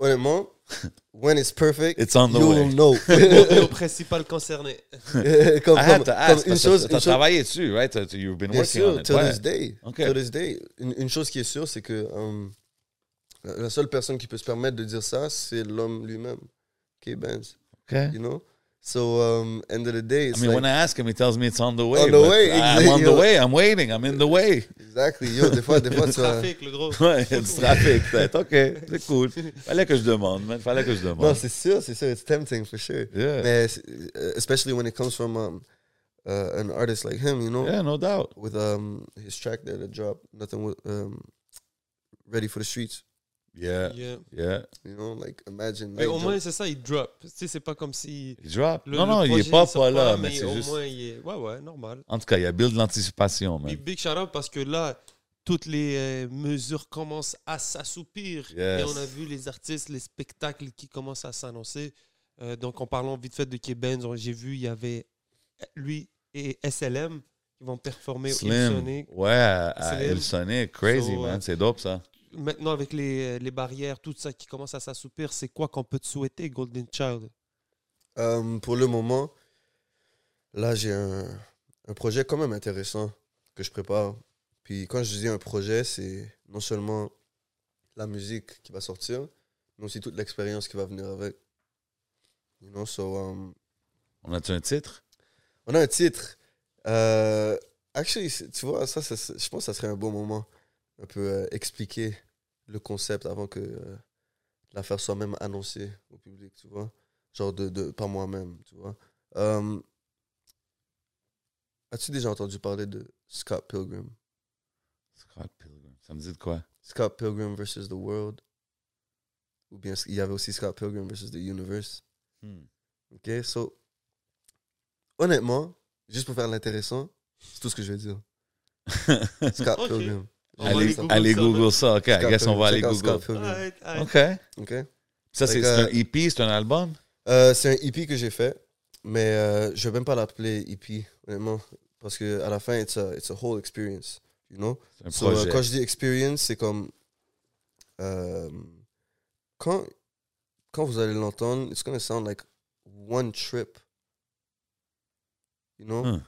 Honnêtement, when it's perfect, It's on the you'll way. know. Le principal concerné. comme, I had comme- to comme ask, une chose, t'as une chose- travaillé dessus, right? You've been Bien working on sûr, it. till Ouais. this day. Ok. Till this day. Une, une chose qui est sûre, c'est que um, la seule personne qui peut se permettre de dire ça, c'est l'homme lui-même, K-Benz. Okay. You know? So, um, end of the day, I mean, like, when I ask him, he tells me it's on the way. On the but way, I'm exactly. on the way. I'm waiting. I'm in the way. exactly. Yo, des fois, des fois, tu vas- Trafic, le gros. Ouais, il y a du trafic, peut-être. OK, c'est cool. Fallait que je demande, man. Fallait que je demande. Non, c'est sûr, c'est sûr. It's tempting, for sure. yeah. Mais, uh, especially when it comes from um, uh, an artist like him, you know? yeah, no doubt. With um, his track there, the drop, nothing with, um, ready for the streets. Yeah, Yeah. yeah. You know, like, imagine. Mais like, au moins, c'est ça, il drop. Tu sais, c'est pas comme si. Il drop. le- non, non, il est pas, pas là, mais mais c'est au juste. moins, il est. Ouais, ouais, normal. En tout cas, il y a build l'anticipation, Puis man. big shout out parce que là, toutes les euh, mesures commencent à s'assoupir. Yes. Et on a vu les artistes, les spectacles qui commencent à s'annoncer. Euh, donc, en parlant vite fait de on- j'ai vu, il y avait lui et SLM qui vont performer au Slim. Sonic. Ouais, à, Slim. Sonic. Crazy, So, man. euh, C'est dope, ça. Maintenant, avec les, les barrières, tout ça qui commence à s'assoupir, c'est quoi qu'on peut te souhaiter, Golden Child? Euh, pour le moment, là, j'ai un, un projet quand même intéressant que je prépare. Puis quand je dis un projet, c'est non seulement la musique qui va sortir, mais aussi toute l'expérience qui va venir avec. You know, so, um, On a-tu un titre? on a un titre. Euh, actually, tu vois, ça, ça, ça- je pense que ça serait un bon moment un peu euh, expliquer le concept avant que euh, l'affaire soit même annoncée au public, tu vois. Genre de, de pas moi-même, tu vois. Euh, As-tu déjà entendu parler de Scott Pilgrim? Scott Pilgrim. Ça me dit de quoi? Scott Pilgrim versus the World? Ou bien il y avait aussi Scott Pilgrim versus the Universe. Hmm. Ok, so, honnêtement, juste pour faire l'intéressant, c'est tout ce que je vais dire. Scott. Pilgrim. Allez, aller Google allez Google ça. OK, I guess on va aller Google. OK. Ok. Ça, c'est un euh, EP, c'est un album? Euh, c'est un EP que j'ai fait, mais euh, je vais même pas l'appeler EP, honnêtement, parce que à la fin, it's a, it's a whole experience, you know? C'est un So, euh, projet. quand je dis experience, c'est comme euh, quand quand vous allez l'entendre, it's gonna sound like one trip, you know? Hmm.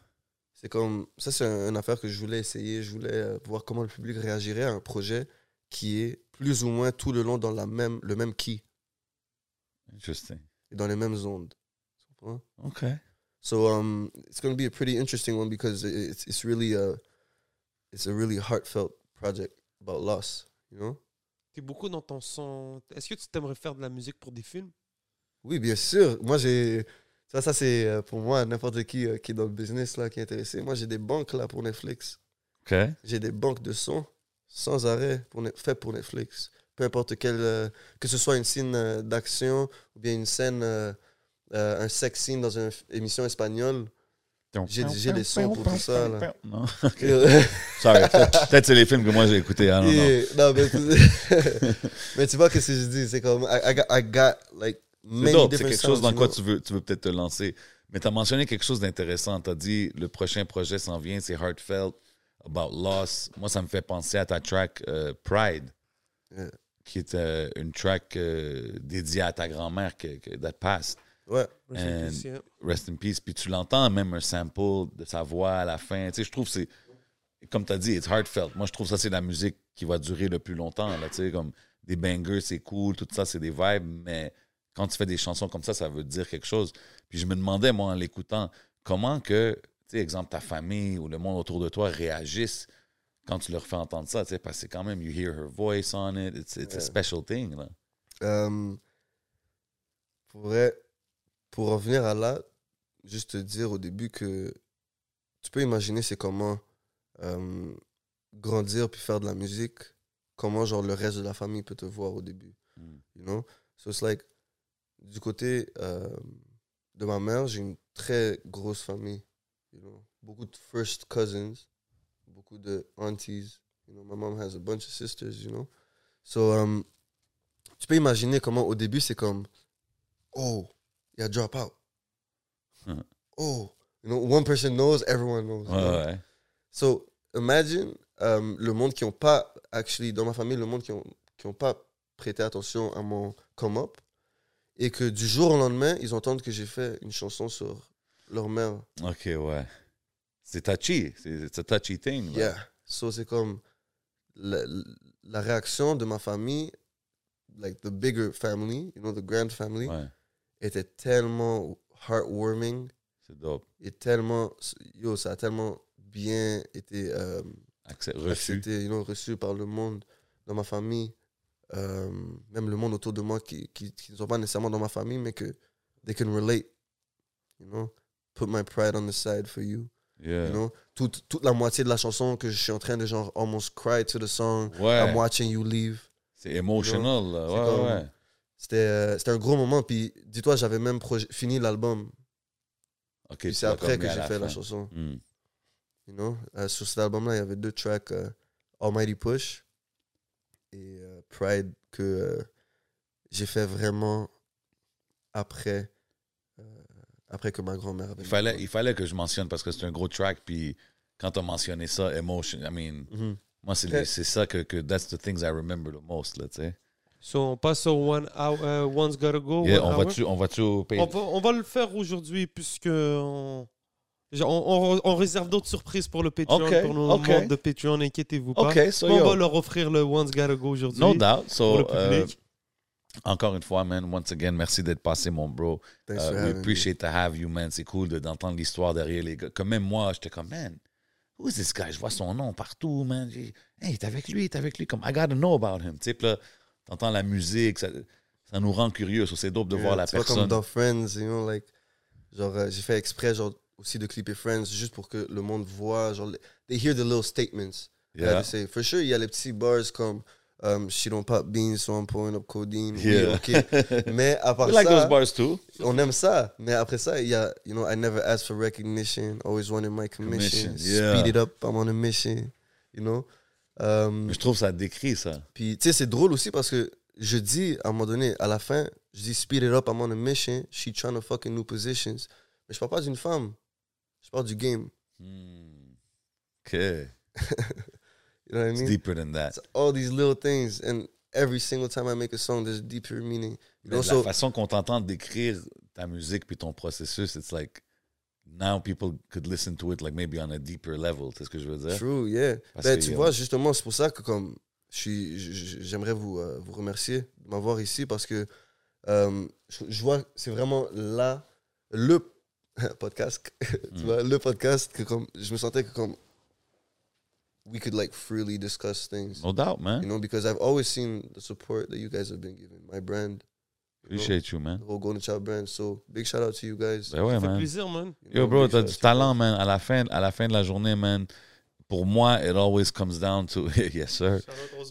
C'est comme ça, c'est un- une affaire que je voulais essayer. Je voulais euh, voir comment le public réagirait à un projet qui est plus ou moins tout le long dans la même le même key Interesting. et dans les mêmes ondes. OK. So um, it's going to be a pretty interesting one because it's it's really a it's a really heartfelt project about loss. You know? T'es beaucoup dans ton son. Est-ce que tu t'aimerais faire de la musique pour des films? Oui, bien sûr. Moi, j'ai ça, ça c'est euh, pour moi n'importe qui euh, qui est dans le business là, qui est intéressé. Moi, j'ai des banques là pour Netflix. OK. J'ai des banques de sons sans arrêt pour faites pour Netflix. Peu importe quelle, euh, que ce soit une scène euh, d'action ou bien une scène euh, euh, un sex scene dans une émission espagnole. J'ai- j'ai les sons pour tout ça, là. Non. Peut-être peut-être c'est les films que moi j'ai écoutés. Et- non, mais, tu- mais tu vois ce que je dis, c'est comme I, I got, I got like C'est dope, c'est quelque chose dans quoi know? tu veux, tu veux peut-être te lancer. Mais tu as mentionné quelque chose d'intéressant. Tu as dit le prochain projet s'en vient, c'est Heartfelt, About Loss. Moi, ça me fait penser à ta track euh, Pride, Yeah. qui est euh, une track euh, dédiée à ta grand-mère que, que, that passed. Ouais, Rest in And- peace, yeah. Rest in peace. Puis tu l'entends même un sample de sa voix à la fin. Tu sais, je trouve que c'est. Comme tu as dit, it's heartfelt. Moi, je trouve ça, c'est la musique qui va durer le plus longtemps. Là, tu sais, comme des bangers, c'est cool, tout ça, c'est des vibes. Mais quand tu fais des chansons comme ça, ça veut dire quelque chose. Puis je me demandais, moi, en l'écoutant, comment que, tu sais, exemple, ta famille ou le monde autour de toi réagissent quand tu leur fais entendre ça. Tu sais, parce que quand même, you hear her voice on it. It's, it's a Ouais. special thing. Là. Euh, pour pour revenir à là, juste te dire au début que tu peux imaginer c'est comment euh, grandir puis faire de la musique, comment genre le reste de la famille peut te voir au début, Mm. you know? So it's like, du côté euh, de ma mère, j'ai une très grosse famille, you know? Beaucoup de first cousins, beaucoup de aunties, you know? My mom has a bunch of sisters, you know? So, um, tu peux imaginer comment au début c'est comme oh il y a drop out oh you know one person knows everyone knows you Ouais, know? ouais. so imagine um, le monde qui ont pas actually dans ma famille le monde qui ont qui ont pas prêté attention à mon come up et que du jour au lendemain ils entendent que j'ai fait une chanson sur leur mère OK, ouais. C'est touchy. C'est it's a touchy thing. là. Yeah. So c'est comme la, la réaction de ma famille, like the bigger family, you know, the grand family, Ouais, était tellement heartwarming c'est dope. et tellement, yo, ça a tellement bien été euh, reçu. accepté, you know, reçu par le monde dans ma famille, euh, même le monde autour de moi qui, qui, qui ne sont pas nécessairement dans ma famille, mais que they can relate, you know, put my pride on the side for you. Yeah. You know? toute, toute la moitié de la chanson que je suis en train de genre almost cry to the song. Ouais. I'm watching you leave. C'est emotional. là. C'est Ouais, ouais. C'était euh, c'était un gros moment. Puis dis-toi, j'avais même fini l'album. OK, Puis tu c'est après que j'ai fait la chanson. Hmm. You know? Euh, sur cet album-là, il y avait deux tracks, euh, Almighty Push et Pride, que euh, j'ai fait vraiment après, euh, après que ma grand-mère avait Il fallait, il fallait que je mentionne parce que c'est un gros track. Puis quand as mentionné ça, Emotion, I mean, Mhm. moi, c'est Ok. les- c'est ça que, que that's the things I remember the most. Là, tu sais. So, on passe au One Hour, euh, One's Gotta Go. Yeah, One on va-tu on au on, va, on va le faire aujourd'hui puisque on, on, on- on réserve d'autres surprises pour le Patreon, pour nos ok. membres de Patreon, inquiétez-vous pas. So on yo, va leur offrir le One's Gotta Go aujourd'hui no doubt. pour le euh, public. encore une fois, man, once again, merci d'être passé, mon bro. Thanks Uh, we appreciate to have you, man. C'est cool de- d'entendre l'histoire derrière les gars. Comme même moi, j'étais comme, man, who is this guy? Je vois son nom partout, man. Hey, t'es avec lui, t'es avec lui. Comme, I gotta know about him. Tu sais, là, t'entends la musique, ça, ça nous rend curieux. So, c'est dope de Yeah, voir la personne. comme dans Friends, you know, like, genre, euh, j'ai fait exprès, genre, aussi de clipper Friends, juste pour que le monde voit, genre, they hear the little statements. Yeah. they say. For sure, il y a les petits bars comme, um, she don't pop beans, so I'm pouring up codeine. Oui, Yeah. ok. Mais à part We like ça, those bars too. on aime ça. Mais après ça, il y a, you know, I never asked for recognition, always wanted my commission. Commission, yeah. Speed it up, I'm on a mission, you know? Um, Je trouve ça décrit ça. puis, tu sais, c'est drôle aussi parce que je dis, à un moment donné, à la fin, je dis speed it up, I'm on a mission. She trying to fucking new positions. Mais je parle pas d'une femme. Je parle du game. Hmm. OK. You know what I It's mean? deeper than that. It's all these little things. And every single time I make a song, there's a deeper meaning. You Mais know, la façon qu'on t'entend décrire ta musique puis ton processus, it's like now people could listen to it like maybe on a deeper level. C'est ce que je veux dire? true, yeah. Parce Ben, que, tu vois, justement, c'est pour ça que comme j'aimerais vous, euh, vous remercier de m'avoir ici parce que euh, je, je vois, c'est vraiment là, le podcast, tu Mm. vois, le podcast que comme, je me sentais que comme, we could like freely discuss things. No doubt, man. You know, because I've always seen the support that you guys have been giving my brand, you know, Appreciate you, man. the whole Golden Child brand. So big shout out to you guys. Ben ouais, Ça fait man. plaisir, man. You Yo, know, bro, big t'as du talent, man. À la, fin, à la fin de la journée, man, pour moi, it always comes down to... yes, sir.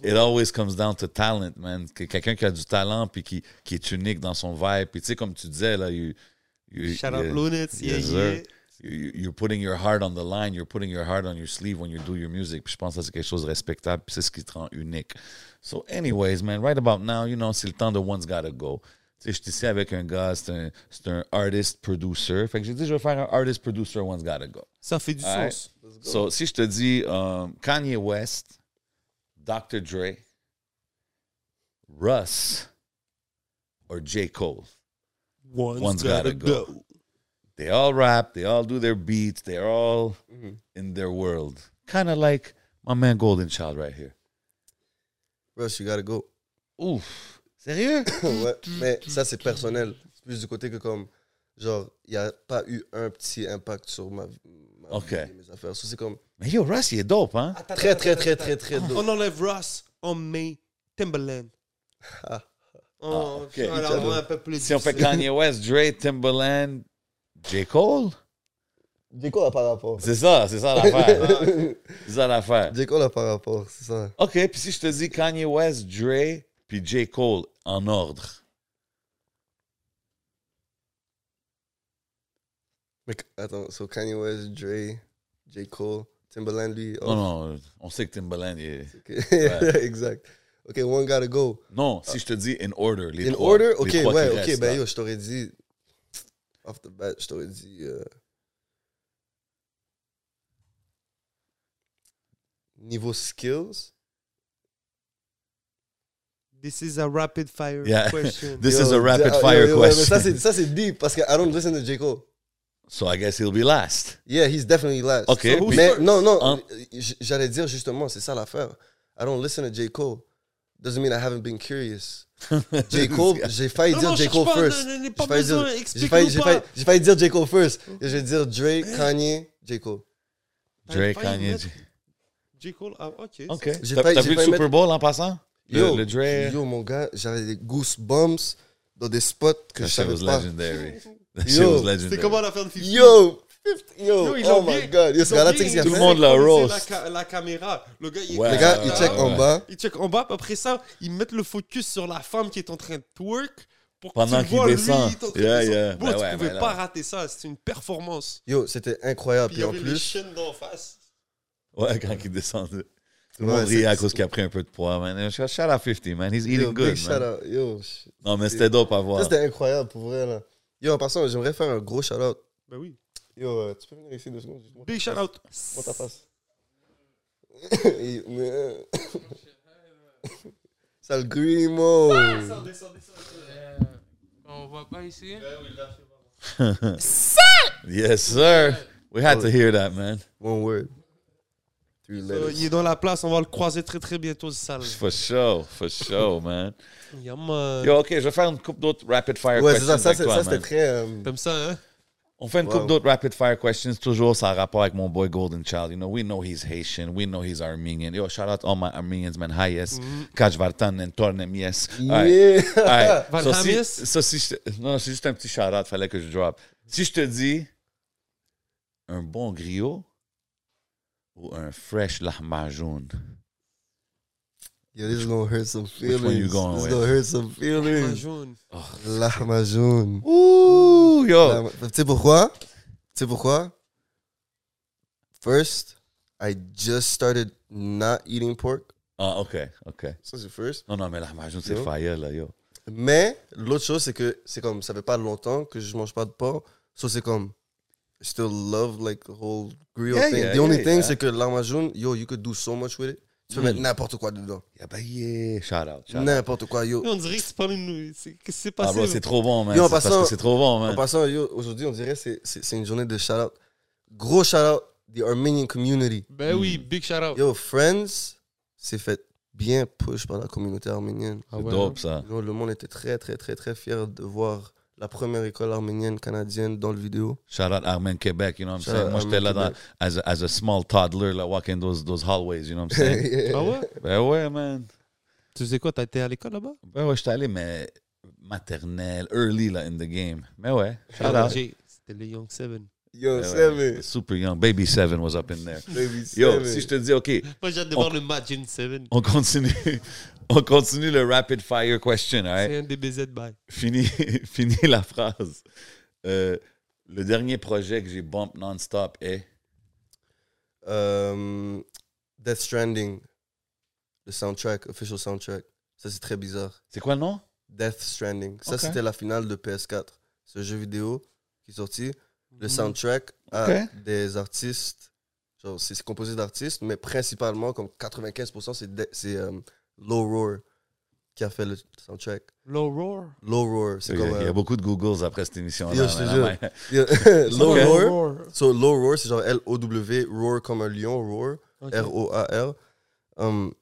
It always comes down to talent, man. Que- Quelqu'un qui a du talent puis qui, qui est unique dans son vibe. Puis tu sais, comme tu disais, là, you- You- Shout out yeah. Lunets, yeah, Yes, yeah. You- You're putting your heart on the line, you're putting your heart on your sleeve when you do your music. Puis je pense que c'est quelque chose de respectable, puis c'est ce qui te rend unique. So, anyways, man, right about now, you know, c'est le temps de One's Gotta Go. Tu sais, je suis ici avec un gars, c'est un, un artist-producer. Fait que j'ai dit, je vais faire un artist-producer One's Gotta Go. Ça fait du sens. So, si je te dis um, Kanye West, Dr. Dre, Russ, or J. Cole, One's, One's gotta, gotta go. go. they all rap, they all do their beats, they're all Mhm. in their world. Kind of like my man Golden Child right here. Russ, you gotta go. Ouf. Sérieux? ouais, mais ça, c'est personnel. C'est plus du côté que, comme, genre, il n'y a pas eu un petit impact sur ma, ma Ok. vie et mes affaires. So, c'est comme Mais yo, Russ, il est dope, hein? très, très, très, très, très dope. On enlève Ross, on met Timberland. Ah. Oh, ok. on la rend un peu plus Si on fait. Kanye West, Dre, Timbaland, J. Cole? J. Cole a pas rapport. C'est ça, c'est ça l'affaire. c'est ça l'affaire. J. Cole a pas rapport, c'est ça. OK, puis si je te dis Kanye West, Dre, puis J. Cole en ordre. Mais attends, so Kanye West, Dre, J. Cole, Timberland, lui. Non, non, on sait que Timbaland il est... exact. Ok, one gotta go. Non, si je te dis in order, les In trois. order? les Ok, ouais, ok, restent, ben yo, je t'aurais dit. Off the bat, je t'aurais dit. euh, niveau skills. This is a rapid fire Yeah. question. This Yo, is a rapid yo, fire yo, mais question. ça, c'est- ça, c'est deep parce que I don't listen to J. Cole. So I guess he'll be last. Yeah, he's definitely last. Ok, So Mais first? non, non, j- j'allais dire justement, c'est ça l'affaire. I don't listen to J. Cole. Doesn't mean I haven't been curious. J. Cole, j'ai failli dire J. Cole pas, first. J'ai pas failli dire- J'ai explique-nous failli, j'ai pas. failli- j'ai failli dire J. Cole first. Et je vais dire Drake, Kanye, J. Cole. Dre, failli Kanye. J. Cole, ah, ok. OK. J'ai T'as failli- t'as j'ai vu le failli Super Bowl en passant? Le, Yo, le Dre? yo, mon gars, j'avais des goosebumps dans des spots que That je shit savais was pas. legendary. That shit Yo, was C'était legendary. comment l'affaire de 50? Yo, 50, yo, Yo, ils oh ont my bien- god. Yo, ce ils ont gars-là, tu sais qu'il Tout le monde la roast. La, ca- la caméra. Le gars, il, Ouais. Le gars, il check en ouais. bas. il check en bas, puis après ça, ils mettent le focus sur la femme qui est en train de twerk pour Pendant qu'il lui, descend. il est en train de Yeah, yeah. Bro, Ben tu ouais, pouvais là. pas rater ça. C'était une performance. Yo, c'était incroyable. Puis il en avait les plus, chaînes d'en face. Ouais, quand il descendait. Tout le monde riait à cause qu'il a pris un peu de poids, man. Shout out 50, man. He's eating yo, good, man. out. Yo, Non, mais c'était dope à voir. c'était incroyable pour vrai là. Yo, en passant, j'aimerais faire un gros shout out. Ben oui. Yo, euh, tu peux venir ici deux secondes juste Big shout out. Montre ta face. Et- mais, euh, Sale grimo. On voit pas ici? Yes, sir. We had to hear that, man. One word. Three Euh, letters. il est dans la place, on va le croiser très très bientôt, ce sale. For sure, for sure, man. Man. Yo, OK, je vais faire une coupe d'autres rapid fire Ouais, c'est questions ça. Ça, avec c'est- toi, ça, c'était man. très. euh, Comme ça, hein? On fait une Wow. coupe d'autres rapid fire questions. Toujours, ça a rapport avec mon boy Golden Child. You know, we know he's Haitian. We know he's Armenian. Yo, shout out all my Armenians, man. Hi, yes. Kaj vartan and tornem, yes. All right. Yeah. All right. Van So, si, si non, c'est juste un petit shout-out, fallait que je drop. Si je te dis un bon griot ou un fresh lahmajoun, Yo, this is gonna hurt some Which feelings. one you going this is with? gonna hurt some feelings. jaune. Lahma jaune. Ouh, yo! Tu sais pourquoi? Tu sais pourquoi? First, I just started not eating pork. Ah, OK, OK. Ça, c'est first. Non, non, mais lahmajoun, c'est Yo. fire, là, yo. Mais l'autre chose, c'est que c'est comme ça fait pas longtemps que je mange pas de porc. So c'est comme I still love like the whole grill Yeah, thing. yeah, the only yeah, thing, yeah. c'est que l'arma jaune, yo, you could do so much with it. Tu peux Mm. mettre n'importe quoi dedans. Yeah, bah, yeah. Shout-out, shout-out. N'importe quoi, yo. On dirait que parles de nous. C'est- Qu'est-ce qui s'est Ah, bro, c'est trop bon, man. Yo, en C'est parce passant- que c'est trop bon, En man. passant, yo, aujourd'hui, on dirait que c'est- c'est c'est une journée de shout-out. Gros shout-out, the Armenian community. Ben oui, big shout out. Yo, Friends, c'est fait bien push par la communauté arménienne. Ah C'est ouais, dope, ça. Yo, le monde était très, très, très, très fier de voir la première école arménienne canadienne dans le vidéo. Shout-out Armen Québec, you know what I'm Shout saying? out Moi, j'étais là Armen dans, as, a, as a small toddler, là, walking those, those hallways, you know what I'm saying? Ah ouais? ben ouais, man. Tu sais quoi, t'as été à l'école là-bas? Ben ouais, j'étais allé, mais maternelle, early, là, in the game. Mais ouais, shout out. C'était le Young Seven. Yo, ouais, Seven. Super young. Baby Seven was up in there. Baby Yo, Seven. si je te dis, OK, Moi, j'ai hâte de On- voir le Majin Seven. on continue, on continue le rapid fire question, all right? C'est un DBZ bye. Fini, fini la phrase. Euh, le dernier projet que j'ai bump non-stop est? Euh, Death Stranding, le soundtrack, official soundtrack. Ça, c'est très bizarre. C'est quoi le nom? Death Stranding. Ça, c'était la finale de PS4. C'est un jeu vidéo qui est sorti. Le Mhm. soundtrack a Ok. des artistes. Genre, c'est composé d'artistes, mais principalement, comme 95%, c'est de- c'est euh, Low Roar qui a fait le soundtrack. Low Roar? Low Roar, c'est Il y, a, comme. il y a euh, beaucoup de Googles après cette émission-là. Yo, je te jure. Low. Roar. So, Low Roar, c'est genre L-O-W, Roar comme un lion, Roar. R-O-A-R. Um,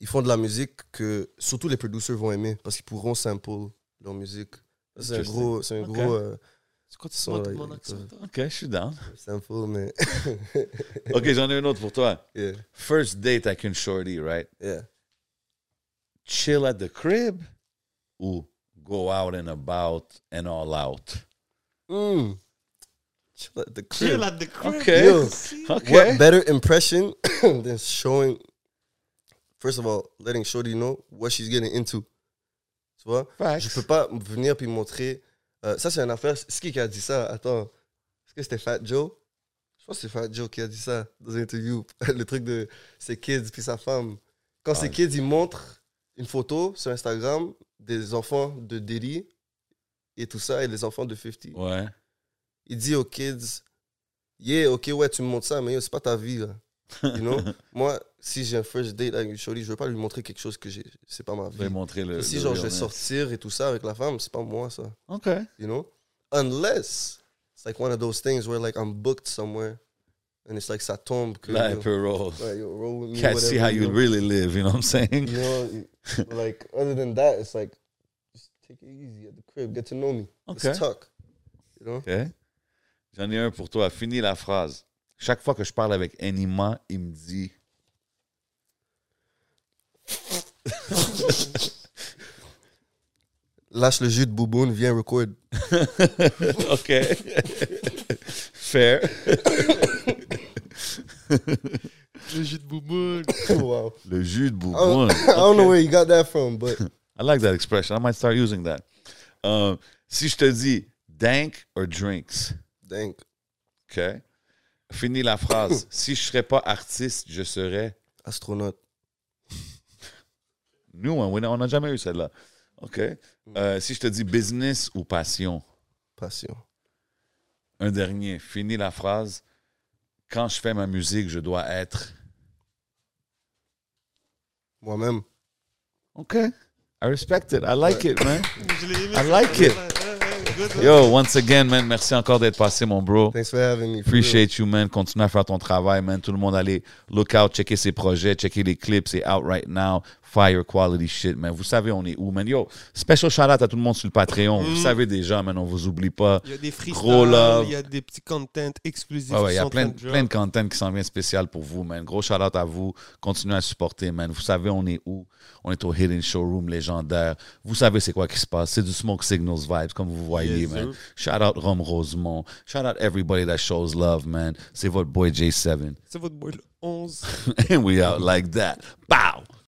ils font de la musique que surtout les producers vont aimer parce qu'ils pourront sample leur musique. C'est un gros, c'est un gros euh, quoi tu mon accent? Ok, je suis down. mais. Ok, j'en ai un autre pour toi. yeah, First date avec une shorty, right? yeah. Chill at the crib ou go out and about and all out? Mm. Chill at the crib. Chill at the crib. Ok. Yo. Ok. What better impression than showing, first of all, letting Shorty know what she's getting into? Tu vois? Facts. Je peux pas venir puis montrer. Euh, ça, c'est une affaire. C'est qui qui a dit ça? Attends. Est-ce que c'était Fat Joe? Je pense que c'est Fat Joe qui a dit ça dans une interview. Le truc de ses kids puis sa femme. Quand Ah. ses kids, ils montrent une photo sur Instagram des enfants de Diddy et tout ça et les enfants de 50. Ouais. Il dit aux kids, yeah, ok, ouais, tu me montres ça, mais c'est pas ta vie, là. You know? Moi, si j'ai un first date avec une shorty, je veux pas lui montrer quelque chose que j'ai, c'est pas ma Je vais vie. montrer le. si le genre je vais sortir et tout ça avec la femme, c'est pas moi ça, Ok. you know? Unless it's like one of those things where like I'm booked somewhere and it's like ça tombe que Là, yo, un peu roll. ouais, yo, roll with me, Can't see whatever, how you you know? really live, you know what I'm saying? You know, like other than that, it's like just take it easy at the crib, get to know me. Ok. Let's talk. You know? Ok. J'en ai un pour toi. Finis la phrase. Chaque fois que je parle avec Anima, il me dit. Lâche le jus de bouboune, viens record. OK. Fair. Le jus de bouboune. wow. Le jus de I don't, bouboune. I don't know where you got that from, but I like that expression. I might start using that. Euh, si je te dis dank or drinks, dang. OK? Finis la phrase. si je serais pas artiste, je serais. Astronaute. Nous, on on n'a jamais eu celle-là. OK? Euh, si je te dis business ou passion, Passion. un dernier. Finis la phrase. Quand je fais ma musique, je dois être. Moi-même. OK. I respect it. I like it, man. I like it. Yo, once again, man, merci encore d'être passé, mon bro. Thanks for having me. Appreciate you, man. Continue à faire ton travail, man. Tout le monde, allez look out, checker ses projets, checker les clips. C'est out right now. Fire quality shit, man. Vous savez, on est où, man? Yo, special shout out à tout le monde sur le Patreon. Vous Mm. savez déjà, man. On vous oublie pas. Il y a des freestyles, il y a des petits contents exclusifs. Ouais, ouais, il y a plein, plein de content qui s'en vient spécial pour vous, man. Gros shout out à vous. Continuez à supporter, man. Vous savez, on est où? On est au Hidden Showroom légendaire. Vous savez c'est quoi qui se passe. C'est du Smoke Signals vibes, comme vous voyez, Yes, man. sir. Shout out Rome Rosemont. Shout out everybody that shows love, man. C'est votre boy J7. C'est votre boy le 11. And we out like that. Bow!